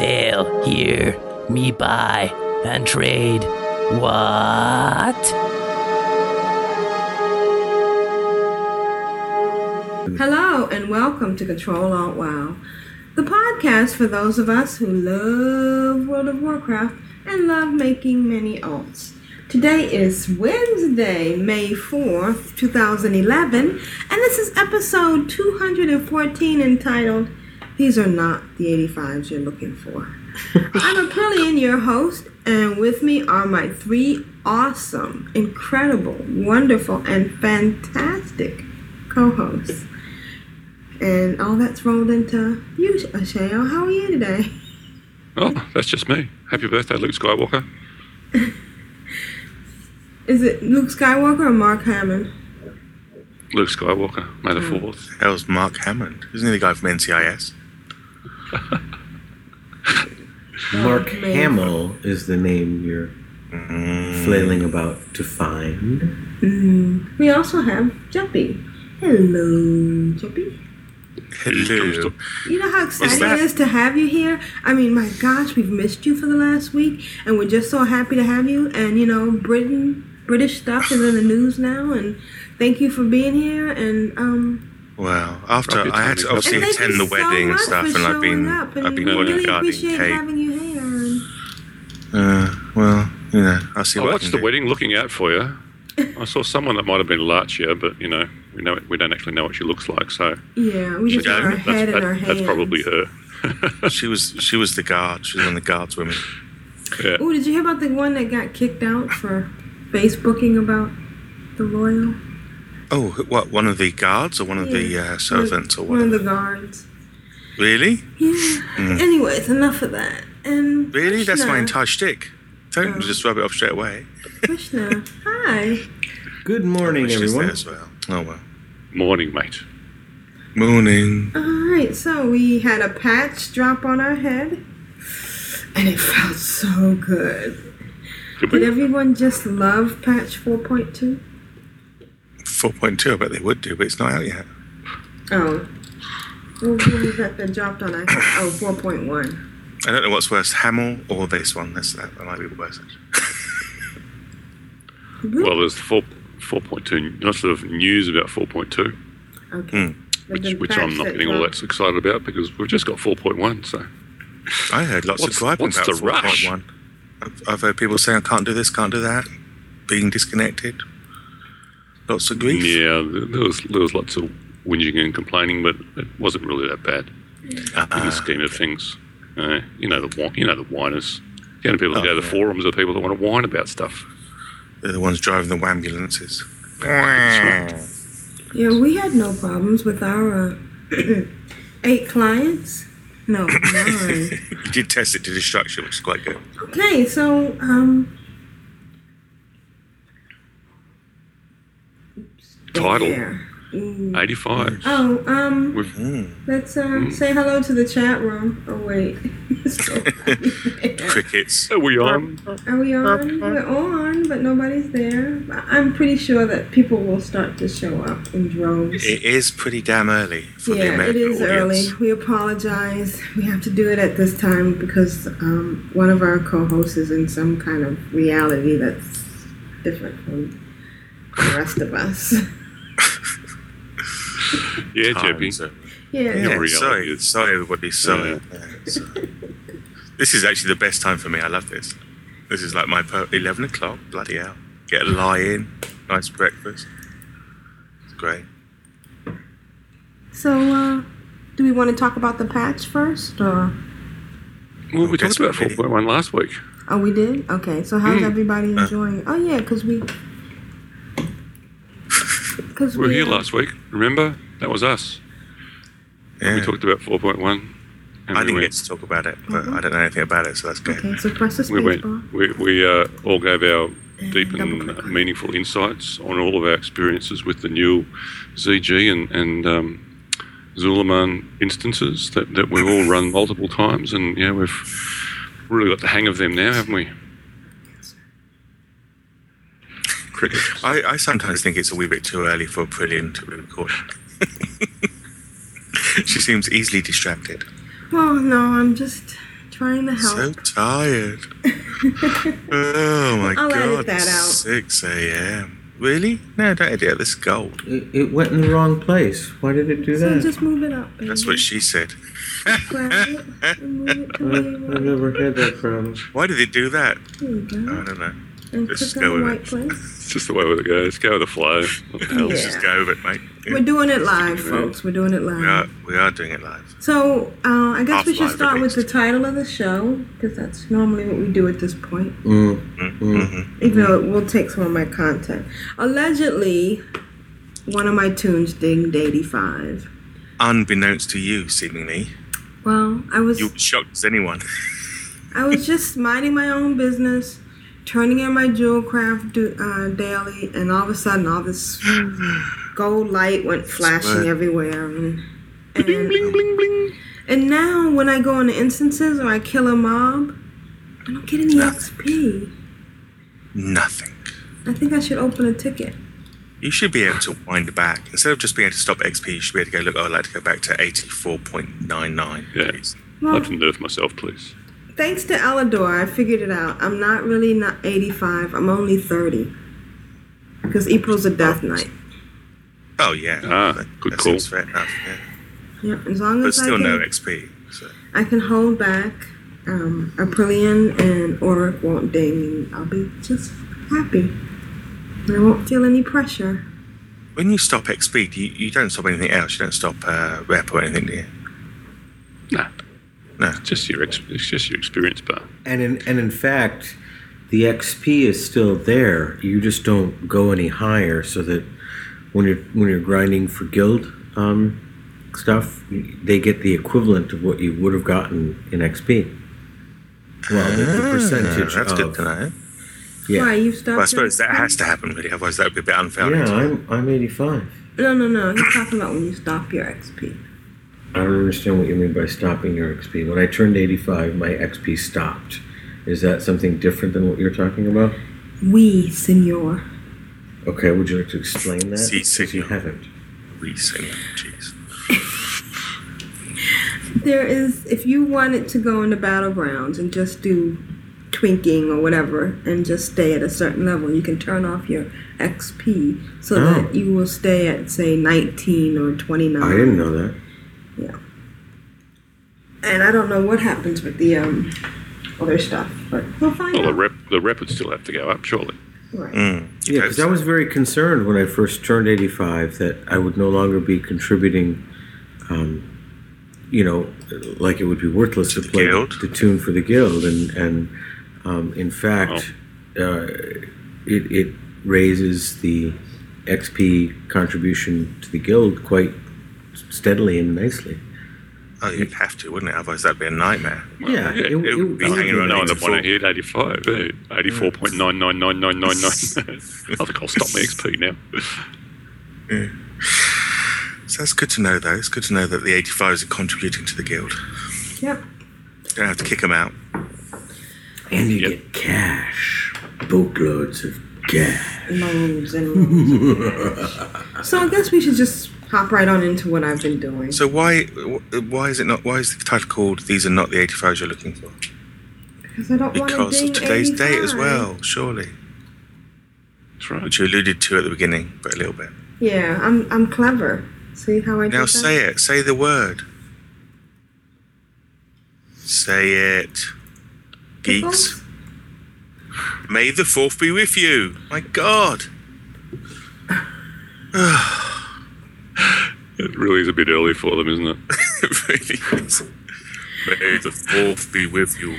Sail here, me buy and trade. What? Hello and welcome to Control Alt WoW, the podcast for those of us who love World of Warcraft and love making many alts. Today is Wednesday, May 4th, 2011, and this is episode 214 entitled These Are Not the 85s You're Looking For. I'm Aprillian, your host, and with me are my three awesome, incredible, wonderful, and fantastic co-hosts. And all that's rolled into you, Ashayo. How are you today? Oh, that's just me. Happy birthday, Luke Skywalker. Is it Luke Skywalker or Mark Hammond? Luke Skywalker, May the hmm. 4th. Hell's Mark Hammond? Isn't he the guy from NCIS? Mark man. Hamill is the name you're flailing about to find. Mm. We also have Jeppy. Hello, Jeppy. Hello. You know how exciting it is to have you here? I mean, my gosh, we've missed you for the last week, and we're just so happy to have you. And you know, Britain, British stuff is in the news now, and thank you for being here. And um, Well, after I had to obviously and attend you the wedding and stuff, and I've been up, I've been we really bodyguarding appreciate Kate. having you here. And Uh, well, you know, I'll see I what I watched can the do. wedding looking out for you. I saw someone that might have been Larchia, but you know, we know we don't actually know what she looks like, so yeah, we just Yeah, got our that's- head in that- our that's probably her. She was she was the guard. She was one of the guards women. yeah. Oh, did you hear about the one that got kicked out for Facebooking about the royal? Oh, what? One of the guards or one of the uh, servants or One of the guards. Really? Yeah. Anyways, enough of that. And Really? That's my entire shtick. Don't Oh. just rub it off straight away. Vrishna, hi. Good morning, Which is everyone. there as well. Oh well. Morning, mate. Morning. All right, so we had a patch drop on our head, and it felt so good. Did Did everyone just love patch 4.2? 4.2, I bet they would do, but it's not out yet. Oh. Well, what was that that dropped on our head? Oh, 4.1. I don't know what's worse, Hamill or this one. That's, that might be worse. actually. Well, there's four four point two. Lots of news about four point two, Okay. Hmm. But which the which I'm not that getting all dropped- that excited about because we've just got four point one. So I heard lots What's- of griping what's about the rush? 4.1. I've, I've heard people saying I can't do this, can't do that, being disconnected. Lots of grief. yeah, there there was there was lots of whinging and complaining, but it wasn't really that bad in the scheme of things. Uh, you know the whi- you know the whiners. The only people that Oh, go to the yeah. forums are people that want to whine about stuff. they're the ones driving the ambulances. Yeah, we had no problems with our uh, eight clients. No, nine. You did test it to destruction, which is quite good. okay, so um. Title there. Mm. eighty five. Oh, um, We've Mm. let's uh, Mm. say hello to the chat room. Oh wait, Crickets. are we on? are we on? We're on, but nobody's there. I- I'm pretty sure that people will start to show up in droves. It is pretty damn early for the Yeah, it American is audience. early. We apologize. We have to do it at this time because um, one of our co-hosts is in some kind of reality that's different from the rest of us. Yeah, Jeppy. Times are- yeah. Yeah, sorry, sorry, everybody. Sorry. Yeah, so- this is actually the best time for me. I love this. This is like my per- eleven o'clock. Bloody hell! Get a lie in, nice breakfast. It's great. So, uh, do we want to talk about the patch first, or Well, we talked about four Desperately. point one last week. oh, we did? Okay. So, how's Mm. everybody Uh. enjoying? it? Oh, yeah, because we. Because We were here last week. Remember? That was us. Yeah. We talked about 4.1. I we didn't went- get to talk about it, but I don't know anything about it, so that's good. Okay, so press the we went, bar. we, we uh, all gave our deep and click on it. meaningful insights on all of our experiences with the new ZG and, and um, Zul'Aman instances that, that we've all run multiple times. And yeah, we've really got the hang of them now, haven't we? Cricket. I, I sometimes think it's a wee bit too early for Brilliant to record. she seems easily distracted. Well, no, I'm just trying to help. So tired. oh my I'll god. edit that out. 6 a.m. Really? No, don't edit it. This is gold. It, it went in the wrong place. Why did it do so that? just move it up, baby. That's what she said. Grab it and move it to where you I've never had that problem. Why did it do that? There you go. I don't know. And Let's click go on the with right it. place. It's just the way with it goes. Go with the flow. What the hell? Let's just go with it, mate. Yeah. We're doing it live, folks. We're doing it live. We are, we are doing it live. So, uh, I guess we should Half-live, start with the least. title of the show, because that's normally what we do at this point. Mm. Mm-hmm. Even though it will take some of my content. Allegedly, one of my tunes dinged 85. Unbeknownst to you, seemingly. Well, I was You were shocked as anyone. I was just minding my own business, turning in my jewel craft do, uh, daily, and all of a sudden, all this gold light went flashing Right. everywhere. And, and, and now, when I go into instances or I kill a mob, I don't get any XP. Nothing. I think I should open a ticket. You should be able to wind back. Instead of just being able to stop XP, you should be able to go, look, oh, I'd like to go back to 84.99. Yeah. please. I'd Well, like to nerf myself, please. Thanks to Alador, I figured it out. I'm not really not 85. I'm only 30. Because April's a death knight. Oh, yeah. Ah, that, good that call. seems fair enough, yeah. Yeah, as long But as I still can, no XP. So. I can hold back. Um, Aprillian and Auric won't ding, and I'll be just happy. I won't feel any pressure. When you stop XP, you, you don't stop anything else. You don't stop uh, rep or anything, do you? Nah, No. just your ex- it's just your experience bar. And in and in fact, the XP is still there. You just don't go any higher, so that when you're when you're grinding for guild um, stuff, they get the equivalent of what you would have gotten in XP. Well, the, the percentage Ah, That's of good to know. yeah, Why you stopped? Well, I suppose that has to happen, really. Otherwise, that would be a bit unfair. yeah. I'm I'm 85. No, no, no. He's talking about when you stop your XP. I don't understand what you mean by stopping your XP. When I turned 85, my XP stopped. Is that something different than what you're talking about? We, senor. Okay, would you like to explain that? Si, Because you senor. haven't. we, senor. Jeez. There is, if you wanted to go into battlegrounds and just do twinking or whatever and just stay at a certain level, you can turn off your XP so Oh. that you will stay at, say, 19 or 29. I didn't know that. Yeah. And I don't know what happens with the um other stuff, but we'll find Well, the out. rep the rep would still have to go up, surely. Right. Mm. Yeah, because I was very concerned when I first turned 85 that I would no longer be contributing, um, you know, like it would be worthless to, the play guild? the tune for the guild. And, and um, in fact, uh, it, it raises the XP contribution to the guild quite steadily and nicely. Oh, you'd have to, wouldn't it? Otherwise, that'd be a nightmare. Yeah, yeah, it, it would it- be it would hanging around No one nice. that want to hit 85, eh? 84.999999. I think I'll stop my XP now. So that's good to know, though. It's good to know that the 85s are contributing to the guild. Yep. You don't have to kick them out. And you Yep. get cash, boatloads of cash. Loads and loads. so I guess we should just hop right on into what I've been doing. So why why is it not? Why is the title called "These are not the 85s you're looking for"? Because I don't want to Because of today's date as well, surely, That's right. which you alluded to at the beginning, but a little bit. Yeah, I'm I'm clever. See how I Now say it. Say the word. Say it, geeks. May the fourth be with you. My God. It really is a bit early for them, isn't it? it really is. May the fourth be with you.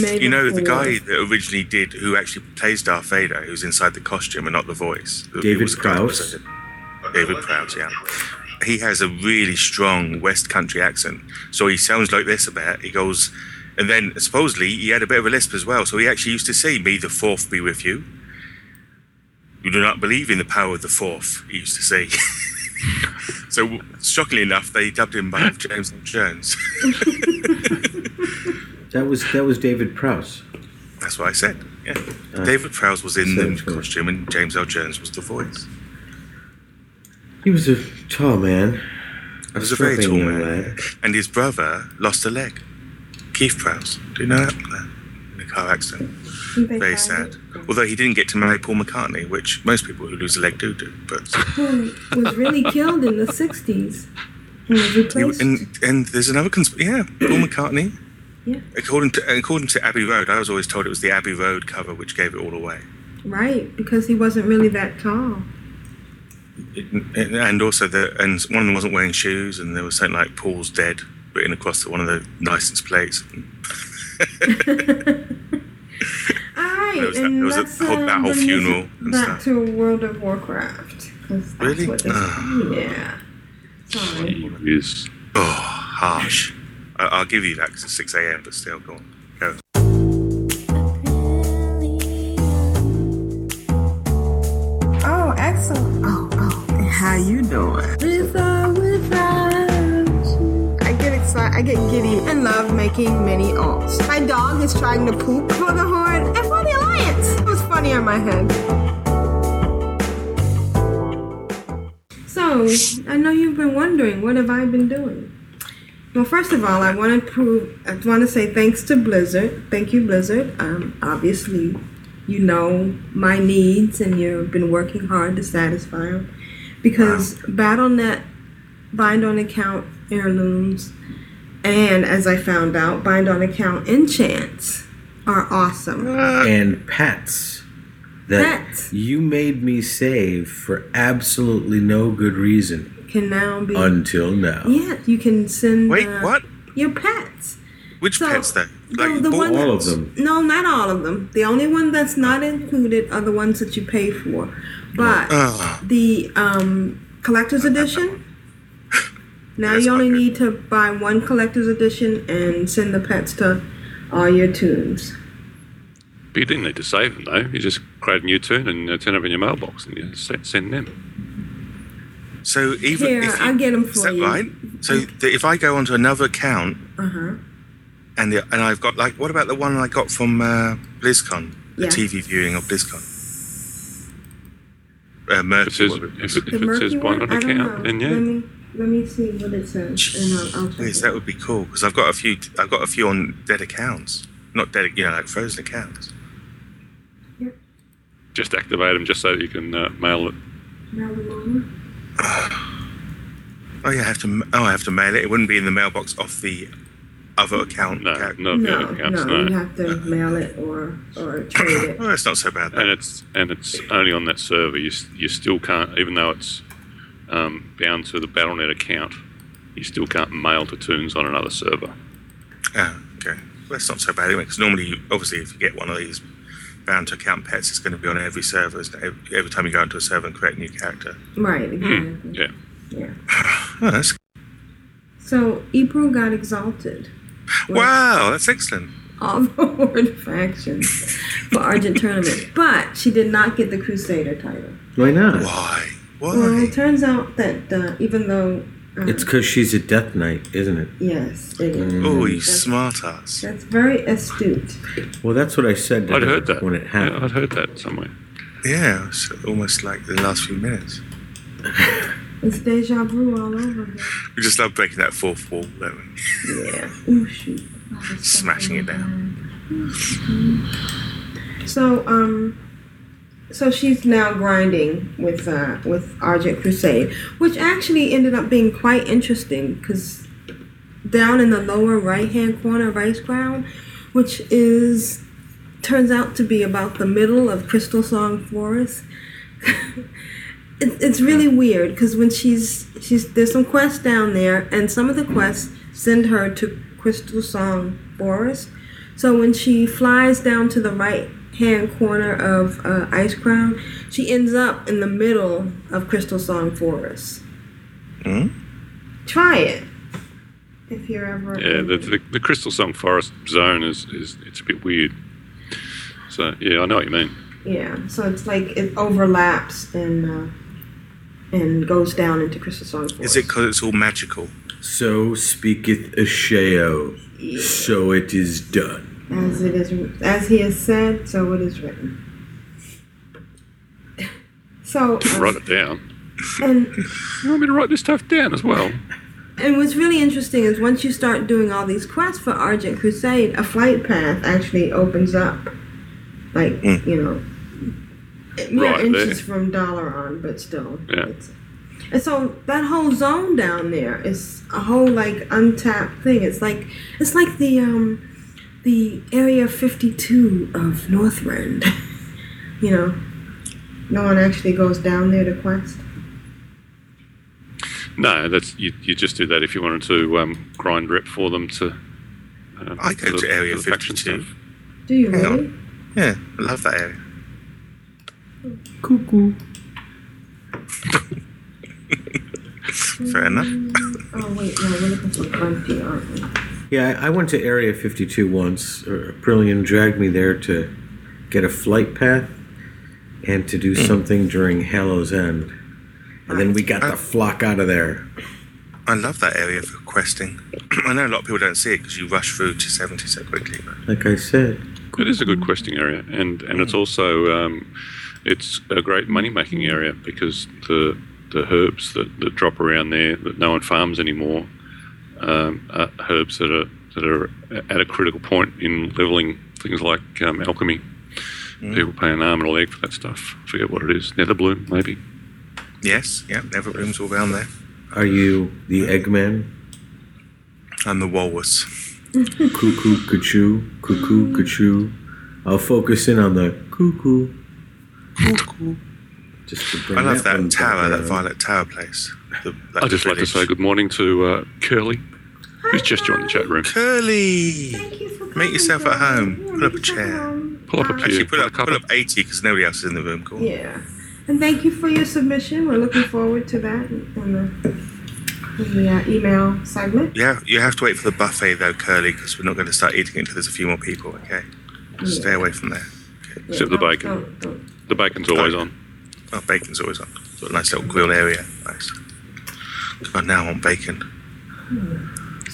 May You know, the fourth. guy that originally did, who actually plays Darth Vader, who's inside the costume and not the voice. David was the guy that Prowse? was in it. David Prowse, yeah. he has a really strong West Country accent. So he sounds like this a bit. He goes, and then supposedly he had a bit of a lisp as well. So he actually used to say, "May the fourth be with you." You do not believe in the power of the fourth. He used to say. so shockingly enough, they dubbed him by James Earl Jones. That was that was David Prowse. That's what I said. Yeah, Uh, David Prowse was in the costume, and James Earl Jones was the voice. He was a tall man. He was a very tall man, lad. and his brother lost a leg. Keith Prowse. Do you know that? In a car accident. They Very sad. Although he didn't get to marry Paul McCartney, which most people who lose a leg do do. But Who was really killed in the 60s and was replaced. and and there's another consp- yeah, Paul McCartney. Yeah. According to according to Abbey Road, I was always told it was the Abbey Road cover which gave it all away. Right, because he wasn't really that tall. It- and also the and one of them wasn't wearing shoes, and there was something like "Paul's dead" written across one of the license plates. All right, There was that- and there was a let's whole- uh, that whole bring funeral and back stuff. to World of Warcraft. 'cause that's Really? What this, Ah. yeah. Sorry. Is Oh, harsh. I, I'll give you that because it's six a.m. But still, go on, go. Oh, excellent. Oh, oh, how you doing? With uh, I get giddy, and love making mini alts. My dog is trying to poop for the Horn and for the Alliance. It was funny on my head. So, I know you've been wondering, what have I been doing? Well, first of all, I want to prove, I want to say thanks to Blizzard. Thank you, Blizzard. Um, obviously, you know my needs and you've been working hard to satisfy them. Because BattleNet, Bind on Account Heirlooms, and as I found out, Bind on Account Enchants are awesome. and pets that Pets. you made me save for absolutely no good reason Can now be. until now. yeah, you can send. Wait, uh, what? Your pets. Which So, pets though? the- the bought- one- All of them. No, not all of them. The only one that's not included are the ones that you pay for. But Ah. the um, collector's edition, now That's you only not need to buy one collector's edition and send the pets to all your tunes. But you didn't need to save them though. You just create a new tune and uh, turn up in your mailbox and you send, send them. So even Here, if you, I'll get 'em is for that you. right? So that if I go onto another account Uh huh. and the, and I've got like, what about the one I got from uh, BlizzCon, the Yeah. TV viewing of BlizzCon? Uh, If it says, if is. it, if it says murky bind one, on I don't know. account, then Let yeah. Me let me see what it says, and I'll, I'll check. Please, it. that would be cool because I've got a few. I've got a few on dead accounts, not dead, you know, like frozen accounts. Yep. Just activate them just so that you can uh, mail it. Now the moment. Oh yeah, I have to. Oh, I have to mail it. It wouldn't be in the mailbox off the other account. No, account. no, No, accounts, no, no. you have to mail it or or trade it. Oh, it's not so bad. and it's and it's only on that server. You you still can't, even though it's um, bound to the BattleNet account, you still can't mail to tunes on another server. Oh, okay. Well, that's not so bad anyway. Because normally, obviously, if you get one of these bound to account pets, it's going to be on every server. Every, every time you go into a server and create a new character. Right, Hmm. exactly. Yeah. Yeah. Oh, that's So April got exalted. wow. That's excellent. All the Horde factions for Argent tournament, but she did not get the Crusader title. Why not? Why? Why? Well, it turns out that uh, even though uh, It's because she's a death knight, isn't it? yes, it is. oh, you That's- smart ass. That's very astute. Well, that's what I said I'd heard that. when it Yeah, happened. I'd heard that somewhere. Yeah, it's almost like the last few minutes. It's deja vu all over again. We just love breaking that fourth wall, don't we? Yeah. Ooh, shoot. Oh, it's so Smashing it bad. down. So, um, so she's now grinding with uh, with Argent Crusade, which actually ended up being quite interesting because down in the lower right hand corner of Icecrown, which is turns out to be about the middle of Crystalsong Forest. it, it's really weird because when she's she's there's some quests down there, and some of the quests send her to Crystalsong Forest. So when she flies down to the right hand corner of uh, Icecrown, she ends up in the middle of Crystalsong Forest. Hmm? Try it if you're ever. Yeah, the, the, the Crystalsong Forest zone is, is it's a bit weird. So yeah, I know what you mean. yeah. So it's like it overlaps and uh, and goes down into Crystalsong Forest. Is it because it's all magical? So speaketh Ashayo. So it is done. As it is as he has said, so it is written. So um, Write it down. and You want me to write this stuff down as well? And what's really interesting is once you start doing all these quests for Argent Crusade, a flight path actually opens up. Like, Mm. you know, mere Right inches there. from Dalaran, but still. Yeah. It's, and so that whole zone down there is a whole like untapped thing. It's like it's like the um the area 52 of Northrend. you know, no one actually goes down there to quest. No, that's you, you just do that if you wanted to um, grind rep for them to. Uh, I go for to the- Area for 52. Do you Hang on. really? Yeah, I love that area. Cuckoo. Fair enough. Oh wait, no, we're looking for Bunty, aren't we? Yeah, I I went to Area 52 once. Uh, Brilliant dragged me there to get a flight path and to do something during Hallow's End. And then we got the flock out of there. I love that area for questing. I know a lot of people don't see it because you rush through to 70 so quickly. But Like I said, It is a good questing area, and, and it's also um, it's a great money making area because the the herbs that, that drop around there that no one farms anymore um, are herbs that are that are at a critical point in leveling things like um, alchemy. People pay an arm and a leg for that stuff. I forget what it is. Netherbloom, maybe. yes, yeah, netherblooms all around there. are you the Eggman? I'm the walrus. Cuckoo, cuckoo, cuckoo, cuckoo. I'll focus in on the cuckoo. Cuckoo. Just to bring I love one that tower, that violet tower place. The, I'd just like to say good morning to uh, Curly, who's just joined the chat room. Curly! Thank you for Make yourself at home. Pull up a chair. at. Pull up a chair. Actually, put Put a up, cup put of- up 80 because nobody else is in the room. Cool. Yeah. And thank you for your submission. We're looking forward to that in the, in the uh, email segment. Yeah, you have to wait for the buffet though, Curly, because we're not going to start eating until there's a few more people. Okay, stay away from there. Except the bacon. don't- don't. The bacon's always on. Oh, bacon's always on. Got a nice little grill area. Nice. God, now I want bacon.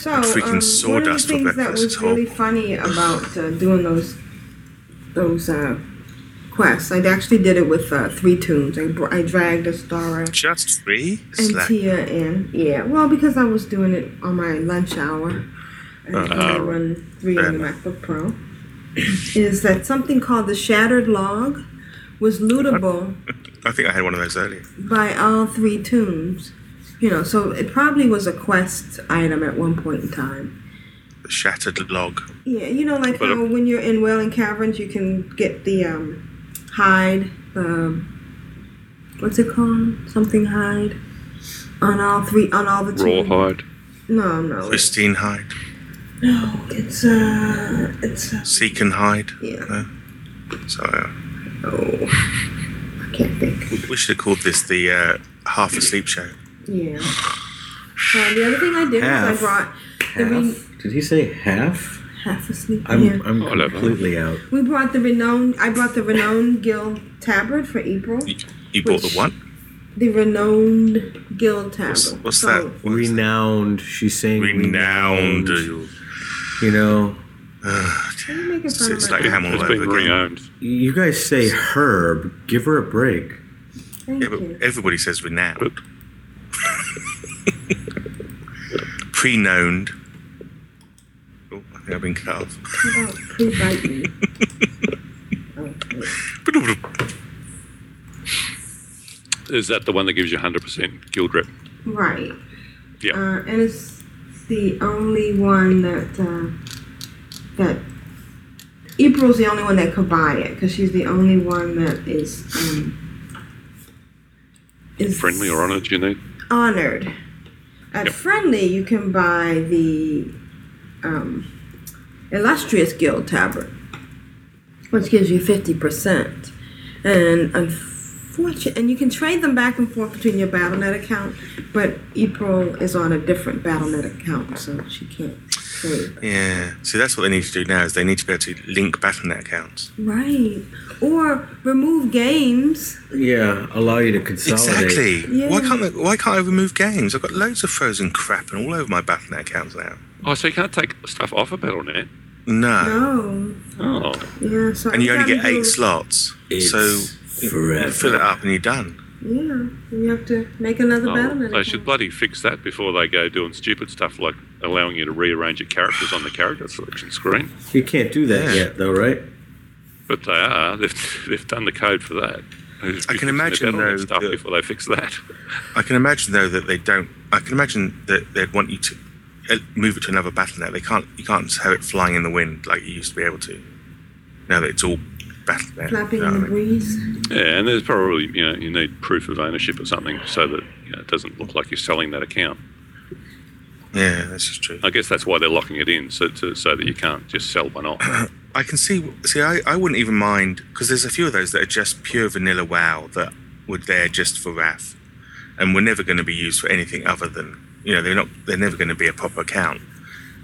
So, freaking um, one of the sawdust for things that was really horrible. funny about uh, doing those those uh, quests, I actually did it with uh, three tunes. I, br- I dragged Astara Just three? and Slack. Tia in. Yeah, well, because I was doing it on my lunch hour. And I Uh, run three fair on the enough. MacBook Pro. is that something called the Shattered Log was lootable I think I had one of those earlier. by all three tunes. You know, so it probably was a quest item at one point in time. The shattered log. Yeah, you know, like how when you're in Wailing Caverns, you can get the um, hide, um, what's it called? Something hide on all three, on all the tunes. Rawhide. No, no, it's, Christine hide. no, it's uh, it's uh, Seek and hide. Yeah. No? So uh, oh, I can't think. we should have called this the uh, half asleep show. Yeah. Uh, the other thing I did was I brought the re- Half? Did he say half? half asleep. I'm, yeah. I'm Whatever. completely out. We brought the renowned. I brought the renowned guild tabard for April. You, you bought the what? The renowned guild tabard. What's, what's So, that? What's Renowned. She's saying Renowned. You know, Uh, Why are you making fun of it's like dog? Hamill It's over been again. re-owned. you guys say herb. Give her a break. Thank Yeah, but you. everybody says renowned. But Pre-known. Oh, I think I've been cut off. Pre-bite? Oh, is that the one that gives you 100% guild rep? right. Yeah. Uh, and it's the only one that uh, that April's the only one that could buy it because she's the only one that is um, is Friendly or honored, you need? honored. At Yep. Friendly, you can buy the um, Illustrious Guild Tabard, which gives you 50%. And fortune, and you can trade them back and forth between your BattleNet account. But April is on a different BattleNet account, so she can't trade. Yeah. See, that's what they need to do now. Is they need to be able to link BattleNet accounts. Right. Or remove games. Yeah, allow you to consolidate. Exactly. Yeah. Why can't they, Why can't I remove games? I've got loads of frozen crap and all over my BattleNet accounts now. Oh, so you can't take stuff off of BattleNet? No. No. Oh. Yeah. So And you only get eight slots. It's so you forever. fill it up and you're done. Yeah. You have to make another Oh, BattleNet they should bloody fix that before they go doing stupid stuff like allowing you to rearrange your characters on the character selection screen. You can't do that Yeah. yet, though, right? But they are. They've, they've done the code for that. They should be I can imagine, BattleNet though, stuff that- before they fix that. I can imagine though that they don't. I can imagine that they'd want you to uh, move it to another BattleNet. They can't. You can't have it flying in the wind like you used to be able to. Now that it's all BattleNet. Flapping you know in the breeze. Yeah, and there's probably you know you need proof of ownership or something so that you know, it doesn't look like you're selling that account. Yeah, that's just true. I guess that's why they're locking it in so to, so that you can't just sell one off. I can see. See, I, I wouldn't even mind because there's a few of those that are just pure vanilla WoW that were there just for Wrath, and were never going to be used for anything other than you know they're not. They're never going to be a proper account.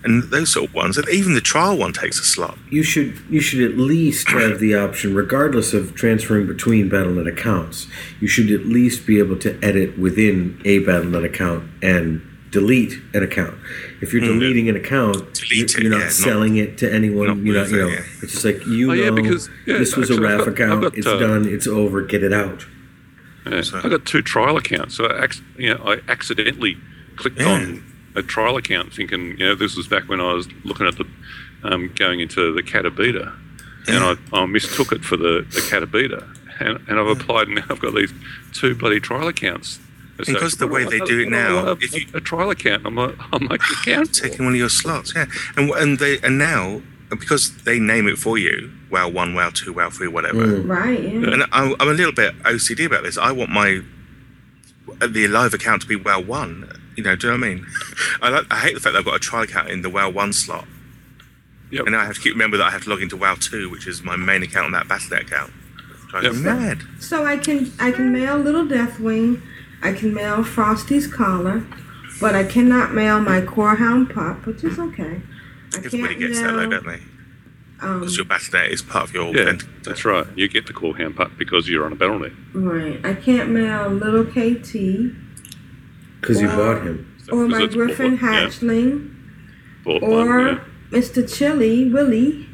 And those sort of ones, and even the trial one takes a slot. You should you should at least have the option, regardless of transferring between BattleNet accounts. You should at least be able to edit within a BattleNet account and delete an account. If you're Hmm. deleting an account, Delete you're, you're not yeah, not- selling it to anyone. not You're not, move you it, know, yeah. it's just like you Oh, yeah, know because- yeah, this was a actually, I've RAF got- account. got, it's uh, done. It's over. Get it out. Yeah. So- I got two trial accounts, so I, you know, I accidentally clicked Yeah. on a trial account, thinking, you know, this was back when I was looking at the um, going into the Catabeta, and I, I mistook it for the the Catabeta, and, and I've applied, and now I've got these two bloody trial accounts. So Because the way they do it now, want if a, you- a trial account, I'm a, I'm like account. for. taking one of your slots, yeah. And and they and now because they name it for you, WoW one, WoW two, WoW three, whatever. Mm. Right. Yeah. And I'm, I'm a little bit OCD about this. I want my the live account to be WoW one. You know, do you know what I mean? I like, I hate the fact that I've got a trial account in the WoW one slot, Yep. and now I have to keep remember that I have to log into WoW two, which is my main account on that BattleNet account. Drives me Yep. mad. So I can I can mail Little Deathwing, I can mail Frosty's collar, but I cannot mail my Corehound pup, which is okay. I Everybody can't gets that, though, don't they? um, Because your BattleNet is part of your Yeah, event. that's right. You get the Corehound pup because you're on a battle net. right. I can't mail Little KT Because you bought him. or my Griffin bought- yeah, hatchling bought or one, yeah. Mr. Chili Willie.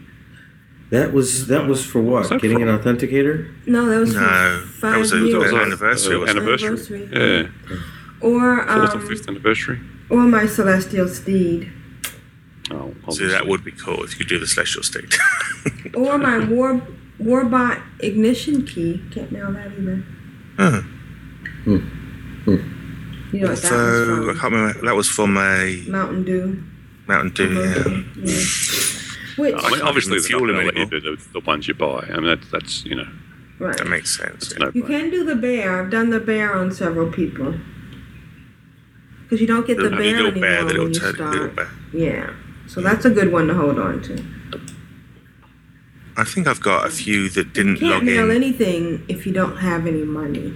That was that was for what? that Getting for? an authenticator? No, that was No, for that was a- years. that was an anniversary, uh, anniversary. Anniversary. Yeah, or um, fourth or um, fifth anniversary. or my Celestial Steed. Oh, So that would be cool if you could do the Celestial Steed. Or my War Warbot ignition key. Can't mail that either. Huh. You know what that so uh, I can't remember. That was from a? Mountain Dew. Mountain Dew. Yeah. commercial. Yeah. Which, I mean, obviously, even they're fuel not them going to let you do the, the ones you buy. I mean, that, that's, you know, right. That makes sense. yeah. no You can do the bear. I've done the bear on several people. Because you don't get the The bear anymore bear, when little you turd, start. little bear. Yeah. So that's a good one to hold on to. I think I've got a few that didn't you can't log mail in. anything if you don't have any money.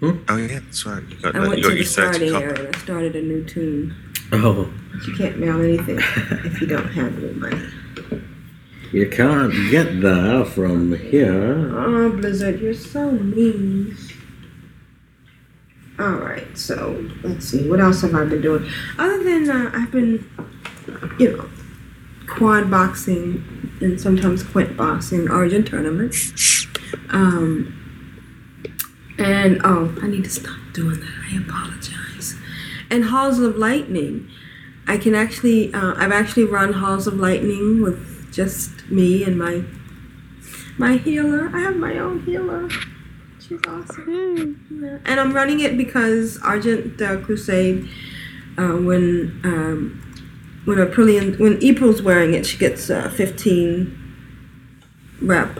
Oh yeah, that's right. You got, I that. went you to the starting area and I started a new tune. Oh, But you can't mail anything if you don't have any money. you can't get that from here. Oh, Blizzard, you're so mean. Alright, so let's see. What else have I been doing? Other than uh, I've been, you know, quad boxing and sometimes quint boxing, Argent tournaments. Um, and oh, I need to stop doing that. I apologize. And Halls of Lightning. I can actually, uh, I've actually run Halls of Lightning with just me and my my healer. I have my own healer. She's awesome. Yeah. And I'm running it because Argent uh, Crusade, uh, when um, when Aprillian, when April's wearing it, she gets uh, 15 rep.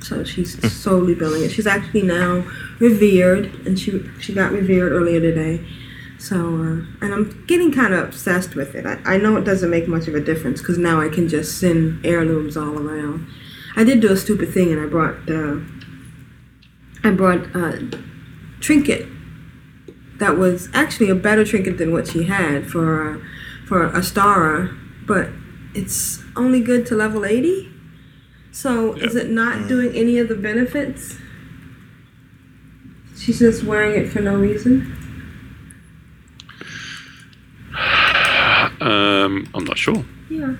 So she's solely building it. She's actually now revered, and she she got revered earlier today. So, uh, and I'm getting kind of obsessed with it. I, I know it doesn't make much of a difference because now I can just send heirlooms all around. I did do a stupid thing and I brought uh, I brought a trinket that was actually a better trinket than what she had for uh, for Astara, but it's only good to level 80. So is it not doing any of the benefits? She's just wearing it for no reason. Um, I'm not sure. Yeah,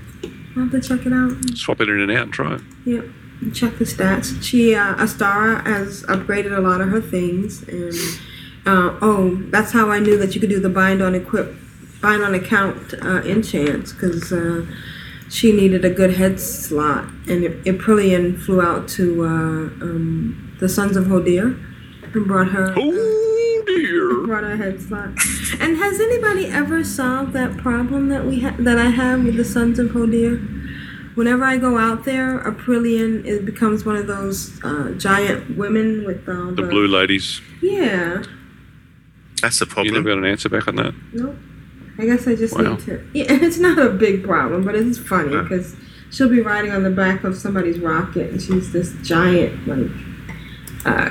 I'll have to check it out. Swap it in and out and try it. Yep. Check the stats. She uh, Astara has upgraded a lot of her things, and uh, oh, that's how I knew that you could do the bind on equip, bind on account uh, enchants because uh, she needed a good head slot, and Aprillian flew out to uh, um, the Sons of Hodir and brought her. Oh dear. Brought her head slot. And has anybody ever solved that problem that we ha- that I have with the Sons of Hodir? Whenever I go out there, Aprillian it becomes one of those uh, giant women with all The the, blue ladies. Yeah. That's the problem. You never got an answer back on that? Nope. I guess I just Wow. need to. Yeah, it's not a big problem, but it's funny Huh. because she'll be riding on the back of somebody's rocket, and she's this giant, like, uh,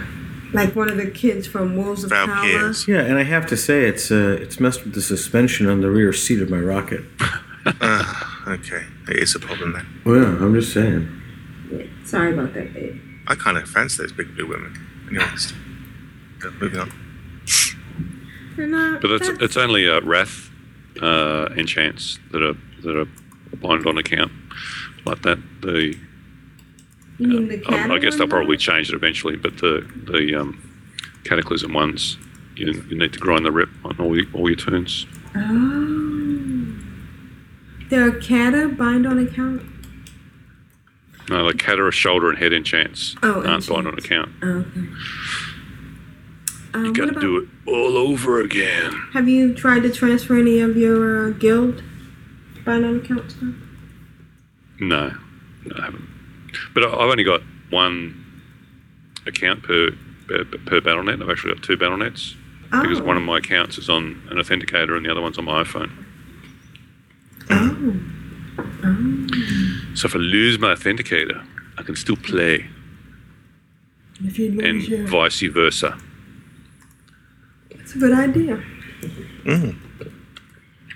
like one of the kids from Wolves of Kalma. Valkyries. Yeah, and I have to say it's uh, it's messed with the suspension on the rear seat of my rocket. Ah, okay, it is a problem then. Well, I'm just saying. Yeah, sorry about that, babe. I kind of fancy those big blue women. Anyways, Go, moving on. And, uh, But it's that's- it's only uh, wrath uh, enchants that are that are bind on account like that. The you mean the um, I guess they'll probably change it eventually, but the the um, cataclysm ones you, you need to grind the rep on all your, all your turns. Oh. There are Cata bind on account. No, the Catara shoulder and head enchants Oh, aren't bind on enchants. account. Oh, okay. Um, You got to do it all over again. Have you tried to transfer any of your uh, guild bind on account stuff? No, no, I haven't. But I- I've only got one account per per, per BattleNet. I've actually got two BattleNets because Oh. one of my accounts is on an authenticator and the other one's on my iPhone. Oh. oh. So if I lose my authenticator, I can still play, If you and lose your, vice versa. it's a good idea. Mm,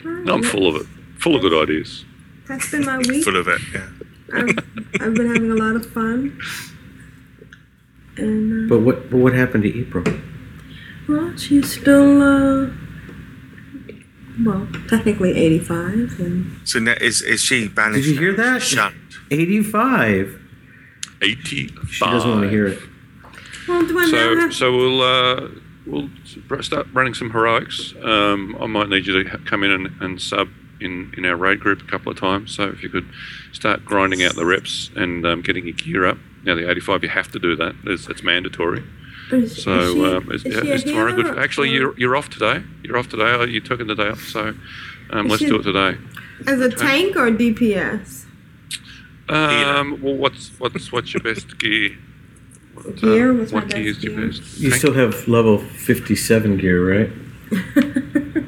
No, I'm full of it, full of good ideas. That's been my week. full of it. Yeah. I've, I've been having a lot of fun. And, uh, But what but what happened to April? well, she's still, uh, well, technically 85. And So now is is she banished? Did you hear now? that? Shunned. 85. Eighty-five. She doesn't want to hear it. well, do I now So, have so we'll uh, we'll start running some heroics. Um, I might need you to ha- come in and, and sub in, in our raid group a couple of times. So if you could start grinding out the reps and um, getting your gear up. Now the 85, you have to do that. It's, it's mandatory. is, is So she, um, is, is yeah, she a is tomorrow good? healer Actually, you're you're off today. You're off today. Oh, You took the day off. So um, let's she- do it today. as a tank or DPS? Um, well, what's what's what's your best gear? What, Gear? What's my what gear best is your best? You Tank? still have level 57 gear, right?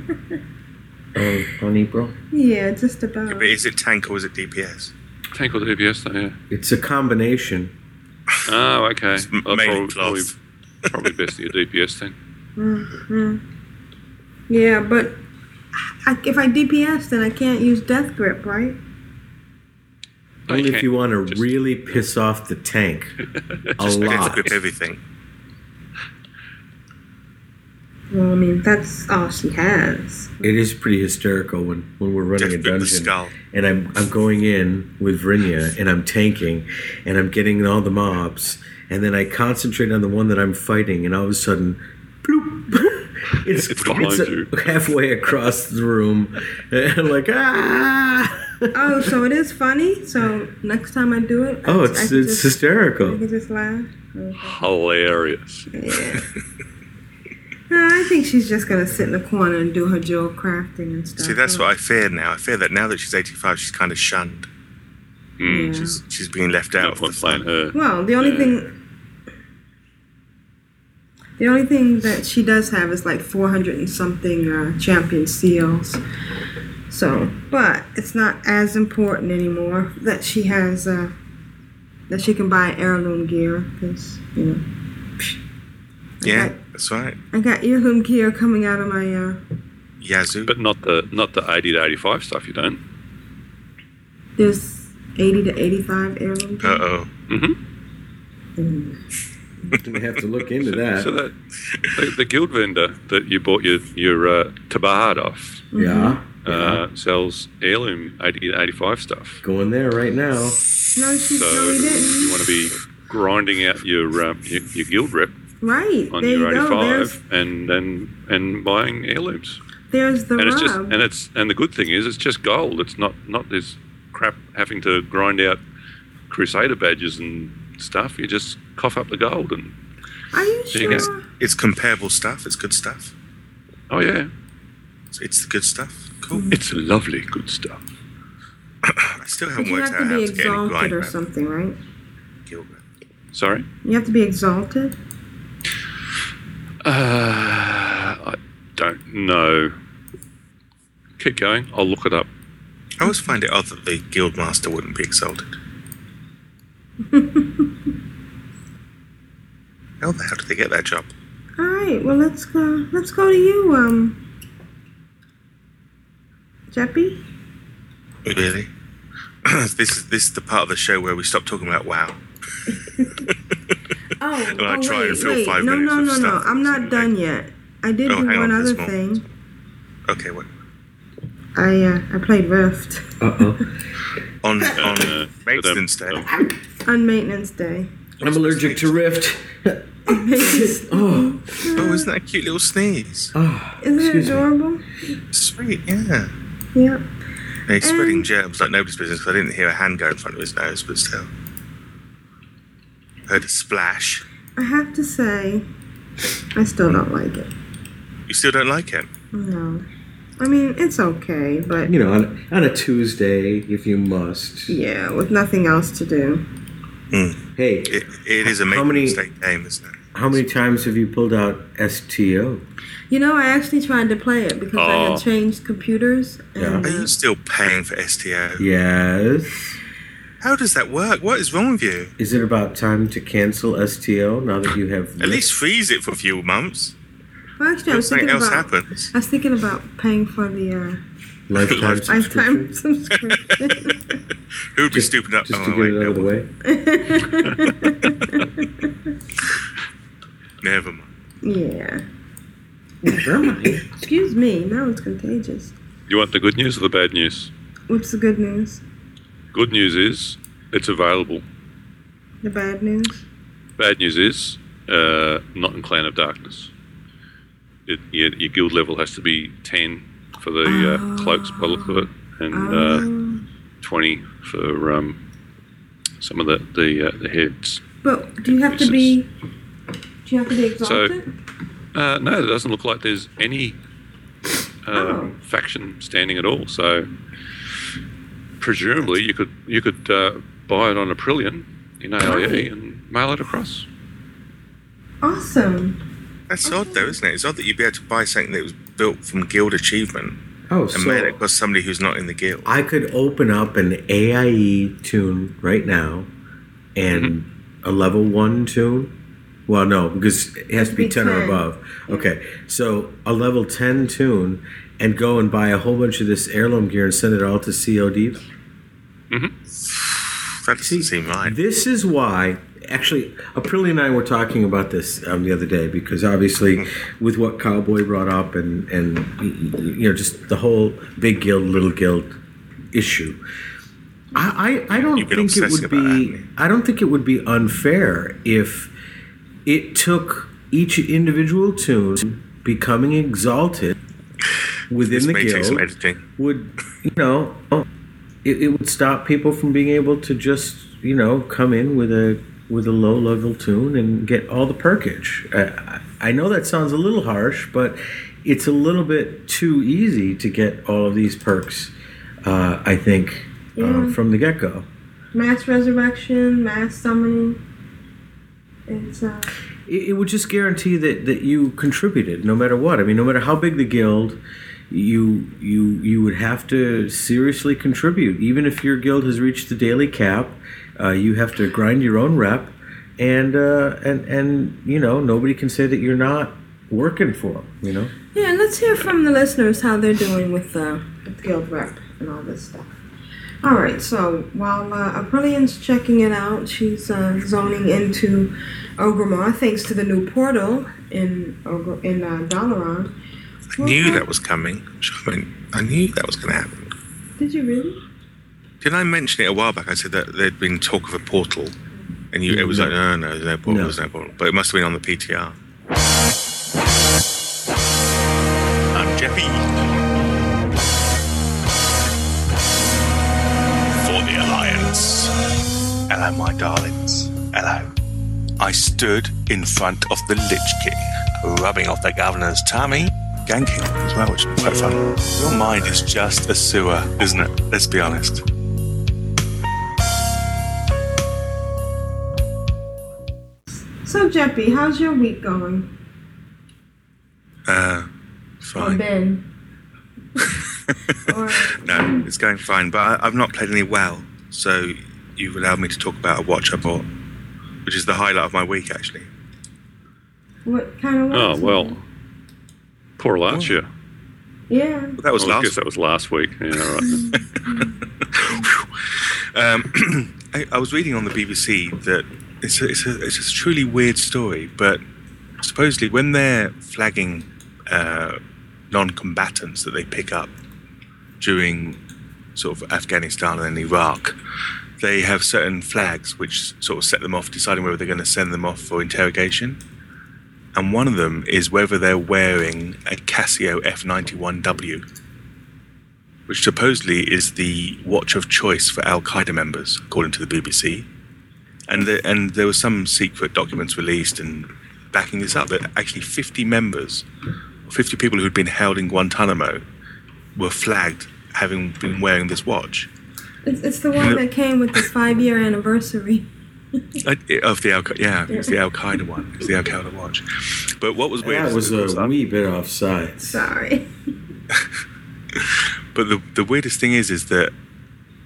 On, on April? yeah, just about. But is it tank or is it DPS? tank or DPS? Though, yeah. It's a combination. Oh, okay. It's m- Well, mainly probably, probably, cloth. probably best your DPS then. hmm Yeah, but I, if I DPS, then I can't use Death Grip, right? Only if you want to really piss off the tank. A Just death lot. grip everything. Well, I mean, that's all she has. It is pretty hysterical when, when we're running Death a dungeon. skull. and I'm I'm going in with Vrinya and I'm tanking and I'm getting all the mobs and then I concentrate on the one that I'm fighting and all of a sudden bloop it's, It's behind a- you. halfway across the room and I'm like ah Oh, so it is funny. So next time I do it, I, oh I it's can it's just, hysterical I can just laugh. Hilarious. Yeah. No, I think she's just gonna sit in the corner and do her jewel crafting and stuff. See, that's what I fear now. I fear that now that she's 85, she's kind of shunned. Mm. Yeah. She's she's being left out. No of the playing fun. her. Well, the only Yeah. thing, the only thing that she does have is like 400 and something uh, champion seals. So, but it's not as important anymore that she has uh, that she can buy heirloom gear because you know. Yeah, Okay. That's right. I got earloom gear coming out of my. Uh, Yazoo. But not the not the 80 to 85 stuff. You don't. there's 80 to 85 heirloom gear. Uh oh. Gonna have to look into that. So that the, the guild vendor that you bought your your uh, tabard off yeah, uh, sells heirloom 80 to 85 stuff. going there right now. No, she, So no, you didn't. want to be grinding out your um, your, your guild rep Right. on there your you go. 85 and then and buying heirlooms. there's the and it's just and it's and the good thing is it's just gold. It's not not this crap having to grind out crusader badges and stuff. You just cough up the gold and Are you There you sure? go. It's comparable stuff. It's good stuff. oh yeah, It's, it's the good stuff. Cool. Mm-hmm. it's lovely good stuff. I still But haven't you worked have out to how be to get any grind exalted or something, right? guild. Sorry, You have to be exalted. Uh, I don't know. Keep going. I'll look it up. I always find it odd that the guild master wouldn't be exalted. How the hell did they get that job? All right. Well, let's go. Let's go to you, um, Jeppy. Really? this is this is the part of the show where we stop talking about WoW. Oh, And I oh try wait, and fill wait. five no, minutes no, of no, no. I'm not that's done yet. I did Oh, do one on, other there's more. thing. Okay, what? I uh, I played Rift Uh oh. On Uh, on for maintenance day. on maintenance day. I'm allergic to Rift. Oh, Oh, isn't that a cute little sneeze? oh. it Excuse me. adorable? Sweet, yeah. Yeah. And he's spreading germs like nobody's business because I didn't hear a hand go in front of his nose, but still. Heard a splash. I have to say, I still don't like it. You still don't like it? No. I mean, it's okay, but You know, on, on a Tuesday, if you must. yeah, with nothing else to do. Hey, It, it is a How many- maintenance day game, isn't it? how many times have you pulled out STO? You know, I actually tried to play it because I Oh. had changed computers. And, Are uh, you still paying for STO? Yes. How does that work? What is wrong with you? Is it about time to cancel STO now that you have At least freeze it for a few months. well, actually, I was thinking something else about. happens. I was thinking about paying for the uh, lifetime lifetime subscription? subscription. Who'd be Just- stupid up? Just to get it out of the way. never mind. yeah. Never mind. Excuse me. Now it's contagious. You want the good news or the bad news? What's the good news? Good news is it's available. The bad news? Bad news is uh, not in Clan of Darkness. It, your, your guild level has to be 10 for the uh, cloaks, by the look of it, and Um, uh, 20 for um, some of the the, uh, the heads. but do you have to be? Do you have to be exalted? Uh, no, it doesn't look like there's any uh, Oh. faction standing at all. So presumably you could you could uh, buy it on Aprillian in AIE Right. and mail it across. awesome. That's odd, though, isn't it? It's odd that you'd be able to buy something that was built from guild achievement Oh, and mail it so across somebody who's not in the guild. I could open up an AIE toon right now and a level one toon. Well, no, because it has to be Be 10 or 10. above. Okay, so a level 10 toon and go and buy a whole bunch of this heirloom gear and send it all to COD. That doesn't seem right. This is why, actually, Aprillian and I were talking about this um, the other day because obviously, with what Cowboy brought up and and you know just the whole big guild, little guild issue. I I, I don't think it would about that, be. I don't think it would be unfair if it took each individual toon becoming exalted within This the may take some guild would you know it, it would stop people from being able to just you know come in with a with a low level toon and get all the perkage I, I know that sounds a little harsh but it's a little bit too easy to get all of these perks uh, i think uh, Yeah. from the get-go Mass resurrection, mass summoning. It's uh. it, it would just guarantee that that you contributed no matter what i mean no matter how big the guild you you you would have to seriously contribute even if your guild has reached the daily cap uh, you have to grind your own rep and uh, and and you know nobody can say that you're not working for them. You know. Yeah, and let's hear from the listeners how they're doing with with Guild Rep and all this stuff. All right, so while uh, Aprillian's checking it out, she's uh, zoning into Orgrimmar thanks to the new portal in in uh, Dalaran. I knew that was coming. I mean, I knew that was going to happen. Did you really? Didn't I mention it a while back? I said that there'd been talk of a portal, and you, it was like, no, no, there's no portal, No. there's no portal. But it must have been on the PTR. I'm Jeppy. For the Alliance. Hello, my darlings. Hello. I stood in front of the Lich King, rubbing off the governor's tummy, ganking as well, which is quite fun. Your mind is just a sewer, isn't it? Let's be honest. So, Jeppy, how's your week going? Uh, Or fine. Ben? or No, it's going fine, but I, I've not played any well, so you've allowed me to talk about a watch I bought, which is the highlight of my week, actually. what kind of? Watch? Oh, watch? well. Poor Archer. Yeah. That was Well, I last. guess that was last week. Yeah, all right. Um, I, I was reading on the BBC that it's a, it's a it's a truly weird story, but supposedly when they're flagging uh, non-combatants that they pick up during sort of Afghanistan and Iraq, they have certain flags which sort of set them off, deciding whether they're going to send them off for interrogation. And one of them is whether they're wearing a Casio F91W which supposedly is the watch of choice for Al Qaeda members, according to the BBC. And the, and there were some secret documents released and backing this up that actually 50 members, 50 people who'd been held in Guantanamo, were flagged having been wearing this watch It's, it's the one that came with the five year anniversary. Uh, of the Al Qaeda. Yeah, it's the Al Qaeda one. It's the Al Qaeda watch. But what was weird That is was that- a wee bit offside. Sorry. But the, the weirdest thing is, is that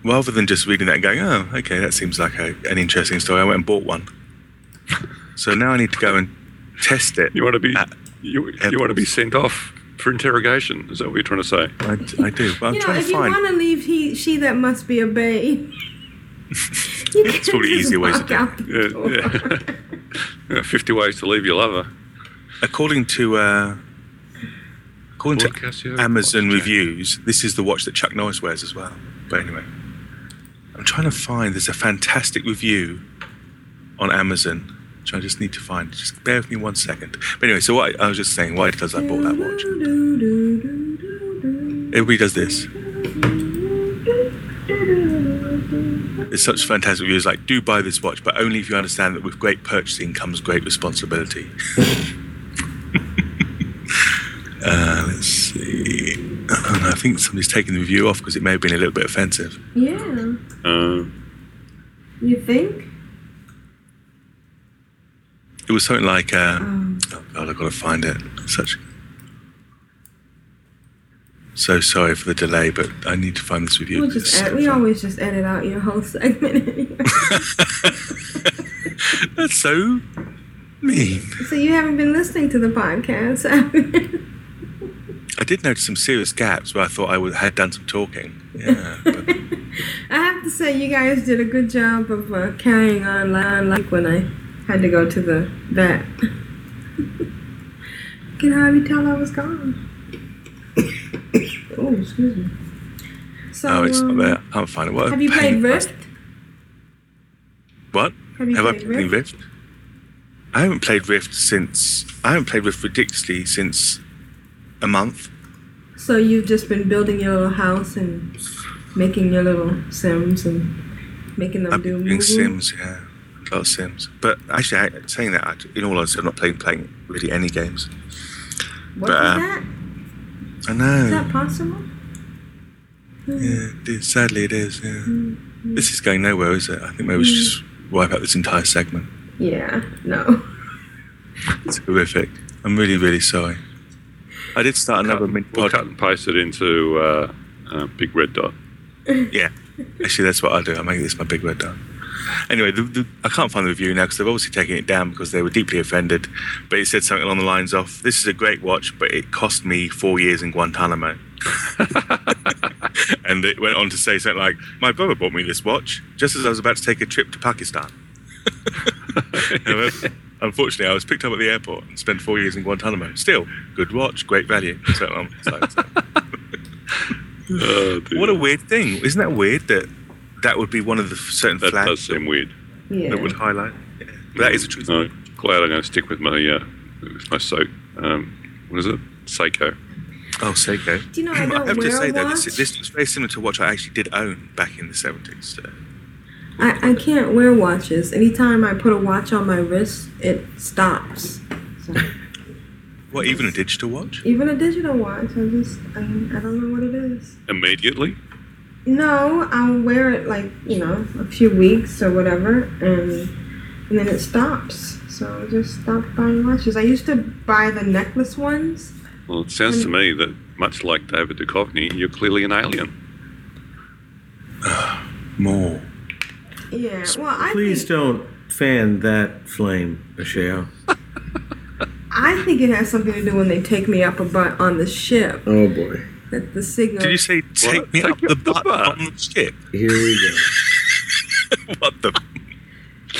rather than just reading that and going, oh, okay, that seems like a, an interesting story, I went and bought one. So now I need to go and test it. You want to be you, you want to be sent off for interrogation? Is that what you're trying to say? I, I do, but I'm you know, trying if to you want to leave, he, she that must be obeyed. It's probably easier ways to do it. Yeah, yeah. yeah. Fifty ways to leave your lover. According to uh, according Ford to Casio Amazon watch, Jack. reviews, this is the watch that Chuck Norris wears as well. But anyway, I'm trying to find. There's a fantastic review on Amazon, which I just need to find. Just bear with me one second. But anyway, so what I, I was just saying, why does I bought that watch? Everybody does this. There's such fantastic reviews like, do buy this watch, but only if you understand that with great purchasing comes great responsibility. uh, let's see. Oh, I think somebody's taken the review off because it may have been a little bit offensive. Yeah. Uh, You think? It was something like, uh, Um, oh God, I've got to find it. Such. So sorry for the delay, but I need to find this review. we'll 'cause it's just so we fun. always just edit out your whole segment anyway. That's so mean. so you haven't been listening to the podcast. I did notice some serious gaps where I thought I would, had done some talking. Yeah, I have to say, you guys did a good job of uh, carrying on like when I had to go to the vet. Can hardly tell I was gone. Oh, excuse me. So, no, it's um, not there. I can't find it. What Have you played Rift? What? Have you Have I played played Rift? I haven't played Rift since. I haven't played Rift ridiculously since a month. So you've just been building your little house and making your little Sims and making them I've do been? Sims, yeah. A lot of Sims. But actually, I, saying that, I, in all honesty, I'm not playing, playing really any games. What but, is uh, that? I know. Is that possible? Yeah, it is. sadly it is. Yeah. Mm-hmm. This is going nowhere, is it? I think maybe we should just wipe out this entire segment. Yeah, no. It's horrific. I'm really, really sorry. I did start another mini we'll podcast. cut and paste it into uh, uh, big red dot. Yeah, actually, that's what I'll do. I'll make this my big red dot. Anyway, the, the, I can't find the review now because they've obviously taken it down because they were deeply offended. But it said something along the lines of, "This is a great watch, but it cost me four years in Guantanamo." and it went on to say something like, "My brother bought me this watch just as I was about to take a trip to Pakistan." Unfortunately, I was picked up at the airport and spent four years in Guantanamo. Still, good watch, great value. So, um, so- so- Oh, what a weird thing! Isn't that weird that that would be one of the certain that flags does seem weird. Yeah. that would highlight? Yeah. That is a truth. No, glad I'm going to stick with my uh, with my so um, what is it? Seiko. Oh, Seiko. Do you know I don't I have wear to say a though, watch? this, this is very similar to a watch I actually did own back in the seventies. So. I, I can't wear watches. Anytime I put a watch on my wrist, it stops. So, What, even a digital watch? even a digital watch, I just I, I don't know what it is. Immediately. No, I'll wear it like you know a few weeks or whatever, and and then it stops. So I just stopped buying watches. I used to buy the necklace ones. Well, it sounds to me that much like David Duchovny, you're clearly an alien. More. Yeah. Well, I Please think, don't fan that flame, Ashayo. I think it has something to do when they take me up a butt on the ship. Oh boy. That the signal. Did you say take What? me Take up the up the butt butt? on the ship? Here we go. what the?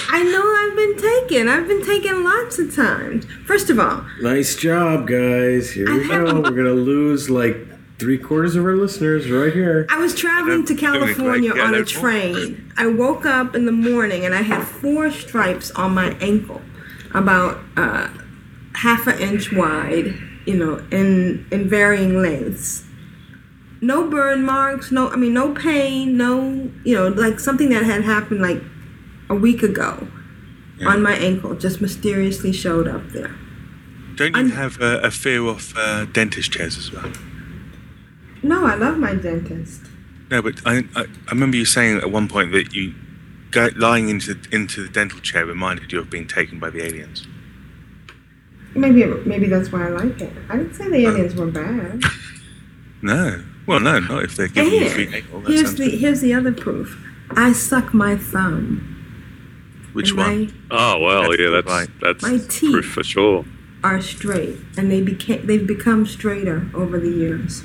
I know I've been taken. I've been taken lots of times. First of all, Nice job, guys. Here we go. We're gonna lose like three quarters of our listeners right here. I was traveling to Doing a great California on a train. I woke up in the morning and I had four stripes on my ankle, about uh, half an inch wide, you know, in in varying lengths. No burn marks, no, I mean, no pain, no, you know, like something that had happened like a week ago on my ankle just mysteriously showed up there. Don't you I'm- have a, a fear of uh, dentist chairs as well? No, I love my dentist. No, but I, I, I remember you saying at one point that you go, lying into into the dental chair reminded you of being taken by the aliens. Maybe maybe that's why I like it. I didn't say the aliens were bad. No, well, no, not if they're giving you free And anal. That here's sounds the good. here's the other proof. I suck my thumb. Which and one? My Oh well, That's yeah, right. that's that's My teeth. proof for sure. are straight, and they became they've become straighter over the years.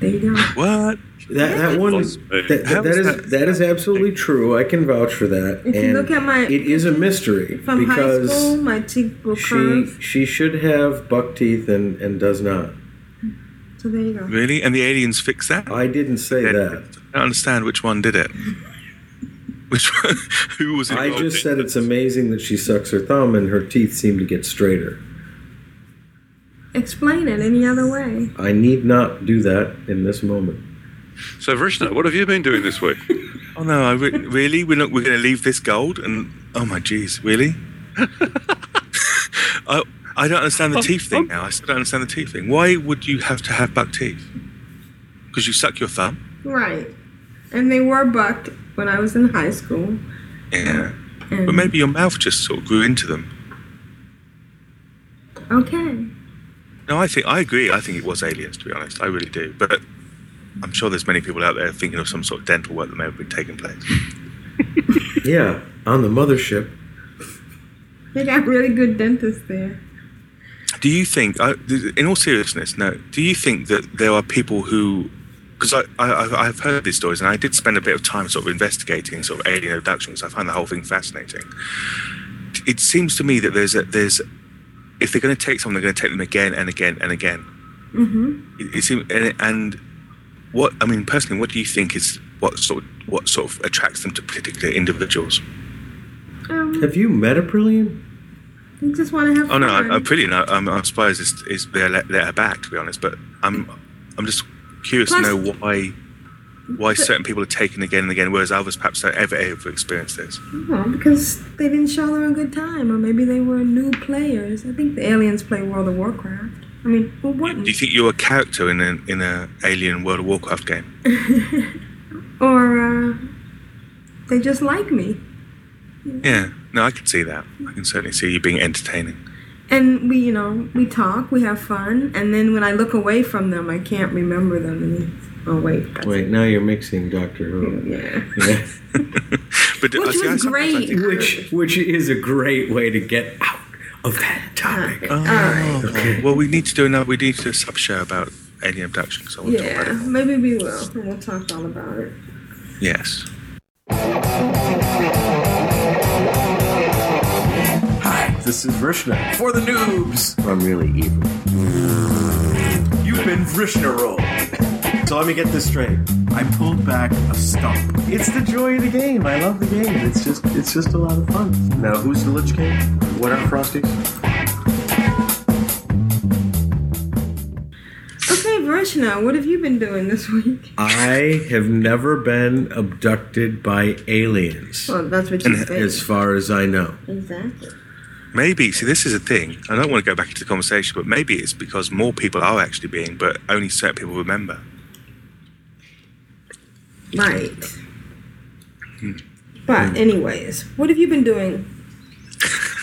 There you go. What? That that one Plus, that, that, that is is that- that is absolutely true. I can vouch for that. If you and look at my- it is a mystery From high because school, my teeth will she curve. she should have buck teeth and and does not. So there you go. Really? And the aliens fixed that? I didn't say I that. I don't understand which one did it. Which one? Who was it? I just said it's amazing that she sucks her thumb and her teeth seem to get straighter. Explain it any other way. I need not do that in this moment. So Vrishna, what have you been doing this week? Oh no! I re- really? We're not. We're going to leave this gold? And oh my jeez, really? I I don't understand the teeth thing now. I still don't understand the teeth thing. Why would you have to have buck teeth? Because you suck your thumb. Right. And they were bucked when I was in high school. Yeah. And But maybe your mouth just sort of grew into them. okay. No, I think I agree. I think it was aliens, to be honest. I really do. But I'm sure there's many people out there thinking of some sort of dental work that may have been taking place. Yeah, on the mothership. They got really good dentists there. Do you think, in all seriousness, no, do you think that there are people who, because I, I, I've- I've heard these stories and I did spend a bit of time sort of investigating sort of alien abductions. I find the whole thing fascinating. It seems to me that there's a, there's, if they're going to take someone, they're going to take them again and again and again. Mm-hmm. It, it seems, and, and what, I mean, personally, what do you think is what sort of, what sort of attracts them to particular individuals? Um, Have you met a brilliant? They just want to have Oh fun. no, I, I'm pretty. No, I'm, I'm surprised it's, it's let her back. To be honest, but I'm I'm just curious Plus- to know why why certain people are taken again and again, whereas others perhaps don't ever ever experience this. Well, because they didn't show them a good time, or maybe they were new players. I think the aliens play World of Warcraft. I mean, who Do wouldn't? you think you're a character in a in a Alien World of Warcraft game? or uh, they just like me. Yeah, no, I can see that. I can certainly see you being entertaining. And we, you know, we talk, we have fun, and then when I look away from them, I can't remember them. And Oh wait, that's Wait, now you're mixing Doctor Who. yeah. Yeah. But uh, Which see, was sometimes great. which which is a great way to get out of that topic. All right. Oh, well, we need to do another. We need to do a sub show about alien abduction. So I want to talk Yeah, about it. maybe we will. And we'll talk all about it. Yes. Hi, this is Vrishna for the noobs. I'm really evil. You've been Vrishna rolled. So let me get this straight. I pulled back a stump. It's the joy of the game. I love the game. It's just it's just a lot of fun. Now who's the Lich King? What are Frosties? Okay, Vrishna, what have you been doing this week? I have never been abducted by aliens, Well, that's what you said. as far as I know. Exactly. Maybe. See, this is a thing. I don't want to go back into the conversation, but maybe it's because more people are actually being, but only certain people remember. Right. Hmm. But, anyways, what have you been doing?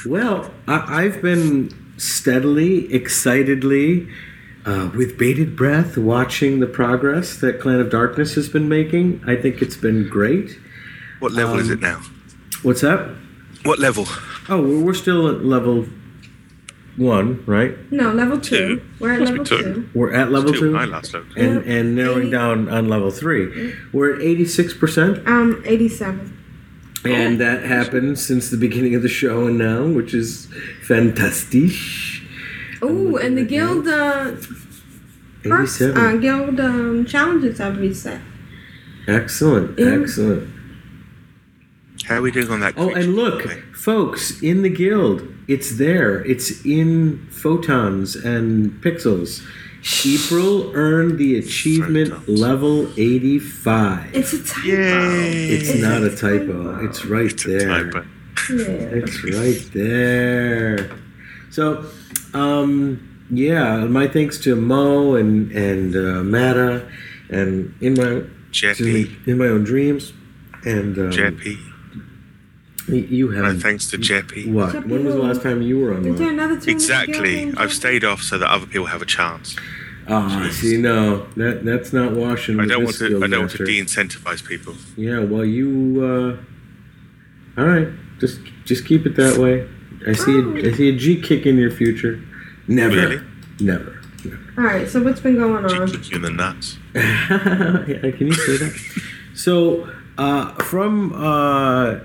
Well, I- I've been steadily, excitedly, uh, with bated breath, watching the progress that Clan of Darkness has been making. I think it's been great. What level is Um, it now? What's that? What level? Oh, we're we're still at level one, right? No, level two. Two. We're at Must be level two. two. We're at level Two two, I last looked. and and narrowing down on level three. We're at eighty six percent, Um, 87. and that happened since the beginning of the show and now, which is fantastic. Oh, and the guild, uh, perks, uh, Eighty-seven. guild, um, challenges have reset. Excellent, Yeah. excellent. How are we doing on that? Oh, and look, the folks, in the guild, it's there. It's in photons and pixels. April earned the achievement Photons. level 85. It's a typo. Yay! It's not a typo. It's right It's a there. typo. Yeah. It's right there. So, um, yeah, my thanks to Mo and and uh, Mata, and in my Jeppy. in my own dreams, and um, Jeppy. Y- you My have thanks to Jeppy. what? Jeppy When was the last time you were Is there on? another two? Exactly. I've stayed off so that other people have a chance. Ah, see, no, that that's not washing. I don't want to. I don't want to de-incentivize people. Yeah, well, you. Uh, all right, just just keep it that way. I see Oh. a, I see a G kick in your future. Never, Really? never. All right. So what's been going She on? kick you in the nuts. Yeah, Can you say that? so, uh, from uh,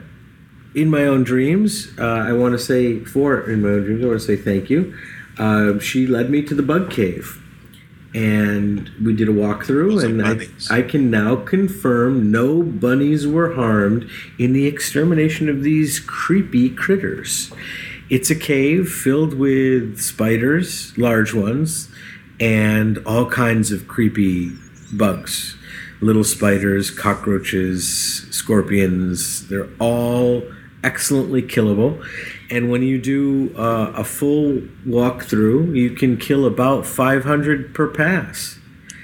in my own dreams, uh, I want to say for in my own dreams, I want to say thank you. Uh, she led me to the bug cave, and we did a walkthrough, and I. I can now confirm no bunnies were harmed in the extermination of these creepy critters. It's a cave filled with spiders, large ones, and all kinds of creepy bugs. Little spiders, cockroaches, scorpions, they're all excellently killable. And when you do uh, a full walkthrough, you can kill about 500 per pass.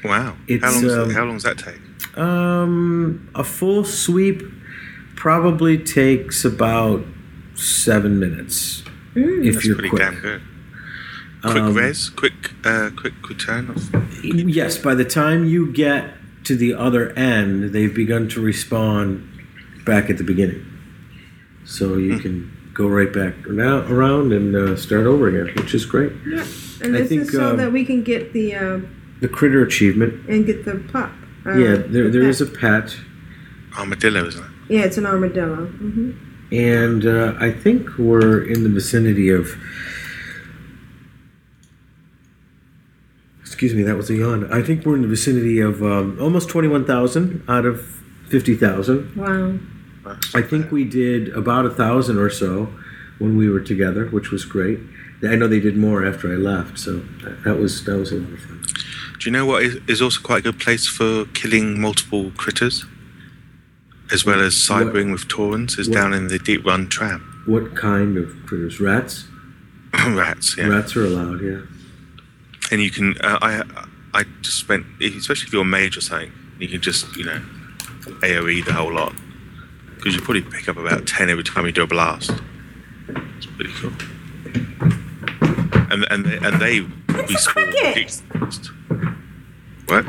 Wow. It's, how long? um, how long does that take? Um, a full sweep probably takes about seven minutes if That's you're pretty quick. damn good. Quick Um, res, quick, uh, quick return. Of, Yes, by the time you get to the other end, they've begun to respawn back at the beginning. So Hmm. you can go right back now, around and uh, start over again, which is great. Yeah, And I this think, is so um, that we can get the uh, The critter achievement. and get the pup. Uh, yeah, there, the there pet. is a pet. armadillo, isn't it? Yeah, it's an armadillo. hmm And uh, I think we're in the vicinity of. Excuse me, that was a yawn. I think we're in the vicinity of um, almost 21,000 out of 50,000. Wow. I think we did about a thousand or so when we were together, which was great. I know they did more after I left, so that, was that was a lot of fun. Do you know what is, is also quite a good place for killing multiple critters, as well as cybering with Taurens? Is what- down in the Deeprun tram. What kind of critters? Rats? Rats, yeah. Rats are allowed, yeah. And you can. Uh, I I just spent, especially if you're a mage or something, you can just you know AOE the whole lot because you probably pick up about ten every time you do a blast. It's pretty cool. And and they, and they respawn cricket. What?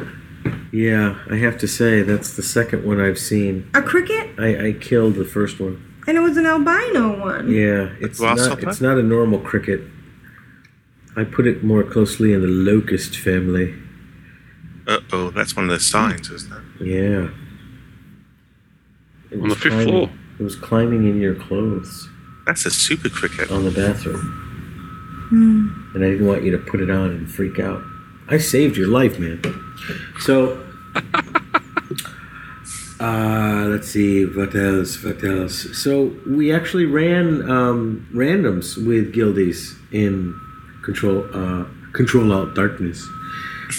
Yeah, I have to say that's the second one I've seen. A cricket? I, I killed the first one. And it was an albino one. Yeah, it's not it's not a normal cricket. I put it more closely in the locust family. Uh oh, that's one of the signs, isn't it? Yeah. It On the was fifth climbing- floor. It was climbing in your clothes That's a super cricket. on the bathroom. Hmm. And I didn't want you to put it on and freak out. I saved your life, man. So, uh, let's see, what else, what else? So, we actually ran um, randoms with guildies in Control, uh, Control Alt Darkness.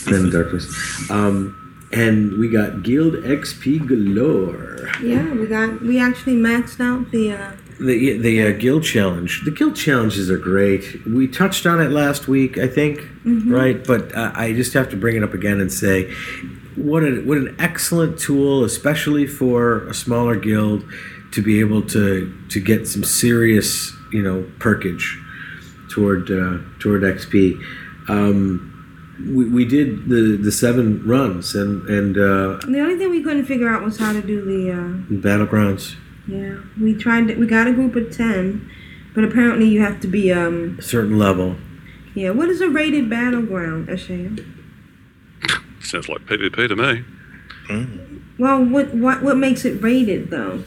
Then Darkness. Um, and we got Guild XP galore. Yeah, we got we actually maxed out the uh The the uh, guild challenge. The guild challenges are great. We touched on it last week, I think, right? But uh, I just have to bring it up again and say, what a, what an excellent tool, especially for a smaller guild, to be able to to get some serious, you know, perkage toward uh, toward XP. Um, we, we did the, the seven runs and and uh, the only thing we couldn't figure out was how to do the uh battlegrounds. yeah. We tried to, we got a group of ten, but apparently you have to be um A certain level. yeah, what is a rated battleground, Asham? Sounds like PvP to me. Well what what what makes it rated though?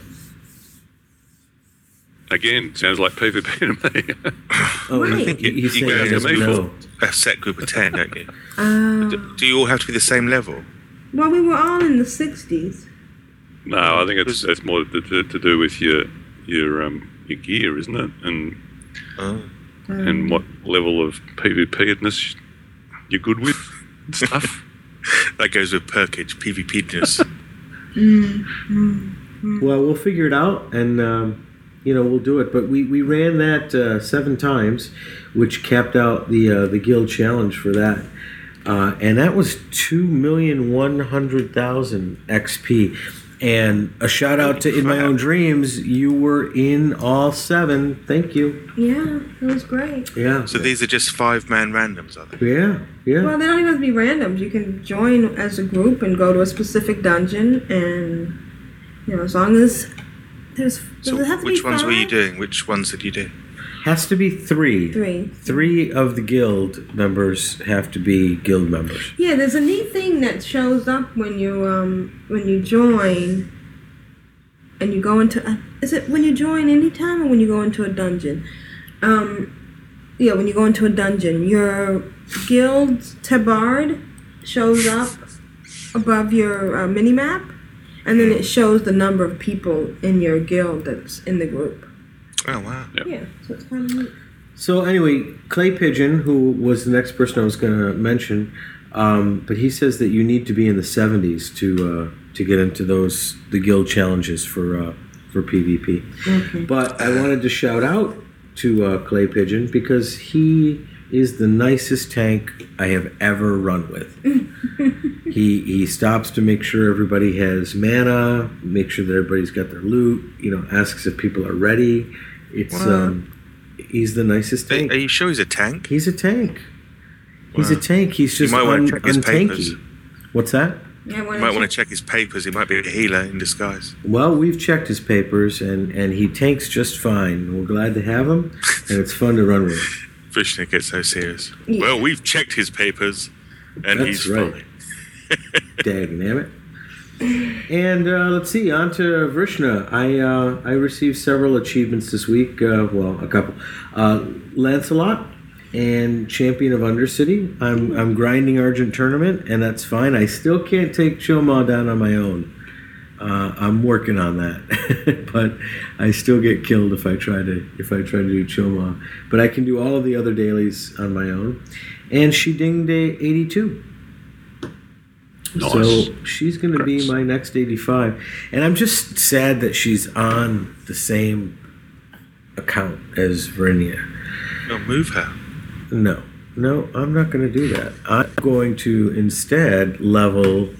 Again, sounds like PvP to me. Oh, Right. I think he- you- he's you go he to doesn't me know. A set group of 10, don't you? Uh, Do, do you all have to be the same level? well we were all in the sixties. no, I think it's it's more to, to, to do with your your um your gear, isn't it? And Oh. and what level of PvP-edness you're good with and stuff. That goes with perkage, PvP-ness. Well, we'll figure it out, and um, you know we'll do it. But we, we ran that uh, seven times, which capped out the uh, the guild challenge for that, uh, and that was two million one hundred thousand XP. And a shout out to In My Own Dreams, you were in all seven. Thank you. Yeah, it was great. Yeah. so these are just five-man randoms, are they? Yeah. Yeah. Well, they don't even have to be randoms. You can join as a group and go to a specific dungeon, and you know, as long as there's does So it have to which be ones were you doing? Which ones did you do? Has to be three. Three. Three of the guild members have to be guild members. Yeah, there's a neat thing that shows up when you um when you join, and you go into. A, is it when you join anytime or when you go into a dungeon? Um, yeah, when you go into a dungeon, your guild tabard shows up above your uh, mini map, and then it shows the number of people in your guild that's in the group. Oh, wow. Yeah, so it's kind of neat. So anyway, Clay Pigeon, who was the next person I was going to mention, um, but he says that you need to be in the 70s to uh, to get into those the guild challenges for uh, for PvP. Okay. But I wanted to shout out to uh, Clay Pigeon because he is the nicest tank I have ever run with. he he stops to make sure everybody has mana, make sure that everybody's got their loot. You know, asks if people are ready. It's Wow. um, he's the nicest tank. are you sure he's a tank? He's a tank. He's a tank. He's You just might wanna check his untanky. papers. What's that? Yeah, You might want to check his papers. He might be a healer in disguise. Well, we've checked his papers, and, and he tanks just fine. We're glad to have him, and it's fun to run with Vishnu gets so serious. Yeah. Well, we've checked his papers, and That's he's right. fine. Dag nabbit. And uh, let's see, on to Vrishna. I uh, I received several achievements this week. Uh, well, a couple. Uh, Lancelot and Champion of Undercity. I'm I'm grinding Argent Tournament, and that's fine. I still can't take Chillmaw down on my own. Uh, I'm working on that, but I still get killed if I try to if I try to do Chillmaw. But I can do all of the other dailies on my own. And she dinged a 82. Nice. So she's going to be my next 85. And I'm just sad that she's on the same account as Verinia. Well, move her. No, no, I'm not going to do that. I'm going to instead level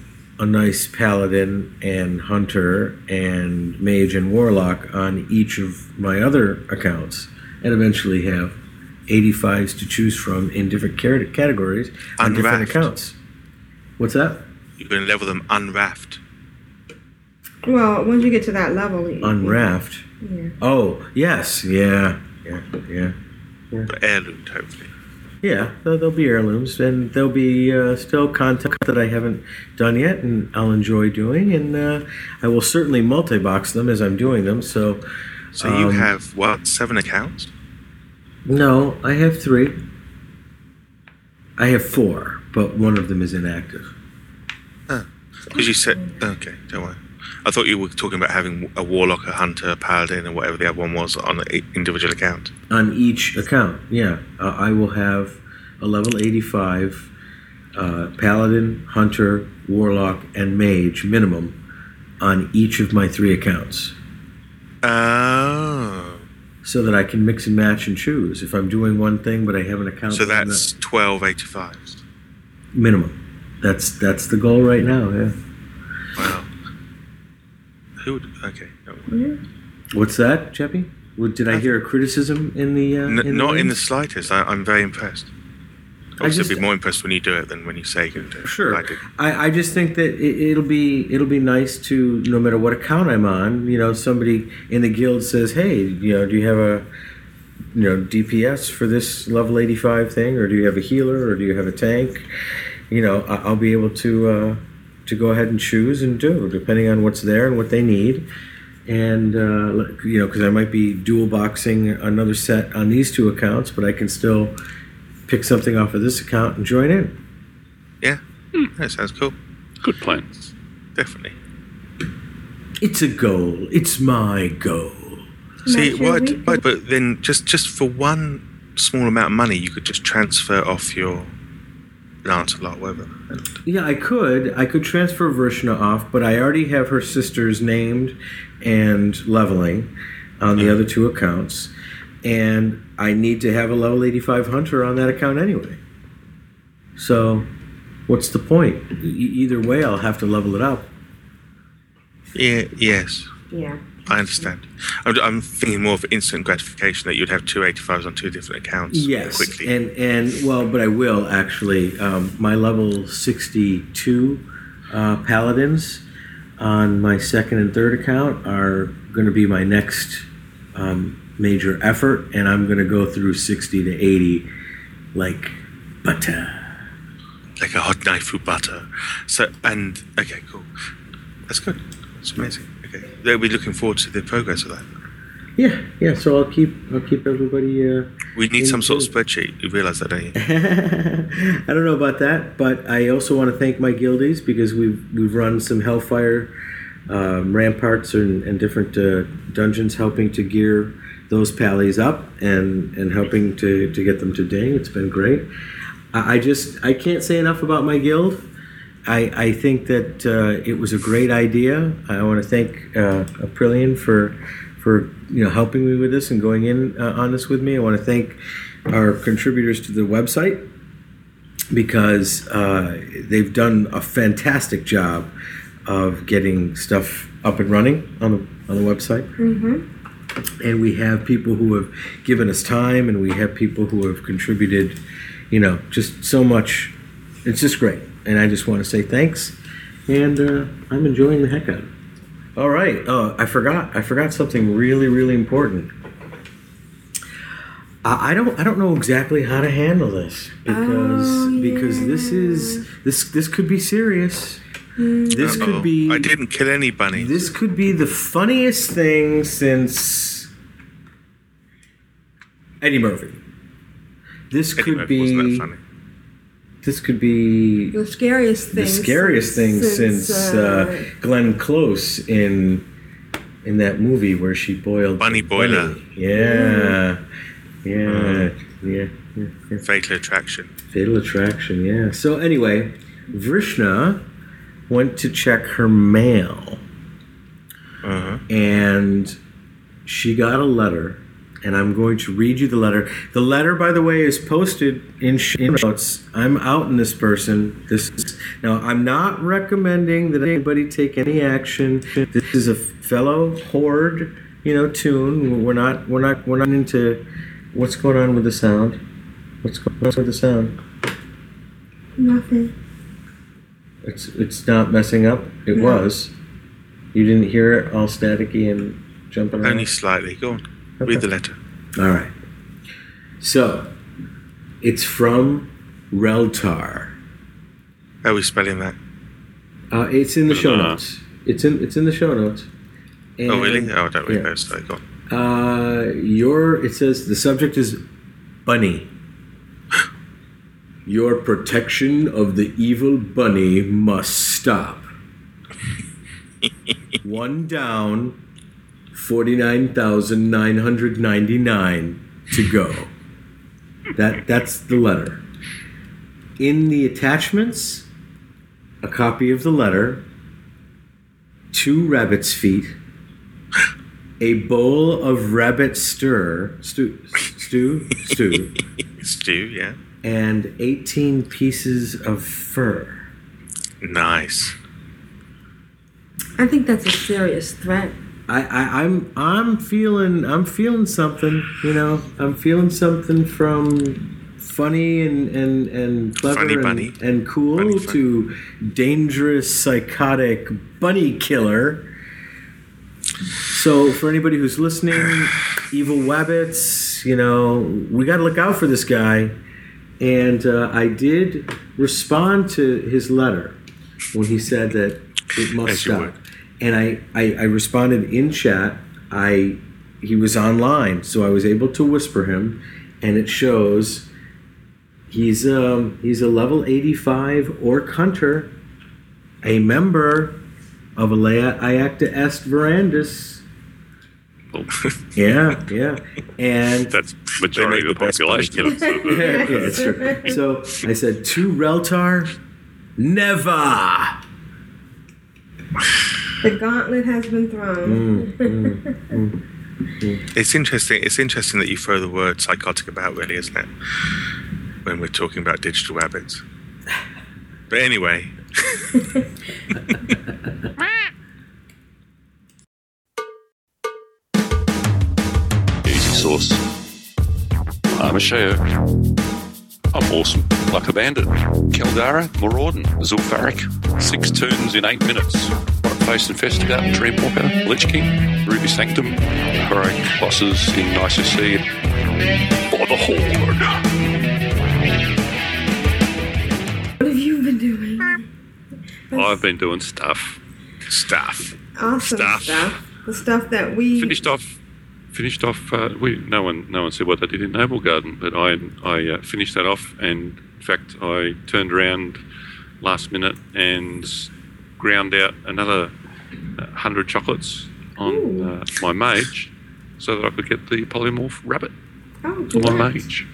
a nice paladin and hunter and mage and warlock on each of my other accounts and eventually have 85s to choose from in different car- categories on different accounts. What's that? You're going to level them unraft. Well, once you get to that level, you- Unraft. Yeah. Oh, yes. Yeah. Yeah. Yeah. But heirloomed, hopefully. Yeah, there'll, be heirlooms, and there'll be uh, still content that I haven't done yet, and I'll enjoy doing, and uh, I will certainly multi-box them as I'm doing them. So, So you um, have, what, seven accounts? No, I have three. I have four, but one of them is inactive. Because you said, okay, don't worry. I thought you were talking about having a warlock, a hunter, a paladin, and whatever the other one was on an individual account. On each account, yeah, uh, I will have a level 85 uh, paladin, hunter, warlock, and mage minimum on each of my three accounts. Oh. So that I can mix and match and choose. If I'm doing one thing but I have an account, So that's 12 85s. not- minimum. That's that's the goal right now. Yeah. Wow. Who would, okay. no. What's that, Jeppy? What, did I hear a criticism in the? Uh, N- in not in the slightest. I, I'm very impressed. I Obviously, just- I'd be more impressed when you do it than when you say you're going to do it. Sure. I did. I, I just think that it, it'll be it'll be nice to no matter what account I'm on, you know, somebody in the guild says, "Hey, you know, do you have a you know DPS for this level 85 thing, or do you have a healer, or do you have a tank?" You know, I, I'll be able to uh, to go ahead and choose and do depending on what's there and what they need. And uh, you know, because I might be dual boxing another set on these two accounts, but I can still pick something off of this account and join in. Yeah. That sounds cool. Good plan. Definitely. It's a goal. It's my goal. See, Not sure what? But, but then just just for one small amount of money, you could just transfer off your Lancelot, whatever. And Yeah, I could. I could transfer Vrishna off, but I already have her sisters named and leveling on the mm-hmm. other two accounts. And I need to have a level 85 hunter on that account anyway. So, what's the point? E- either way, I'll have to level it up. yeah, yes, Yeah. I understand. I'm, I'm thinking more of instant gratification that you'd have two 85s on two different accounts Yes, quickly. and and well, but I will actually. Um, my level sixty-two uh, paladins on my second and third account are going to be my next um, major effort, and I'm going to go through sixty to eighty like butter. like a hot knife through butter. So, and okay, cool. That's good. It's amazing. They'll be looking forward to the progress of that. Yeah, yeah. So I'll keep I'll keep everybody. Uh, We need some sort of spreadsheet. You realise that, don't you? I don't know about that, but I also want to thank my guildies because we've we've run some Hellfire um, ramparts and, and different uh, dungeons, helping to gear those pallies up and and helping to to get them to ding. It's been great. I, I just I can't say enough about my guild. I, I think that uh, it was a great idea. I want to thank uh, Aprillian for for you know helping me with this and going in uh, on this with me. I want to thank our contributors to the website because uh, they've done a fantastic job of getting stuff up and running on the on the website. Mm-hmm. And we have people who have given us time, and we have people who have contributed. You know, just so much. It's just great, and I just want to say thanks. And uh, I'm enjoying the heck out of it. All right. Oh, I forgot. I forgot something really, really important. I I don't. I don't know exactly how to handle this because Oh, because this is this this could be serious. This Uh-oh. could be. I didn't kill any bunnies. This could be the funniest thing since Eddie Murphy. This Eddie could Murphy wasn't be. That funny. This could be The scariest thing. the scariest thing since, uh, Glenn Close in in that movie where she boiled Bunny the boiler. bunny. Yeah, yeah, yeah, yeah, yeah. Fatal attraction. Fatal Attraction. Yeah. So anyway, Vrishna went to check her mail Uh-huh. and she got a letter and i'm going to read you the letter the letter by the way is posted in show notes i'm out in this person this is, now i'm not recommending that anybody take any action this is a fellow horde you know toon we're not we're not we're not into what's going on with the sound what's going on with the sound Nothing. It's it's not messing up. It No. was. You didn't hear it all staticky and jumping around. Only slightly. Go on. Okay. Read the letter. All right. So, it's from Reltar. How are we spelling that? Uh, it's in the show notes. It's in it's in the show notes. oh, really? Oh, I don't read yeah. those. So go on. Uh, your it says the subject is bunny. Your protection of the evil bunny must stop. One down, forty nine thousand nine hundred ninety nine to go. That that's the letter. In the attachments, a copy of the letter, two rabbit's feet, a bowl of rabbit stir, stew, stew, stew, Stew, yeah. and 18 pieces of fur. Nice. I think that's a serious threat. I, I, I'm, I'm feeling, I'm feeling something. You know, I'm feeling something from funny and and and clever and, and cool to dangerous, psychotic bunny killer. So, for anybody who's listening, evil wabbits, you know, we got to look out for this guy. And uh, I did respond to his letter when he said that it must As stop. Would. And I, I, I responded in chat. I he was online, so I was able to whisper him, and it shows he's um, he's a level 85 orc hunter, a member of Alea Iacta Est Verandis. Well, Yeah, yeah. And that's majority They of the make the best population. so the- yeah, it's true. So I said to Reltar, never. The gauntlet has been thrown. Mm, mm, mm, mm, It's interesting. It's interesting that you throw the word psychotic about, really, isn't it? When we're talking about digital rabbits. But anyway, Easy sauce. I'm Ashayo. I'm awesome. Like a bandit. Keldara, Maraudon, Zul'Farrak. Six turns in eight minutes. Face Investigator, Dreamwalker, Lich King, Ruby Sanctum, Heroic bosses in Seed. For the Horde. What have you been doing? I've been doing stuff. Stuff. Awesome Stuff. stuff. The stuff that we Finished off. Finished off. Uh, we no one no one said what they did in Noblegarden, but I I uh, finished that off, and in fact I turned around last minute and ground out another uh, hundred chocolates on uh, my mage, so that I could get the polymorph rabbit oh, for my congrats. mage.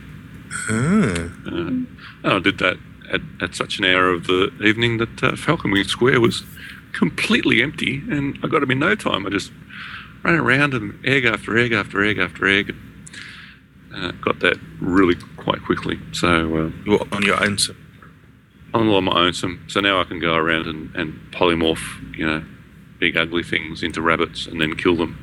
Uh, and I did that at, at such an hour of the evening that uh, Falconwing Square was completely empty, and I got him in no time. I just ran around and egg after egg after egg after egg. Uh, got that really quite quickly. So uh, you're on your own. So I'm on my own. Some, so now I can go around and, and polymorph, you know, big ugly things into rabbits and then kill them,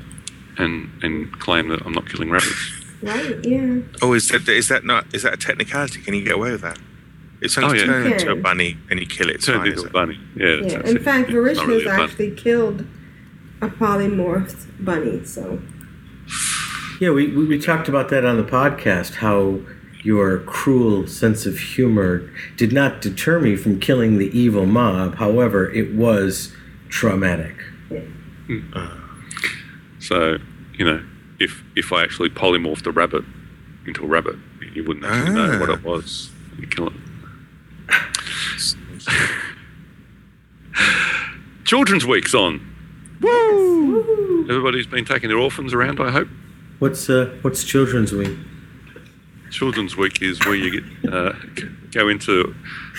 and and claim that I'm not killing rabbits. Right, yeah. Oh, is that is that not is that a technicality? Can you get away with that? It's only Oh, yeah. turn You into a bunny and you kill it. It's Turned into a bunny. Yeah. Yeah. In it. fact, It's not Vrishna's really a actually killed a polymorphed bunny, so Yeah, we, we, we talked about that on the podcast, how your cruel sense of humor did not deter me from killing the evil mob. However, it was traumatic. So, you know, if if I actually polymorphed a rabbit into a rabbit, you wouldn't actually know what Ah. it was. You kill it. Children's Week's on. Woo! Everybody's been taking their orphans around, I hope. What's uh, what's Children's Week? Children's Week is where you get uh, go into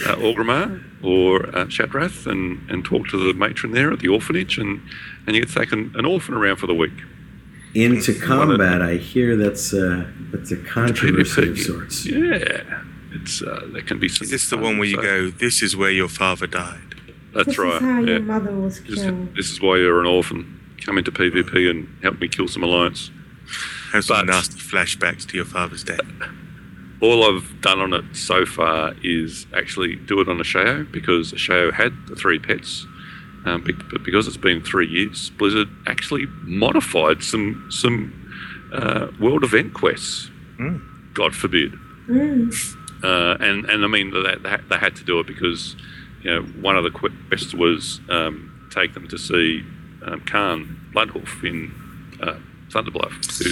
uh, Orgrimmar or uh, Shattrath and, and talk to the matron there at the orphanage, and, and you get to take an, an orphan around for the week. Into combat, I hear that's uh, that's a controversy of sorts. Yeah, it's uh, there can be some. Is this the one where you so- go? This is where your father died. That's this right. is how yeah. your mother was This, killed. this is why you're an orphan. Come into PvP and help me kill some alliance. Have some But- nasty flashbacks to your father's death. all I've done on it so far is actually do it on Ashayo because Ashayo had the three pets. Um, but because it's been three years, Blizzard actually modified some some uh, world event quests. God forbid. Uh, and and I mean they, they they had to do it because you know one of the quests was um, take them to see um, Cairne Bloodhoof in uh, Thunder Bluff, who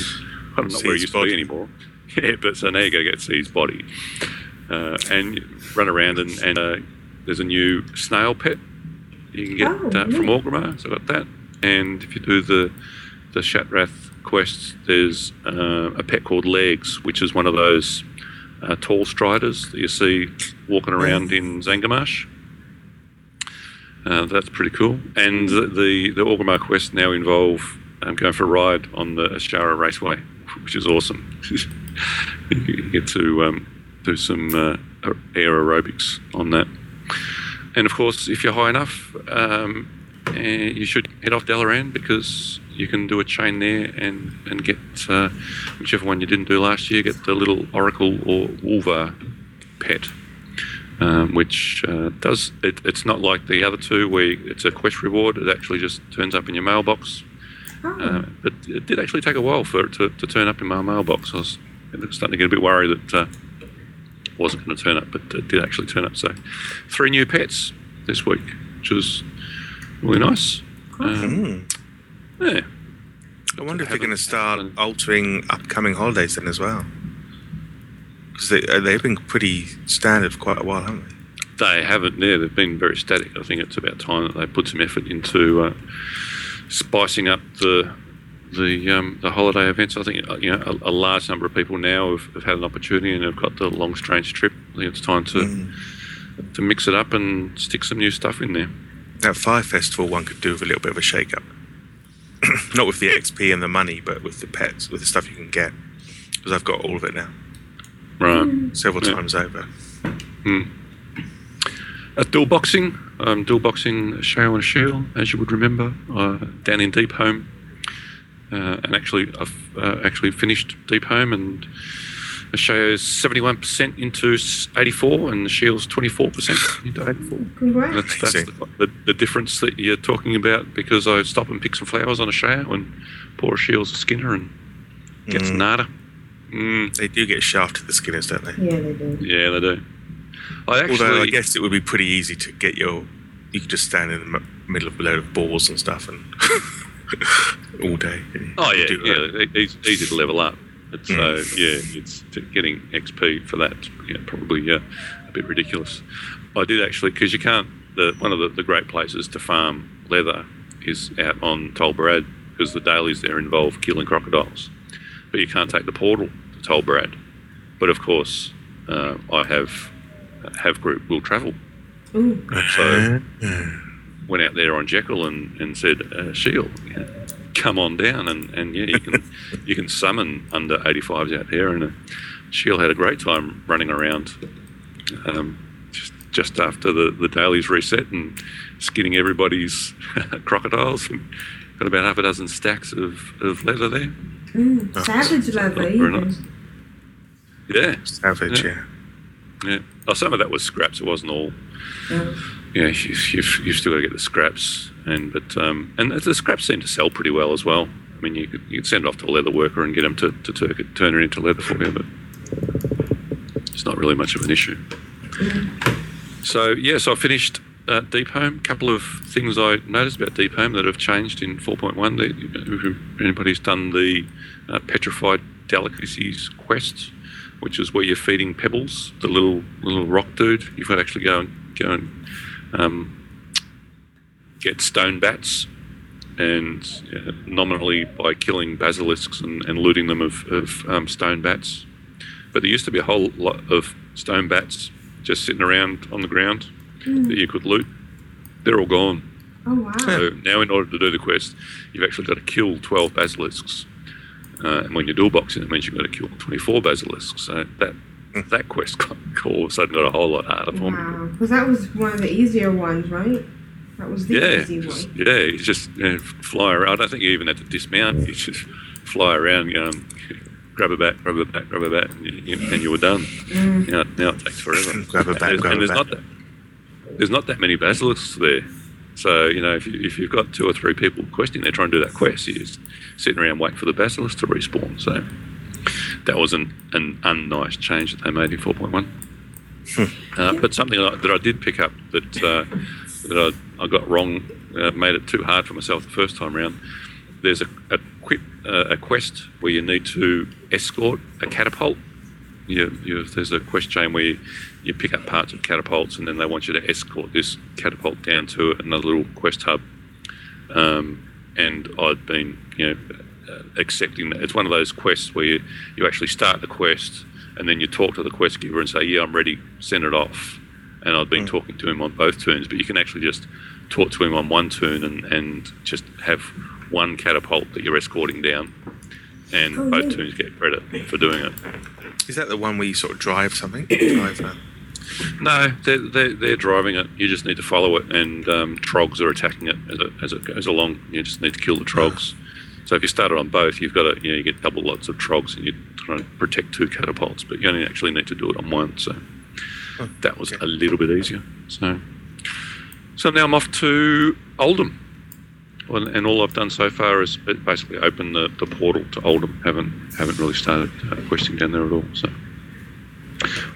I don't know where he his used to be anymore. Yeah, but so now you go get to see his body uh, and run around and, and uh, there's a new snail pet you can get Oh, uh, from neat. Orgrimmar, so I got that. And if you do the the Shattrath quests, there's uh, a pet called Legs, which is one of those uh, tall striders that you see walking around in Zangarmarsh. Uh, that's pretty cool. And the the, Orgrimmar quests now involve um, going for a ride on the Azshara Raceway, which is awesome. you get to um, do some uh, air aerobics on that. And of course, if you're high enough, um, eh, you should head off Dalaran because you can do a chain there and and get uh, whichever one you didn't do last year. Get the little Oracle or Wolvar pet, um, which uh, does. It, it's not like the other two where it's a quest reward. It actually just turns up in your mailbox. Uh, but it did actually take a while for it to, to turn up in my mailbox. I was starting to get a bit worried that uh, it wasn't going to turn up, but it did actually turn up. So, three new pets this week, which was really nice. Um, yeah. I wonder if they're going to start altering upcoming holidays then as well. Because they, uh, they've been pretty standard for quite a while, haven't they? They haven't. Yeah, they've been very static. I think it's about time that they put some effort into uh, spicing up the the um, the holiday events. I think uh, you know a, a large number of people now have, have had an opportunity and have got the long strange trip. I think it's time to to mix it up and stick some new stuff in there. That Fire Festival one could do with a little bit of a shake up. Not with the XP and the money, but with the pets, with the stuff you can get. Because I've got all of it now, Right. several Yeah. times over. Hmm. At dual boxing, um, dual boxing Shale and Shield, as you would remember, uh, down in Deepholm. Uh, and actually, I've uh, actually finished Deepholm, and the Shao's 71% into 84, and the Shield's 24% into 84. Congrats. That's, that's the, the, the difference that you're talking about because I stop and pick some flowers on Ashayo and pour a Shield's a Skinner and gets Mm. nada. Mm, They do get shafted, the skinners, don't they? Yeah, they do. yeah, they do. I actually, Although I guess it would be pretty easy to get your. You could just stand in the m- middle of a load of balls and stuff and. all day. Oh yeah, yeah, it's easy to level up. It's, Mm. So yeah, it's getting XP for that. Yeah, probably uh, a bit ridiculous. I did actually because you can't. The one of the, the great places to farm leather is out on Tol Barad because the dailies there involve killing crocodiles, but you can't take the portal to Tol Barad. But of course, uh, I have have group will travel. Ooh. So went out there on Jekyll and, and said, uh, Shield, come on down and, and yeah, you can you can summon under 85s out there. And uh, Shield had a great time running around um, just, just after the, the dailies reset and skinning everybody's crocodiles and got about half a dozen stacks of, of leather there. Mm, savage leather, Very nice. Yeah. Savage, yeah. Yeah. Oh, some of that was scraps. It wasn't all. Yeah. Yeah, you've, you've, you've still got to get the scraps, and but um, and the scraps seem to sell pretty well as well. I mean, you could you could send it off to a leather worker and get them to, to turn it, turn it into leather for you, but it's not really much of an issue. So yeah, so I finished uh, Deepholm. A couple of things I noticed about Deepholm that have changed in 4.1. The, if anybody's done the uh, Petrified Delicacies quest, which is where you're feeding pebbles, the little little rock dude. You've got to actually go and go and um, get stone bats, and uh, nominally by killing basilisks and, and looting them of, of um, stone bats. But there used to be a whole lot of stone bats just sitting around on the ground Mm. that you could loot. They're all gone. Oh, wow. So now, in order to do the quest, you've actually got to kill 12 basilisks. Uh, and when you're dual boxing, it means you've got to kill 24 basilisks. So that that quest got, all of a sudden got a whole lot harder for me. Wow. Because that was one of the easier ones, right? That was the Yeah, easy just, one. yeah, you just you know, fly around. I don't think you even had to dismount. You just fly around, you know, grab a bat, grab a bat, grab a bat, and you, you, and you were done. Mm. Now, now it takes forever. Grab a bat, and, grab and a there's bat. not that there's not that many basilisks there. So you know, if, you, if you've got two or three people questing, they're trying to do that quest. You're just sitting around waiting for the basilisk to respawn. So that was an an unnice change that they made in 4.1. Uh, but something that I- did pick up that uh, that I, I got wrong, uh, made it too hard for myself the first time round. There's a a, quit, uh, a quest where you need to escort a catapult. You, you, there's a quest chain where you, you pick up parts of catapults and then they want you to escort this catapult down to another little quest hub. Um, and I'd been, you know, uh, accepting that. It's one of those quests where you, you actually start the quest and then you talk to the quest giver and say, Yeah, I'm ready, send it off. And I've been talking to him on both turns, but you can actually just talk to him on one turn and, and just have one catapult that you're escorting down. And Oh, both yeah. turns get credit for doing it. Is that the one where you sort of drive something? drive uh, No, they're, they're, they're driving it. You just need to follow it, and um, trogs are attacking it as it, as it goes along. You just need to kill the trogs. So if you start it on both, you've got to, you know, you get double lots of trogs, and you're trying to protect two catapults, but you only actually need to do it on one. So that was a little bit easier. So, so now I'm off to Uldum. Well, and all I've done so far is basically open the, the portal to Uldum. Haven't haven't really started uh, questing down there at all. So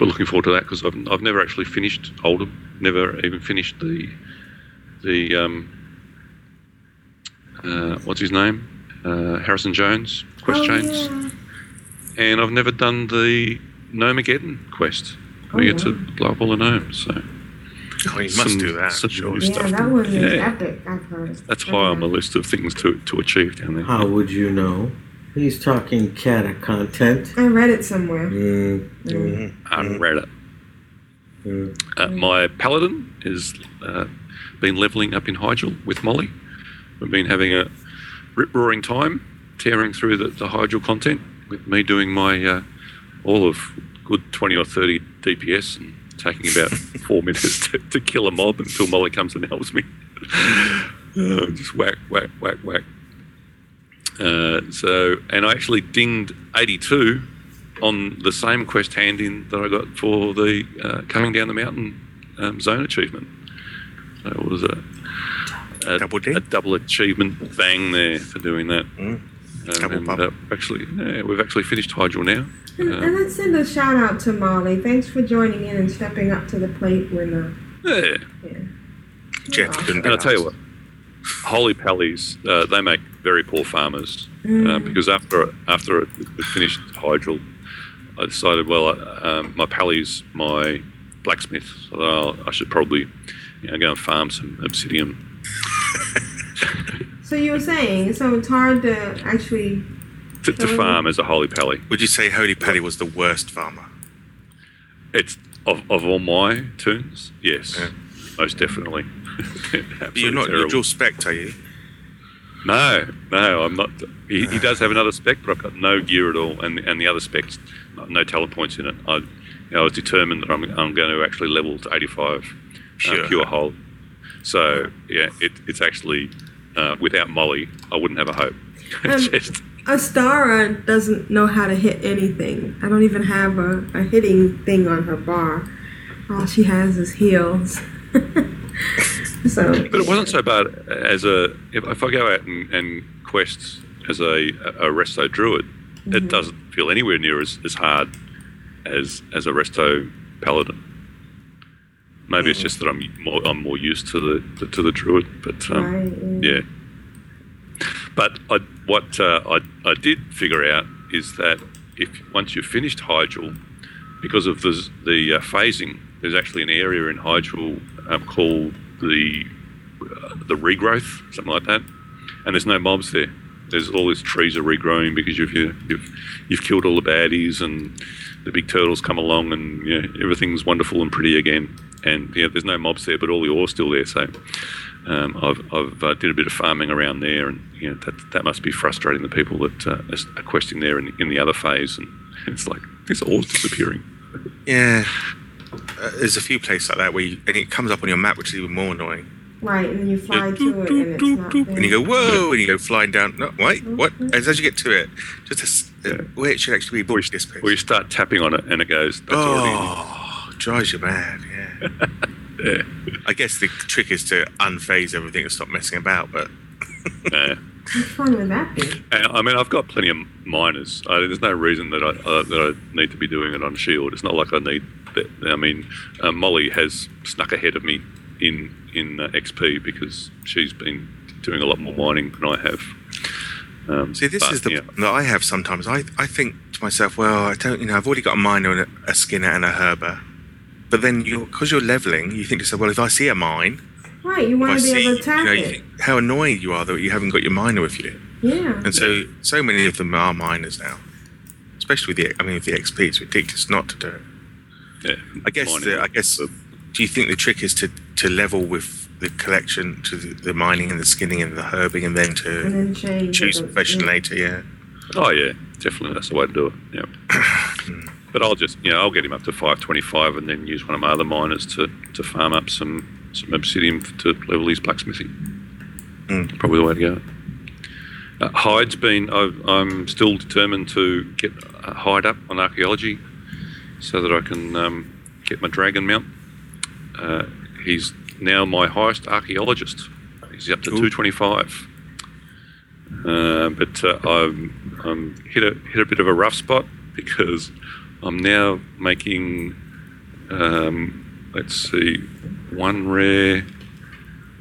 we're looking forward to that because I've, I've never actually finished Uldum. Never even finished the the um, uh, what's his name uh, Harrison Jones quest Oh, chains, yeah. and I've never done the Gnomageddon quest where you get to blow up all the gnomes. So Oh, you must do that, Some sure. new Yeah, stuff. that one is Yeah. epic. I've heard. That's high on the list of things to, to achieve down there. How would you know? He's talking cata content. I read it somewhere. Mm, Mm. I read it. Uh, my paladin has uh, been leveling up in Hyjal with Molly. We've been having a rip roaring time tearing through the, the Hyjal content with me doing my uh, all of good 20 or 30 DPS and taking about four minutes to, to kill a mob until Molly comes and helps me. Uh, just whack, whack, whack, whack. Uh, so, and I actually dinged 82 on the same quest hand in that I got for the uh, coming down the mountain um, zone achievement. So it was a, a, double, a double achievement bang there for doing that. Um, and, uh, actually, yeah, we've actually finished Hyjal now. And, Um, and let's send a shout out to Molly. Thanks for joining in and stepping up to the plate when uh, yeah. Jeff couldn't And I'll tell you what, Holy Pallies, uh, they make very poor farmers uh, Mm. because after after it we finished Hyjal, I decided, well, uh, um, my Pallies, my blacksmith, so I'll- I should probably you know, go and farm some obsidian. So you were saying, so it's hard to actually. To, to farm as a Holy Pally. Would you say Holy Paddy was the worst farmer? It's of, of all my toons, yes, most definitely. But you're not, you're dual spec, are you? No, no, I'm not. He, he does have another spec, but I've got no gear at all, and and the other specs, no talent points in it. I, you know, I was determined that I'm, I'm going to actually level to 85 Pure. uh, pure hull. So yeah, it, it's actually uh, without Molly, I wouldn't have a hope. Um, Just- Astara doesn't know how to hit anything. I don't even have a, a hitting thing on her bar. All she has is heals. so But it wasn't so bad as a. If, if I go out and, and quest as a, a resto druid, it Mhm. doesn't feel anywhere near as, as hard as as a resto paladin. Maybe it's just that I'm more I'm more used to the, to the druid, but um, Right, yeah. But I, what uh, I I did figure out is that if once you've finished Hyjal, because of the the uh, phasing, there's actually an area in Hyjal um, called the uh, the regrowth, something like that, and there's no mobs there. There's all these trees are regrowing because you've you've you've killed all the baddies and the big turtles come along and you know, everything's wonderful and pretty again. And you know, there's no mobs there, but all the ore's still there. So um, I've I've uh, did a bit of farming around there, and you know that that must be frustrating the people that uh, are questing there in, in the other phase, and it's like this ore's disappearing. Yeah. Uh, there's a few places like that where you, and it comes up on your map, which is even more annoying. right, and then you fly to it, and it's not. And you go, whoa, and you go flying down. No, wait, what? As, as you get to it, just a s uh, where it should actually be bush this piece. Where you start tapping on it and it goes. That's already. Oh, drives you mad. Yeah. Yeah. I guess the trick is to unphase everything and stop messing about. But Yeah. How fun would that I mean, I've got plenty of miners. I, there's no reason that I uh, that I need to be doing it on Shield. It's not like I need. That. I mean, uh, Molly has snuck ahead of me in in uh, XP because she's been doing a lot more mining than I have. Um, see, this but, is the yeah. that I have sometimes. I, I think to myself, well, I don't, you know, I've already got a miner and a, a skinner and a herber. But then, you because you're leveling, you think to yourself, well, if I see a mine, Right, you if want I to be see, able to you tap know, you it. think how annoyed you are that you haven't got your miner with you. Yeah. And so, so many of them are miners now. Especially with the, I mean, with the XP, it's ridiculous not to do it. Yeah, I guess, the, I guess, do you think the trick is to, to level with the collection to the, the mining and the skinning and the herbing and then to And then change choose it. profession later? Yeah. Oh yeah, definitely that's the way to do it. Yeah. but I'll just you know I'll get him up to five twenty five and then use one of my other miners to, to farm up some some obsidian to level his blacksmithing. Mm. Probably the way to go. Uh, Hyde's been I've, I'm still determined to get hide up on archaeology so that I can um, get my dragon mount. Uh, he's now my highest archaeologist. He's up to twenty five. Uh, but uh, I'm, I'm hit a hit a bit of a rough spot because I'm now making um, let's see one rare,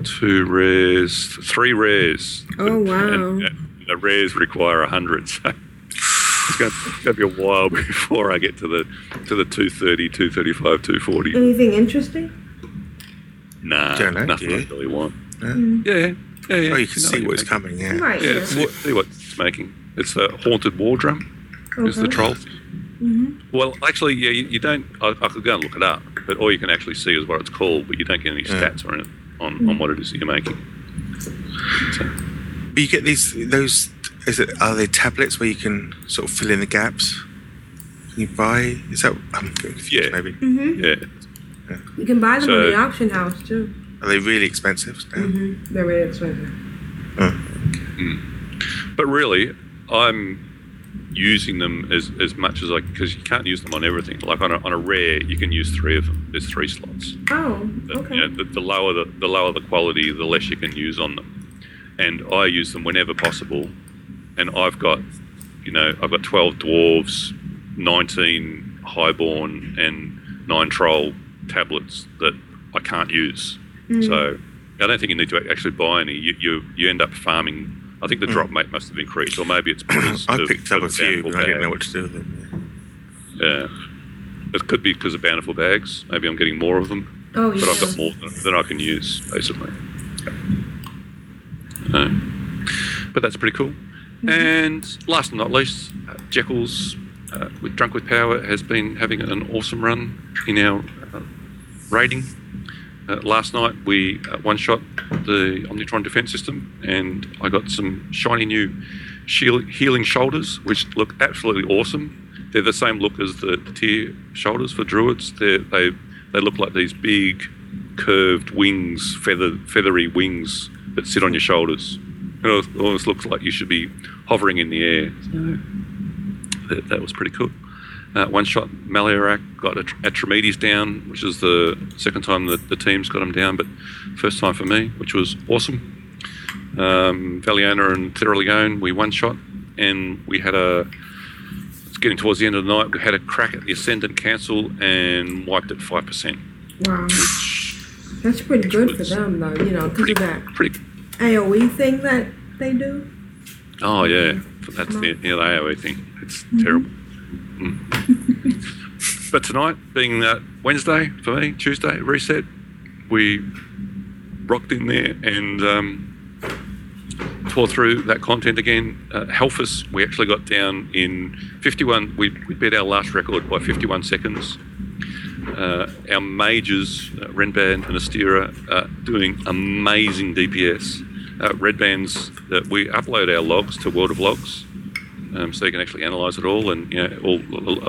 two rares, three rares. Oh, wow. And, and the rares require a hundred, so it's going, it's going to be a while before I get to the to the 230, 235, 240. Anything interesting? Nah, Don't know, nothing do I really want. Yeah. Yeah, yeah, yeah. Oh, you can know see what's making. coming. Yeah. Right, Yeah, yeah. see, see what it's making. It's a haunted war drum. Is the Okay. troll. Mhm. Well, actually, yeah, you, you don't. I, I could go and look it up, but all you can actually see is what it's called, but you don't get any Yeah. stats on it on, on what it is that you're making. So, But you get these those. Is it are they tablets where you can sort of fill in the gaps? Can you buy? Is that I'm confused. Yeah. Maybe hmm yeah, You can buy them So- in the auction house too. are they really expensive? now? hmm They're really expensive. but really, I'm using them as, as much as I because you can't use them on everything. Like on a, on a rare, you can use three of them. There's three slots. Oh, okay. you know, the, the lower the, the lower the quality, the less you can use on them. And I use them whenever possible. And I've got, you know, I've got 12 dwarves, 19 highborn, and nine troll tablets that I can't use. Mm. So I don't think you need to actually buy any. You you, you end up farming. I think the drop rate must have increased, or maybe it's because Mm. I of- picked up a few, but I didn't know what to do with them. Yeah. It could be because of bountiful bags. Maybe I'm getting more of them oh, but yeah. I've got more than, than I can use, basically. But that's pretty cool. And last but not least, uh, Jekyll's uh, with Drunk with Power has been having an awesome run in our uh, raiding. Uh, last night we uh, one shot the Omnitron defense system, and I got some shiny new shield, healing shoulders, which look absolutely awesome. They're the same look as the, the tier shoulders for druids. They're, they they look like these big, curved wings, feather feathery wings that sit on your shoulders. It almost- looks like you should be hovering in the air. So that, that was pretty cool. Uh, one shot Maloriak got a, a down, which is the second time that the team's got him down, but first time for me, which was awesome. Um, Valiona and Theralion, we one shot, and we had a. It's getting towards the end of the night. We had a crack at the Ascendant Council and wiped it five percent. Wow. That's pretty good for them, though. You know, because of that Pretty. AOE thing that they do. Oh yeah, that's the, yeah, the AOE thing. It's terrible. Mm. but tonight, being uh, Wednesday for me, Tuesday reset, we rocked in there and um, tore through that content again. Uh, Halfus, we actually got down in 51. We, we beat our last record by 51 seconds. Uh, our majors, uh, Renban and Astera, uh, doing amazing DPS. Uh, Redbands, uh, we upload our logs to World of Logs, um, so you can actually analyse it all, and you know, all,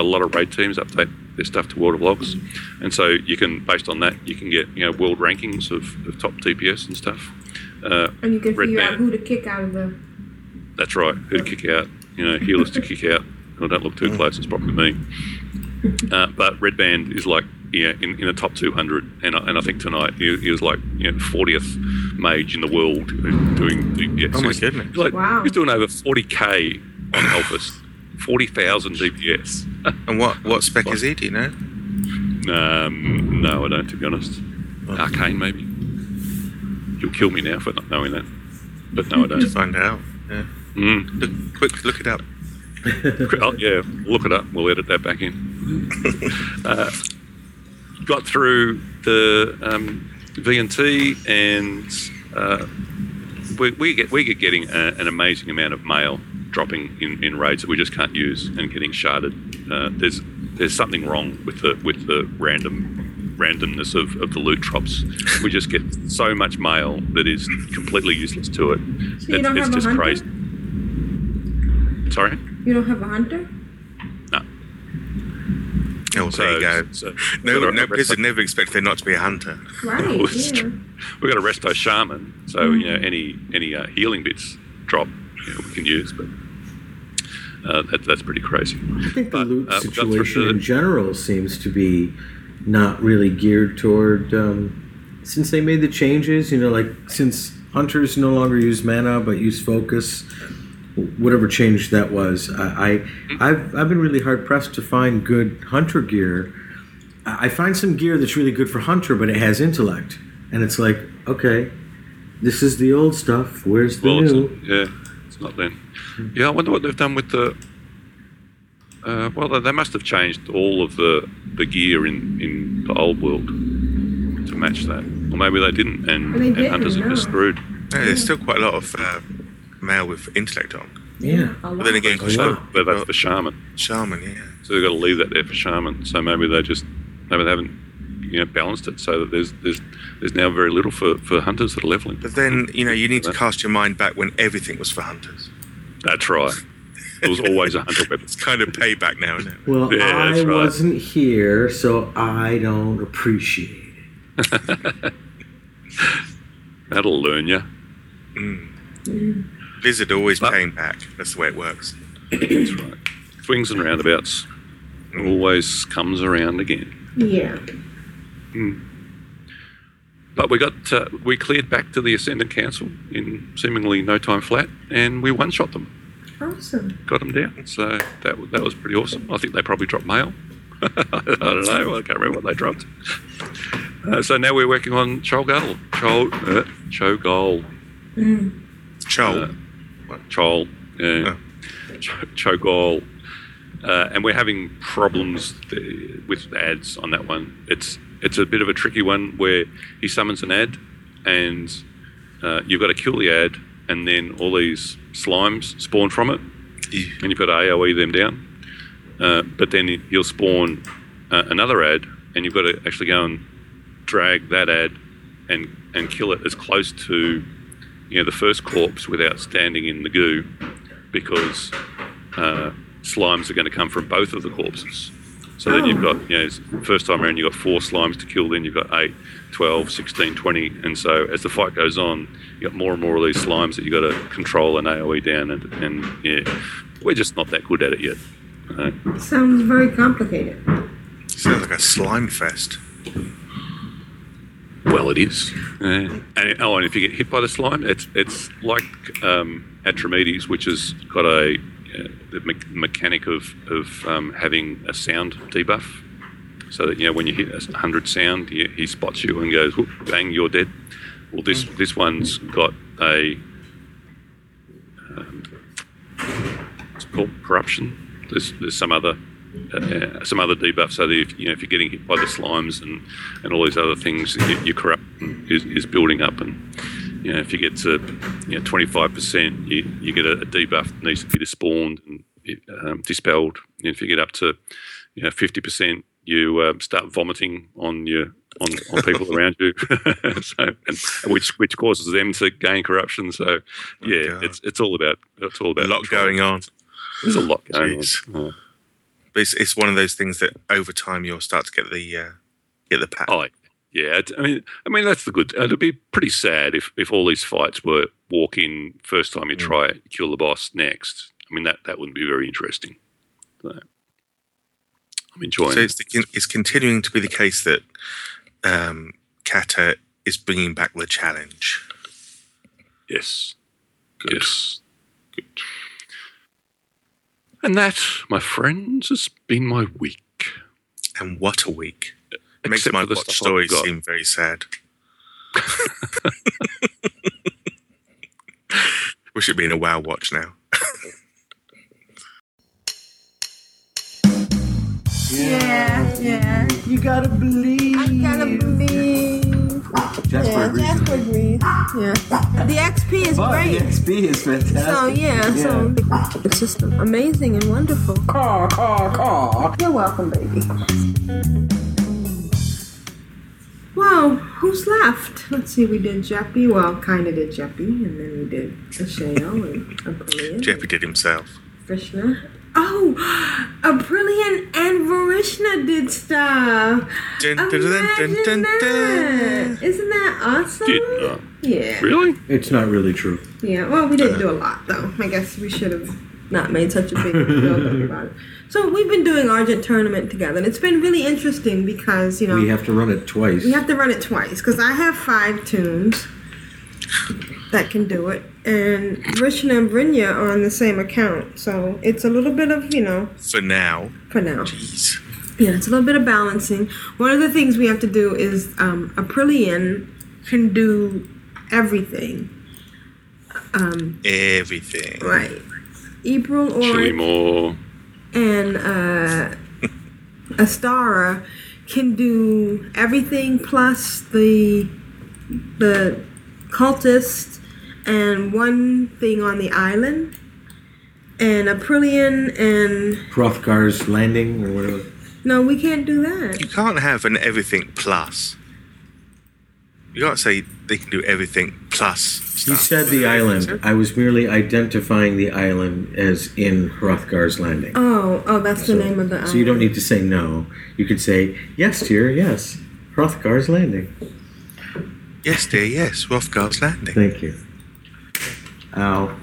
a lot of raid teams update their stuff to World of Logs, and so you can, based on that, you can get you know world rankings of, of top DPS and stuff. Uh, And you can Red figure out who to kick out of the. that's right. Who to kick out? You know, healers to kick out. I don't look too close. It's probably me. Uh, but Red Band is like yeah in, in the top 200, and I, and I think tonight he, he was like you know 40th mage in the world doing DPS. Oh my goodness. like, Wow. He's doing over 40k on Halfus, 40,000 DPS. And what what spec is he? Do you know? Um, no, I don't, to be honest. Arcane, maybe. You'll kill me now for not knowing that. But no, I To don't. find out. Yeah. Mm. Look, quick, look it up. Oh, yeah, look it up. We'll edit that back in. uh, got through the um, VNT and uh, we, we get we get getting a, an amazing amount of mail dropping in, in raids that we just can't use and getting sharded. Uh, there's there's something wrong with the with the random randomness of, of the loot drops. We just get so much mail that is completely useless to it. So you it's don't it's have just hunter? crazy. Sorry. You don't have a hunter? No. Oh, there you go. So, No, we've got a no resto- never expected there not to be a hunter. Right, It's yeah. We've got a resto shaman, so you know any any uh, healing bits drop you know, we can use, but uh, that, that's pretty crazy. I think the loot uh, we got through situation the- in general seems to be not really geared toward. Um, since they made the changes, you know, like since hunters no longer use mana but use focus, whatever change that was, I, I I've I've been really hard pressed to find good hunter gear. I find some gear that's really good for hunter, but it has intellect, and it's like, okay, this is the old stuff. Where's the Well, new? yeah, not then. Yeah, I wonder what they've done with the. Uh, well, they- they must have changed all of the the gear in in the old world to match that, or maybe they didn't, and, Well, they and didn't, hunters are just screwed. Yeah, there's still quite a lot of uh, male with intellect on. Yeah. A But then again, Oh, So, yeah. but that's for shaman. shaman, yeah. So they've got to leave that there for shaman. So maybe they just maybe they haven't you know balanced it so that there's there's there's now very little for, for hunters that are leveling. But then, you know, you need to cast your mind back when everything was for hunters. That's right. It was always a hunter weapon. It's kind of payback now, isn't it? Well, Yeah, I right. wasn't here, so I don't appreciate it. That'll learn you. Blizzard mm. always But- paying back. That's the way it works. That's right. Swings and roundabouts. Mm. Always comes around again. Yeah. But we got uh, we cleared back to the Ascendant Council in seemingly no time flat, and we one shot them, Awesome. got them down. So that that was pretty awesome. I think they probably dropped mail. I don't know. I can't remember what they dropped. Uh, so now we're working on Cholgal. Chol uh, Cho'gall. Chol. Uh, Chol. Yeah. Ch- Cho'gall. Uh, and we're having problems th- with ads on that one. It's it's a bit of a tricky one where he summons an ad, and uh, you've got to kill the ad, and then all these slimes spawn from it, and you've got to AOE them down. Uh, but then you'll spawn uh, another ad, and you've got to actually go and drag that ad and and kill it as close to you know the first corpse without standing in the goo, because uh, slimes are going to come from both of the corpses. So then you've got, you know, first time around you've got four slimes to kill, then you've got 8, 12, 16, 20. And so as the fight goes on, you've got more and more of these slimes that you've got to control and AoE down. And, and yeah, we're just not that good at it yet. Uh, Sounds very complicated. Sounds like a slime fest. well, it is. Yeah. And, oh, and if you get hit by the slime, it's it's like um, Atramedes, which has got a the me- mechanic of of um, having a sound debuff, so that you know when you hit a hundred sound, he, he spots you and goes, Whoop, "Bang, you're dead." Well, this this one's got a um, what's it called corruption. There's there's some other uh, some other debuff, so that if you know if you're getting hit by the slimes and, and all these other things, your, your corruption is, is building up, and you know if you get to you know 25 percent, you, you get a, a debuff that needs to be despawned and um, dispelled. And if you get up to you know 50 percent, you um, start vomiting on your on, on people around you, so and, which which causes them to gain corruption. So yeah, God. it's it's all about it's all about A lot control. going on. There's a lot going Jeez. on. Uh, But it's, it's one of those things that over time you'll start to get the uh, get the pattern. Oh, yeah. I mean, I mean that's the good. It'd be pretty sad if, if all these fights were walk in first time you try it, kill the boss next. I mean that that wouldn't be very interesting. So, I'm enjoying So it. it's, the, it's continuing to be the case that um, Cata is bringing back the challenge. Yes. Yes. Good. And that, my friends, has been my week. And what a week. It makes my for watch stuff I've stories got. seem very sad. we should be in a WoW watch now. Yeah, yeah. You gotta believe. I gotta believe. Jasper yeah, agrees Jasper agrees. Yeah. The XP is But great. the XP is fantastic. So yeah, so it's just amazing and wonderful. Caw, caw, caw. You're welcome, baby. Well, who's left? Let's see. We did Jeppy. Well, kind of did Jeppy, and then we did Ashayo and Aprillian, Jeppy did himself. Vrishna. Oh, Aprillian and Vrishna did stuff. Dun, dun, dun, dun, Imagine dun, that. Isn't that awesome? Did not. Yeah. Really? It's not really true. Yeah, well, we didn't uh. do a lot though. I guess we should have not made such a big deal about it. So we've been doing Argent tournament together, and it's been really interesting because you know We have to run it twice. we have to run it twice because I have five toons that can do it, and Vrishna and Vrenya are on the same account, so it's a little bit of you know For now. for now. Jeez. Yeah, it's a little bit of balancing. One of the things we have to do is um, Aprillian can do everything. Um, Everything. right. April Chili or more. And uh, Astara can do everything plus the the cultist and one thing on the island. And Aprillian and Hrothgar's landing or whatever. no, we can't do that. You can't have an everything plus. You can't say they can do everything plus. He stuff. said the island. I was merely identifying the island as in Hrothgar's landing. Oh, oh, that's the name of the island. So you don't need to say no. You could say, yes, dear, yes. Hrothgar's landing. Yes, dear, yes. Hrothgar's landing. Thank you. Ow.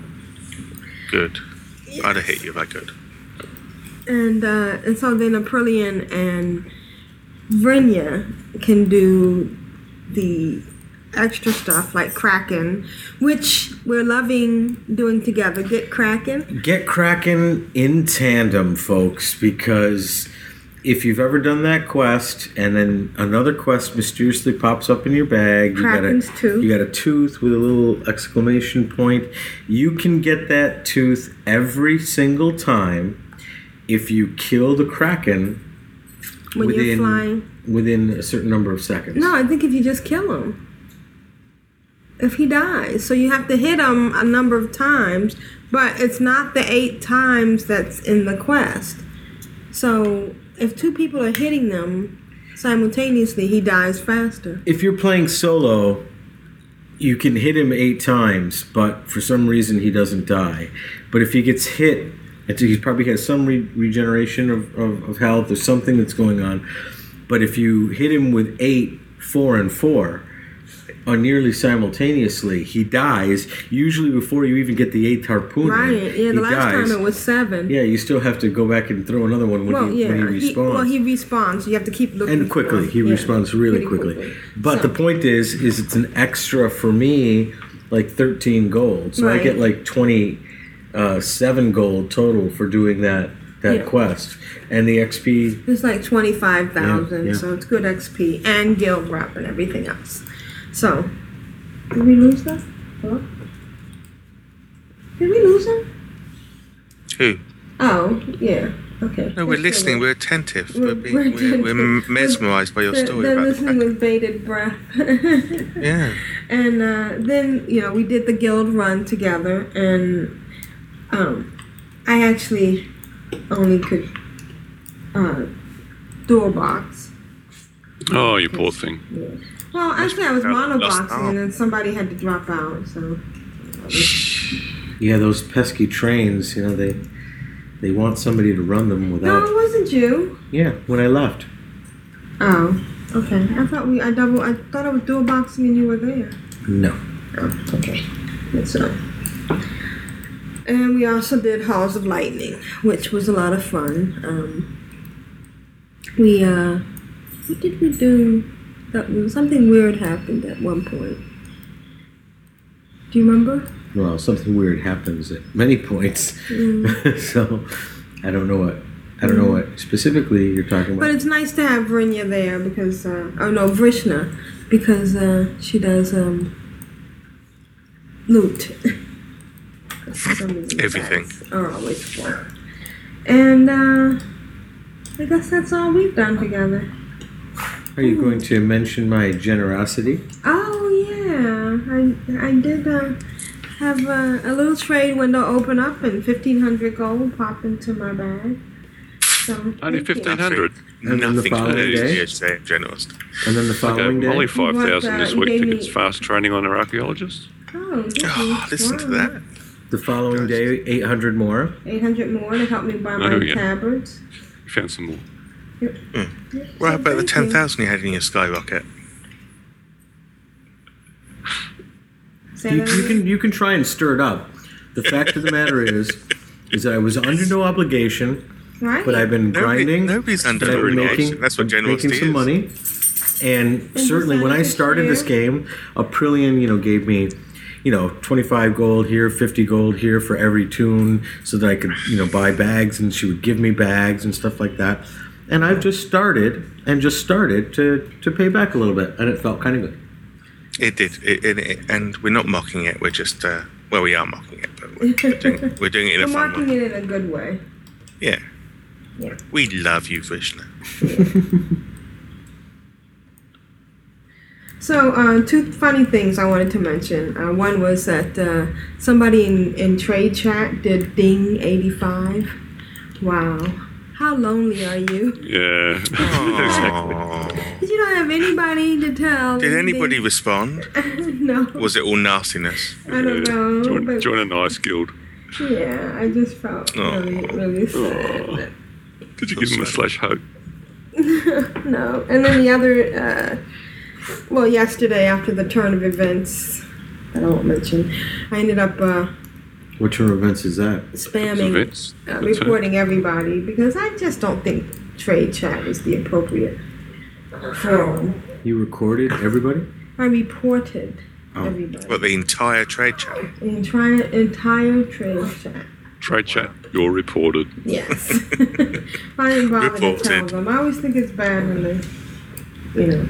Good. I'd have hit you if I could. And uh, and so then Aprillian and Vrenya can do the extra stuff like Kraken, which we're loving doing together. Get Kraken. Get Kraken in tandem, folks, because if you've ever done that quest and then another quest mysteriously pops up in your bag, you got, a, tooth. you got a tooth with a little exclamation point. You can get that tooth every single time if you kill the Kraken When you're within flying. Within a certain number of seconds. No, I think if you just kill him. If he dies. So you have to hit him a number of times, but it's not the eight times that's in the quest. So if two people are hitting them simultaneously, he dies faster. If you're playing solo, you can hit him eight times, but for some reason he doesn't die. But if he gets hit, he probably has some re- regeneration of, of, of health or something that's going on. But if you hit him with eight, four, and four, or nearly simultaneously, he dies. Usually before you even get the eighth harpoon, in, Right. Yeah, the last dies. time it was seven. Yeah, you still have to go back and throw another one when, well, he, yeah. when he He, well, he respawns. You have to keep looking. and quickly he. Yeah, responds really pretty quickly. but the point is is it's an extra for me like 13 gold so i get like 27 uh, gold total for doing that that Yeah. quest and the xp It's like twenty five thousand, Yeah, yeah. so it's good XP and guild rep and everything else. So, did we lose that? Hello? Did we lose him? Who? Oh, yeah. Okay. No, we're Let's listening. go. We're attentive. We're- We're, being, we're we're, we're attentive. mesmerised by your They're, story they're about the listening with bated breath. Yeah. And uh, then, you know, we did the guild run together, and um, I actually only could uh, do a box. Oh, you poor thing. Well, actually, I was Lost monoboxing, and then somebody had to drop out, so. yeah those pesky trains you know they they want somebody to run them without. No, it wasn't you. yeah when i left Oh, okay. I thought we, I double, I thought I was dual boxing and you were there. no Oh, okay. So, And we also did Halls of Lightning, which was a lot of fun. Um, we, uh, what did we do? That was something weird happened at one point. Do you remember? Well, something weird happens at many points. Mm. so I don't know what I don't know what specifically you're talking about. But it's nice to have Vrinya there because, uh, oh no, Vrishna, because uh, she does um, loot. For some Everything. bags Are always full. And uh, I guess that's all we've done together. Are you going to mention my generosity? Oh yeah, I I did uh, have uh, a little trade window open up and fifteen hundred gold pop into my bag. So Only fifteen hundred. And then the Nothing following compares to day? your say generous. And then the following day? only five thousand this uh, week you to get fast training on our archaeologist. Oh, Oh, listen to that. The following day, 800 more. Eight hundred more to help me buy my Oh, yeah. tabards. We found some more. Hmm. What about the Thank you. 10,000 you had in your skyrocket? Say You, that you again? can you can try and stir it up. The fact of the matter is, is that I was under no obligation, right? but I've been Nobody- grinding. nobody's under and I've been obligation. making, That's what generosity making some is. money. And certainly, when I decided to started this share. game, Aprillian, you know, gave me, you know, 25 gold here, 50 gold here for every toon, so that I could, you know, buy bags, and she would give me bags and stuff like that. And I've just started and just started to to pay back a little bit, and it felt kind of good. It did. It, it, it- and we're not mocking it. We're just, uh, well, we are mocking it, but we're, we're, doing, we're doing it in We're a fun marking way. it in a good way. Yeah. Yeah. We love you, Vrishna. So, uh, two funny things I wanted to mention. Uh, one was that uh, somebody in, in trade chat did Ding 85. Wow. How lonely are you? Yeah. exactly. Aw. You don't have anybody to tell. Did that anybody respond? no. Was it all nastiness? I don't know. Join, but join a nice guild. yeah, I just felt Aw. really, really sad. Did you give him a slash hope? No. And then the other, uh, well, yesterday after the turn of events, that I don't mention, I ended up uh, What turn of events is that? spamming, Events. uh, That's it. reporting everybody because I just don't think trade chat is the appropriate forum. You recorded everybody? I reported Oh. everybody. But the entire trade chat. The entire, entire trade chat. Trade chat. You're reported. Yes. I didn't bother to tell Reported. them. I always think it's bad when they, you know.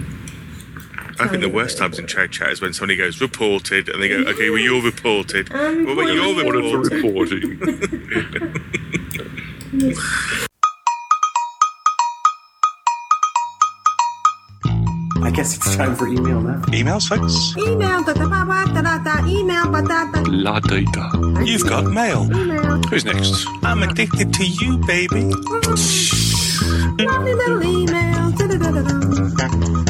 I think the worst times in trade chat is when somebody goes reported and they go, okay, well, you're reported. I'm Well, but you're. Reported for reporting. I guess it's time for email now. Emails, folks? Email, da da ba ba da da da, email, ba da da. La data. You've got mail. Email. Who's next? I'm addicted to you, baby. Mm-hmm. Lovely little email. Da da da da da.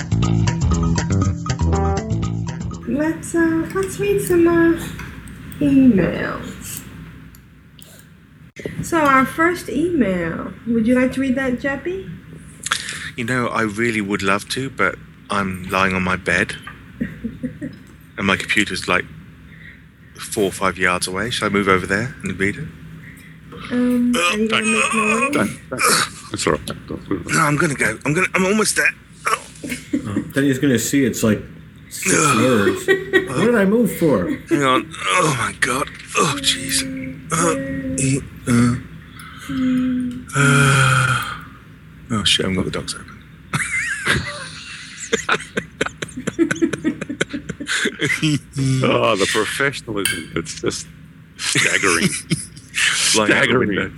Let's uh, let's read some uh, emails. So our first email. Would you like to read that, Jeppy? You know, I really would love to, but I'm lying on my bed and my computer's like four or five yards away. Shall I move over there and read it? Um, are you gonna make noise? Don't. don't. All right. No, I'm gonna go. I'm gonna. I'm almost there. Oh. Then he's going to see it's like six. What did I move for? Hang on. Oh my god. Oh jeez. Uh, uh, uh. Oh shit! I've got the dogs open. Oh, the professionalism. It's just staggering. Flying out the staggering. window.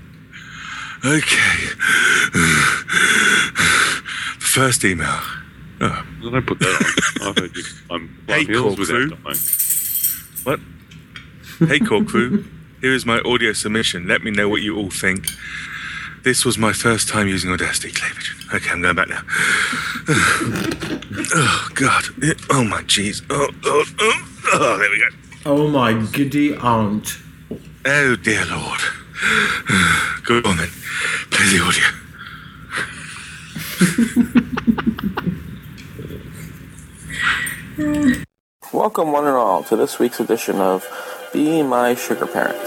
Okay. First email. Oh, Don't put that on. I've heard you climb Hey, climb hills corkscrew. without dying. what? Hey, core crew. Here is my audio submission. Let me know what you all think. This was my first time using Audacity cleavage. Okay, I'm going back now. oh God. Oh my jeez. Oh, oh, oh, oh, there we go. Oh my giddy aunt. Oh dear Lord. Go on then. Play the audio. Welcome, one and all, to this week's edition of Be My Sugar Parent.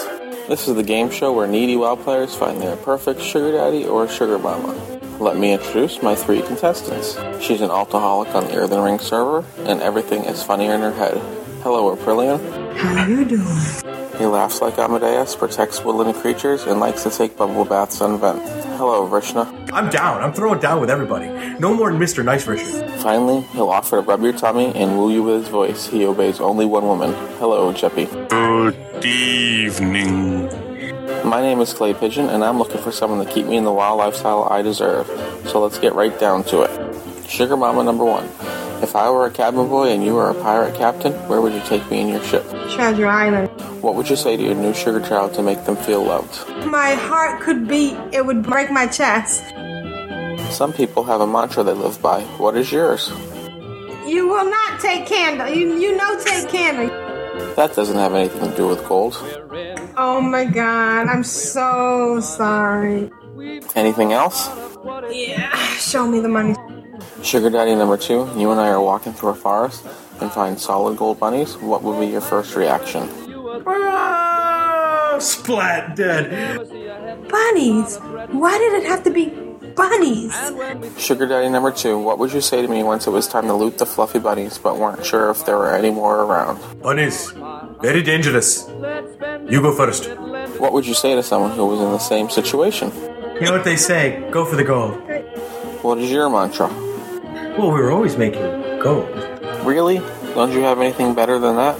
This is the game show where needy WoW players find their perfect sugar daddy or sugar mama. Let me introduce my three contestants. She's an altaholic on the Earthen Ring server, and everything is funnier in her head. Hello, Aprillian. How are you doing? He laughs like Amadeus, protects woodland creatures, and likes to take bubble baths on vent. Hello, Vrishna. I'm down. I'm throwing down with everybody. No more Mr. Nice Richard. Finally, he'll offer to rub your tummy and woo you with his voice. He obeys only one woman. Hello, Jeppy. Good evening. My name is Clay Pigeon, and I'm looking for someone to keep me in the wild lifestyle I deserve. So let's get right down to it. Sugar Mama number one. If I were a cabin boy and you were a pirate captain, where would you take me in your ship? Treasure Island. What would you say to your new sugar child to make them feel loved? My heart could beat. It would break my chest. Some people have a mantra they live by. What is yours? You will not take candle. You you know take candle. That doesn't have anything to do with gold. Oh my god, I'm so sorry. Anything else? Yeah, show me the money. Sugar Daddy number two, you and I are walking through a forest and find solid gold bunnies. What would be your first reaction? Ah, splat dead. Bunnies? Why did it have to be bunnies? Sugar Daddy number two, what would you say to me once it was time to loot the fluffy bunnies but weren't sure if there were any more around? Bunnies. Very dangerous. You go first. What would you say to someone who was in the same situation? You know what they say? Go for the gold. What is your mantra? Well, we were always making gold. Really? Don't you have anything better than that?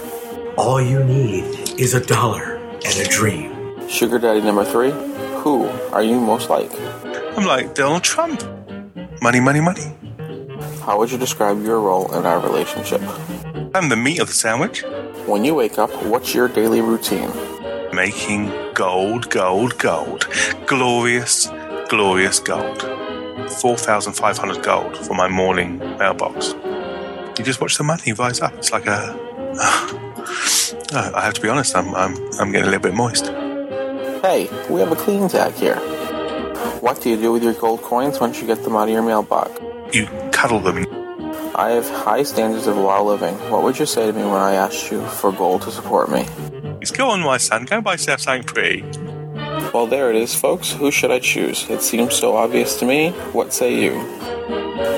All you need is a dollar and a dream. Sugar Daddy number three, who are you most like? I'm like Donald Trump. Money, money, money. How would you describe your role in our relationship? I'm the meat of the sandwich. When you wake up, what's your daily routine? Making gold, gold, gold. Glorious, glorious gold. 4,500 gold for my morning mailbox. You just watch the money rise up. It's like a. I have to be honest, I'm, I'm, I'm getting a little bit moist. Hey, we have a clean tag here. What do you do with your gold coins once you get them out of your mailbox? You cuddle them. I have high standards of wild living. What would you say to me when I asked you for gold to support me? Go on, my son. Go buy yourself something pretty. Well, there it is, folks. Who should I choose? It seems so obvious to me. What say you?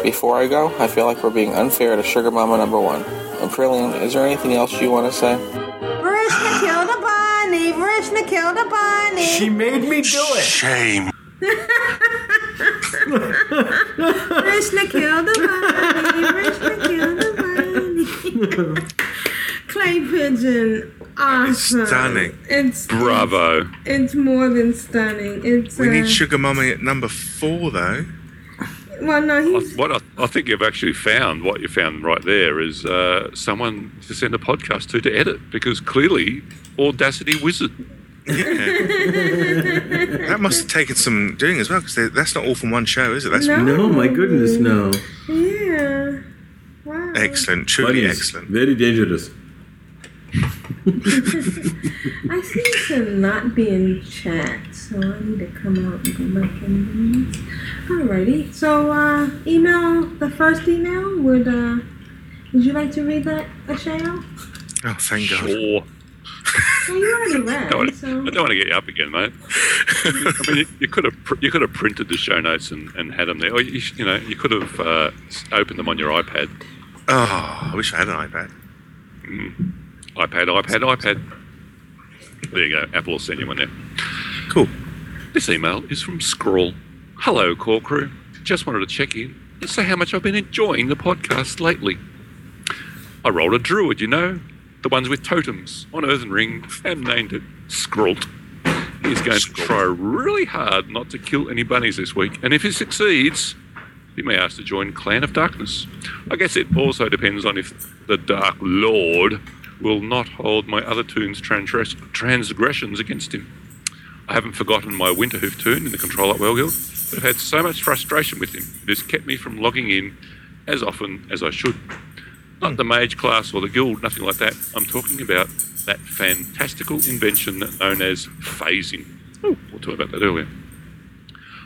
Before I go, I feel like we're being unfair to Sugar Mama number one. Aprillian, is there anything else you want to say? Vrishna killed a bunny. Vrishna killed a bunny. She made me do it. Shame. Vrishna killed a bunny. Vrishna killed a bunny. Clay pigeon. Awesome. Stunning. It's Bravo. It's more than stunning. It's We uh, need Sugar Mummy at number four, though. well, no, I, what I, I think you've actually found, what you found right there, is uh, someone to send a podcast to to edit because clearly Audacity Wizard. That must have taken some doing as well, because that's not all from one show, is it? That's No. No, my goodness, no. yeah. Wow. excellent, truly excellent. Very dangerous. I seem to not be in chat, so I need to come out and go back in. Alrighty. So, uh, email the first email. Would uh, would you like to read that, Ashayo? Oh, thank God. Sure. Well, you already I read. don't, So I don't want to get you up again, mate. I mean, you, you could have pr- you could have printed the show notes and, and had them there, or you, you know you could have uh, opened them on your iPad, Oh, I wish I had an iPad. iPad, iPad, iPad. There you go. Apple will send you one there. Cool. This email is from Scrawl. Hello, Core Crew. Just wanted to check in and say how much I've been enjoying the podcast lately. I rolled a druid, you know, the ones with totems on Earthen Ring, and named it Skrult. He's going to try really hard not to kill any bunnies this week, and if he succeeds, he may ask to join Clan of Darkness. I guess it also depends on if the Dark Lord will not hold my other toon's transgress- transgressions against him. I haven't forgotten my Winterhoof toon in the Ctrl Alt WoW Guild, but I've had so much frustration with him, it has kept me from logging in as often as I should. Not the mage class or the guild, nothing like that. I'm talking about that fantastical invention known as phasing. Oh, we'll talk about that earlier.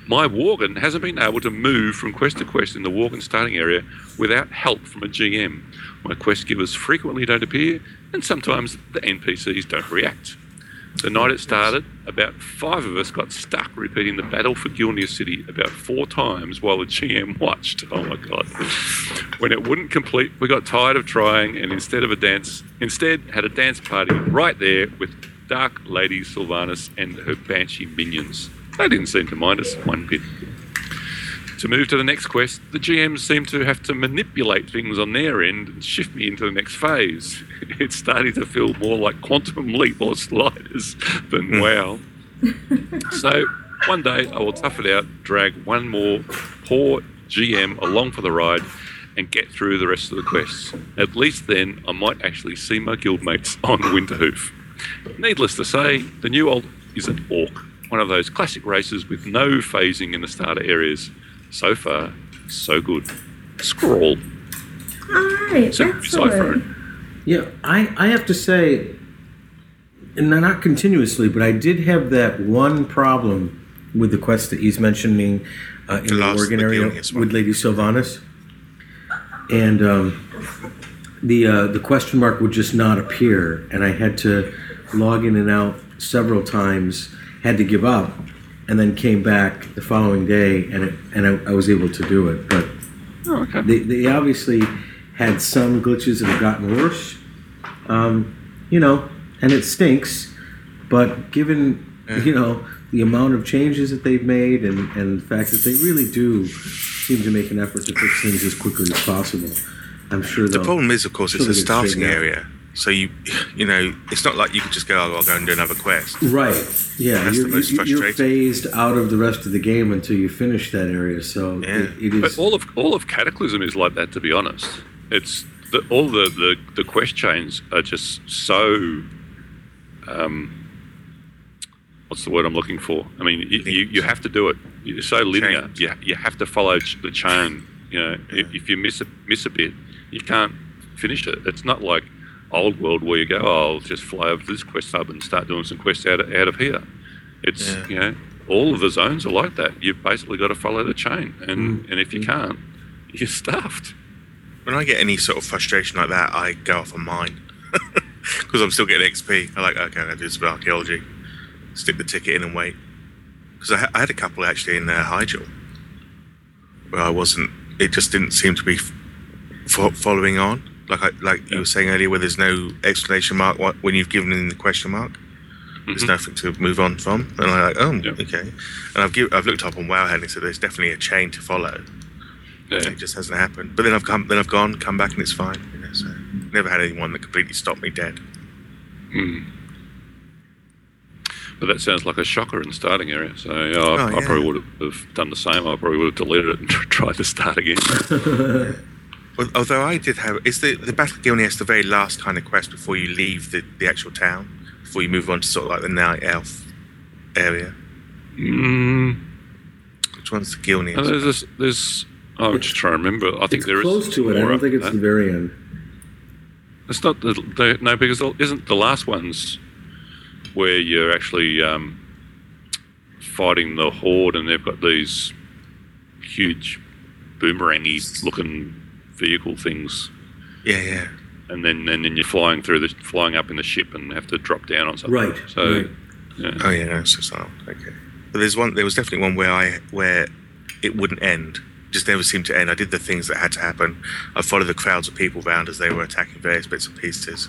My Worgen hasn't been able to move from quest to quest in the Worgen starting area without help from a GM. My quest givers frequently don't appear, and sometimes the NPCs don't react. The night it started, about five of us got stuck repeating the battle for Gilneas City about four times while the GM watched. Oh my god! When it wouldn't complete, we got tired of trying, and instead of a dance, instead had a dance party right there with Dark Lady Sylvanas and her Banshee minions. They didn't seem to mind us one bit. To move to the next quest, the GMs seem to have to manipulate things on their end and shift me into the next phase. It's starting to feel more like Quantum Leap or Sliders than hmm. WoW. so one day I will tough it out, drag one more poor GM along for the ride, and get through the rest of the quests. At least then I might actually see my guildmates on Winterhoof. Needless to say, the new old is an Orc, one of those classic races with no phasing in the starter areas. So far, so good. Scroll. Alright, So, excellent. Yeah, I, I have to say, and not continuously, but I did have that one problem with the quest that he's mentioning uh, in The the, Worgen area Gilneas with Lady Sylvanas. And um, the uh, the question mark would just not appear, and I had to log in and out several times. Had to give up, and then came back the following day, and it, and I, I was able to do it. But Oh, okay. they, they obviously had some glitches that have gotten worse. Um, you know, and it stinks. But given you know the amount of changes that they've made, and, and the fact that they really do seem to make an effort to fix things as quickly as possible, I'm sure The problem is, of course, it's a starting straightened out. area. So you, you know, it's not like you could just go, oh, I'll go and do another quest. Right. Yeah, That's you're, the most you're- you're phased out of the rest of the game until you finish that area. So it, it is. But all of all of Cataclysm is like that. To be honest, it's the, all the, the the quest chains are just so. Um, what's the word I'm looking for? I mean, you, you, you have to do it. It's so linear. You, you have to follow the chain. You know, if, if you miss a miss a bit, you can't finish it. It's not like old world where you go, oh, I'll just fly over to this quest hub and start doing some quests out of, out of here. It's Yeah. you know, all of the zones are like that. You've basically got to follow the chain, and and if you can't, you're stuffed. When I get any sort of frustration like that, I go off on mine because I'm still getting XP. I like, okay, I'll do some archaeology, stick the ticket in and wait. Because I, ha- I had a couple actually in uh, Hyjal where I wasn't. It just didn't seem to be f- fo- following on. Like I, like you were saying earlier, where there's no exclamation mark when you've given in the question mark. There's Mhm. nothing to move on from, and I'm like, oh, okay. And I've give, I've looked up on Wowhead and said there's definitely a chain to follow. It just hasn't happened. But then I've come, then I've gone, come back, and it's fine. You know, so never had anyone that completely stopped me dead. Hmm. But that sounds like a shocker in the starting area. So yeah, I, Oh, I yeah. probably would have done the same. I probably would have deleted it and tried to start again. Al- Although I did have, is the the Battle of Gilneas the very last kind of quest before you leave the, the actual town, before you move on to sort of like the Night Elf area? mm, Which one's the Gilneas? and there's this, there's. I'm just trying to remember. I think it's there is close to it. I don't think it's that. the very end. It's not the, the no because the- isn't the last ones where you're actually um, fighting the horde and they've got these huge boomerangy looking vehicle things, Yeah, yeah. and then and then you're flying through the flying up in the ship and have to drop down on something. Right, So right. yeah. Oh yeah, no, it's just not okay. But there's one. There was definitely one where I where it wouldn't end. Just never seemed to end. I did the things that had to happen. I followed the crowds of people around as they were attacking various bits and pieces.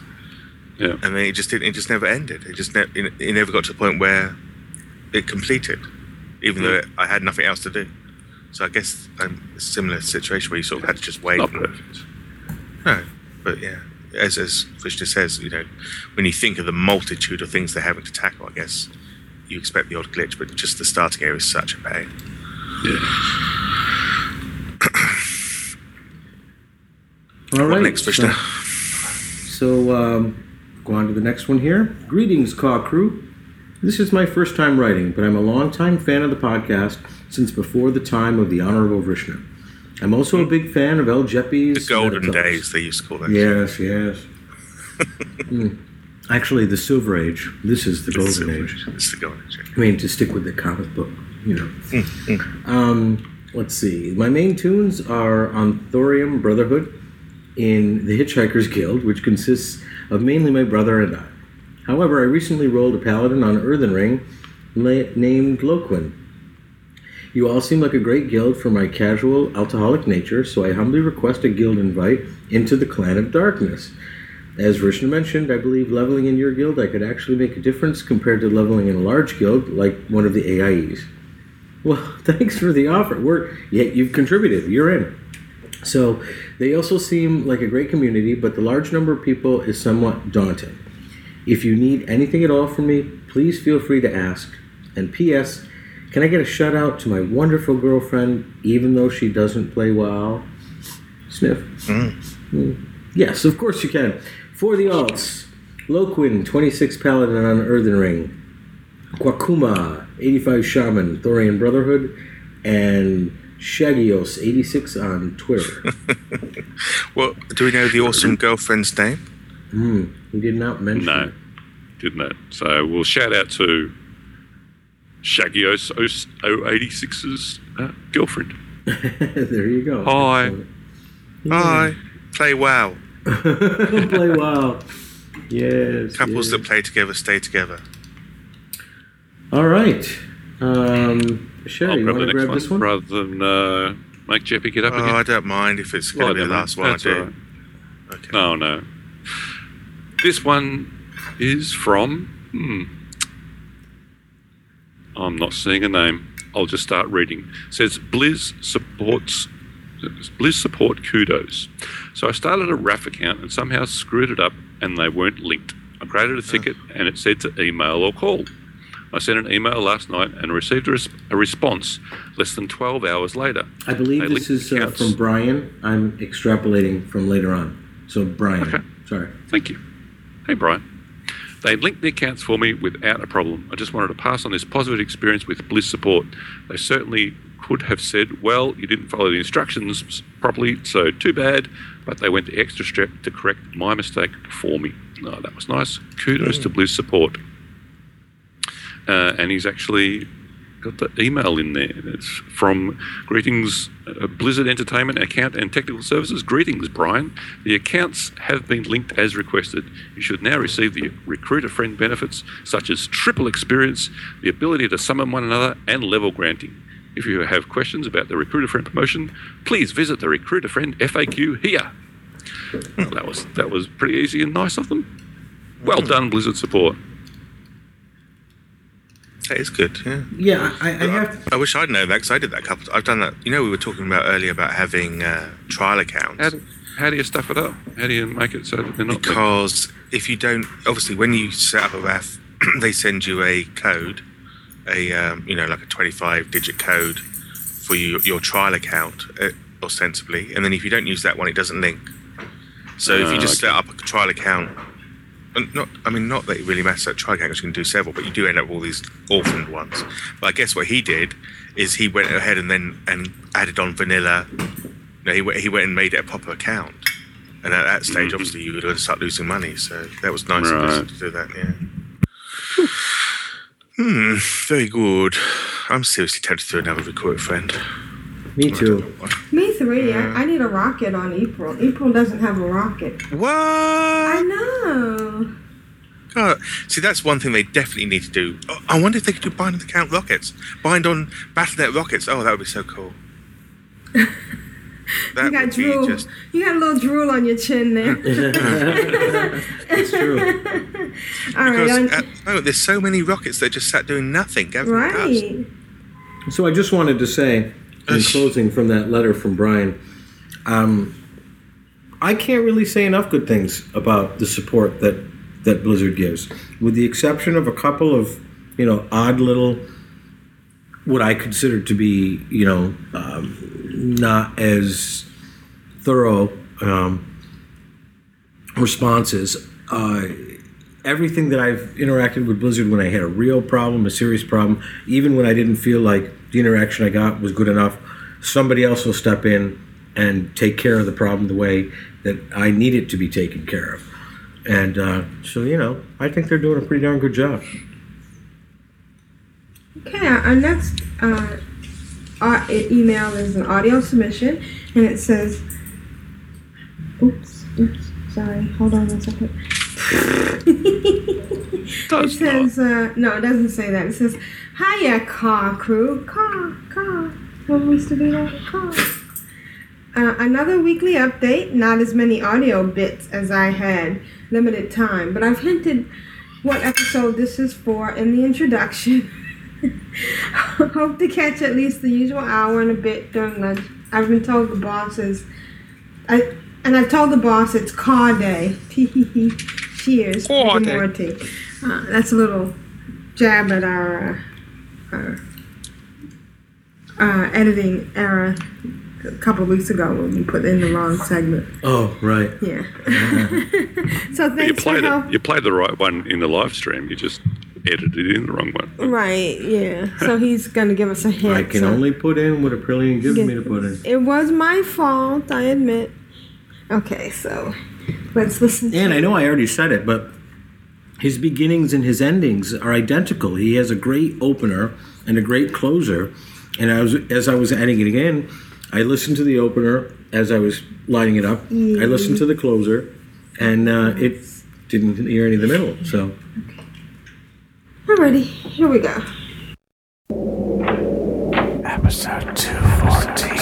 Yeah. And then it just didn't. It just never ended. It just ne- it, it never got to the point where it completed, even though mm. I had nothing else to do. So I guess I'm a similar situation where you sort of had to just wait. Not perfect. no, but yeah, as as Vrishna says, you know, when you think of the multitude of things they're having to tackle, I guess you expect the odd glitch, but just the starting area is such a pain. Yeah. All right. Next, Vrishna? So, um, go on to the next one here. Greetings, Caw Crew. This is my first time writing, but I'm a longtime fan of the podcast since before the time of the Honorable Vrishna. I'm also a big fan of El Jeppy's The golden Metatalks. days they used to call them. Yes, yes. Hmm. Actually, the Silver Age. This is the It's Golden Age. It's the golden age. I mean, to stick with the comic book, you know. Mm, Um, let's see. My main toons are on Thorium Brotherhood in the Hitchhiker's Guild, which consists of mainly my brother and I. However, I recently rolled a paladin on Earthen Ring la- named Loquin. You all seem like a great guild for my casual, altaholic nature, so I humbly request a guild invite into the Clan of Darkness. As Vrishna mentioned, I believe leveling in your guild I could actually make a difference compared to leveling in a large guild like one of the AIEs. Well, thanks for the offer. We're yeah, you've contributed. You're in. So they also seem like a great community, but the large number of people is somewhat daunting. If you need anything at all from me, please feel free to ask. And P.S. Can I get a shout out to my wonderful girlfriend, even though she doesn't play WoW? Sniff. Mm. Yes, of course you can. For the alts, Loquin, 26 Paladin on Earthen Ring, Quakuma, 85 Shaman, Thorium Brotherhood, and Shagios, 86 on Twitter. Well, do we know the awesome girlfriend's name? Hmm, he did not mention. No, didn't it? So we'll shout out to Shaggyos 086's uh, girlfriend. there you go. Hi. Hi. Play WoW. play WoW. Yes. Couples yes. that play together stay together. All right. Um, Sherry, I'll you grab want the to next grab this one one? rather than uh, make Jeppy get up Oh, again. I don't mind if it's going to be the last know. one I That's do. all right. No, no. This one is from. Hmm. I'm not seeing a name. I'll just start reading. It says Blizz supports. Blizz support kudos. So I started a RAF account and somehow screwed it up and they weren't linked. I created a ticket and it said to email or call. I sent an email last night and received a, res- a response less than 12 hours later. I believe They this is uh, from Brian. I'm extrapolating from later on. So, Brian. Sorry. Thank you. Hey, Brian. They linked the accounts for me without a problem. I just wanted to pass on this positive experience with Blizz support. They certainly could have said, well, you didn't follow the instructions properly, so too bad, but they went the extra step to correct my mistake for me. No, that was nice. Kudos to Blizz support. Uh, and he's actually got the email in there. It's from Greetings uh, Blizzard Entertainment Account and Technical Services. Greetings, Brian. The accounts have been linked as requested. You should now receive the recruiter friend benefits such as triple experience, the ability to summon one another, and level granting. If you have questions about the recruiter friend promotion, please visit the recruiter friend FAQ here. Well, that was that was pretty easy and nice of them. Well done, Blizzard support. That is good, yeah. Yeah, I, I have. I wish I'd known that because I did that a couple. I've done that. You know, we were talking about earlier about having uh, trial accounts. How do, how do you stuff it up? How do you make it so that they're not because if you don't, obviously, when you set up a RAF, they send you a code, a um, you know like a 25-digit code for you, your trial account, uh, ostensibly, and then if you don't use that one, it doesn't link. So if you Ah, just set up a trial account, and not I mean not that it really matters that you can do several, but you do end up with all these orphaned ones. But I guess what he did is he went ahead and then and added on vanilla. No, he went, he went and made it a proper account. And at that stage, obviously, you were going to start losing money. So that was nice of Right. to do that. Yeah. Hmm. Very good. I'm seriously tempted to do another recruit friend. Me too. Me three. I, uh. I need a rocket on April. April doesn't have a rocket. What? I know. God. See, that's one thing they definitely need to do. Oh, I wonder if they could do bind on the count rockets. Bind on Battle.net rockets. Oh, that would be so cool. That you got would be drool. just. You got a little drool on your chin there. It's true. All right. Because on- at the moment, there's so many rockets that just sat doing nothing. gathering dust. right. So I just wanted to say, in closing from that letter from Brian, um, I can't really say enough good things about the support that that Blizzard gives, with the exception of a couple of you know odd little what I consider to be you know um, not as thorough um, responses. Uh, everything that I've interacted with Blizzard when I had a real problem, a serious problem, even when I didn't feel like the interaction I got was good enough, somebody else will step in and take care of the problem the way that I need it to be taken care of. And uh, so, you know, I think they're doing a pretty darn good job. Okay. Our our next uh, email is an audio submission, and it says, "Oops, oops, sorry. Hold on one second." it says, uh, no, it doesn't say that. It says, Hiya, car crew. Car, car. When we used to do that? Car. Uh, another weekly update, not as many audio bits as I had, limited time, but I've hinted what episode this is for in the introduction. Hope to catch at least the usual hour and a bit during lunch. I've been told the boss is, I, and I've told the boss it's car day. Cheers, and day. Uh, that's a little jab at our, uh, our uh, editing error a couple of weeks ago when we put in the wrong segment. Oh, right. Yeah. so But you thanks for played help. it. You played the right one in the live stream. You just edited in the wrong one. Right, yeah. So he's gonna give us a hint. I can so- only put in what Aprillian gives me to put in. It was my fault, I admit. Okay, so let's listen. And I know I already said it, but his beginnings and his endings are identical. He has a great opener and a great closer. And I was, as I was adding it again, I listened to the opener as I was lining it up. I listened to the closer, and uh, it didn't hear any of the middle. So Alrighty, here we go. Episode 214.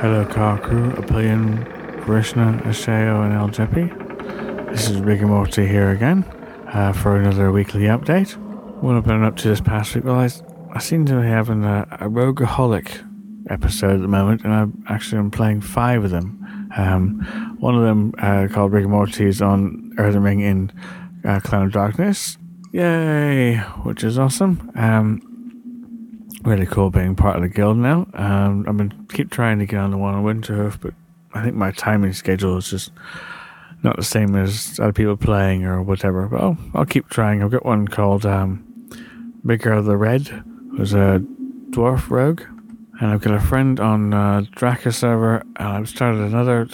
Hello, car crew, Aprillian, Vrishna, Ashayo, and Jeppy. This is Rick and Morty here again uh, for another weekly update. What I've been up to this past week? Well, I, I seem to be having a, a rogueholic episode at the moment, and I'm actually I'm playing five of them. Um, one of them uh, called Rick and Morty is on Earthen Ring in uh, Clown of Darkness. Yay! Which is awesome. Um, really cool being part of the guild now. Um, I've been keep trying to get on the one on Winterhoof, but I think my timing schedule is just not the same as other people playing or whatever. But I'll, keep trying. I've got one called um, Bigger the Red, who's a dwarf rogue. And I've got a friend on uh, Draka server, and I've started another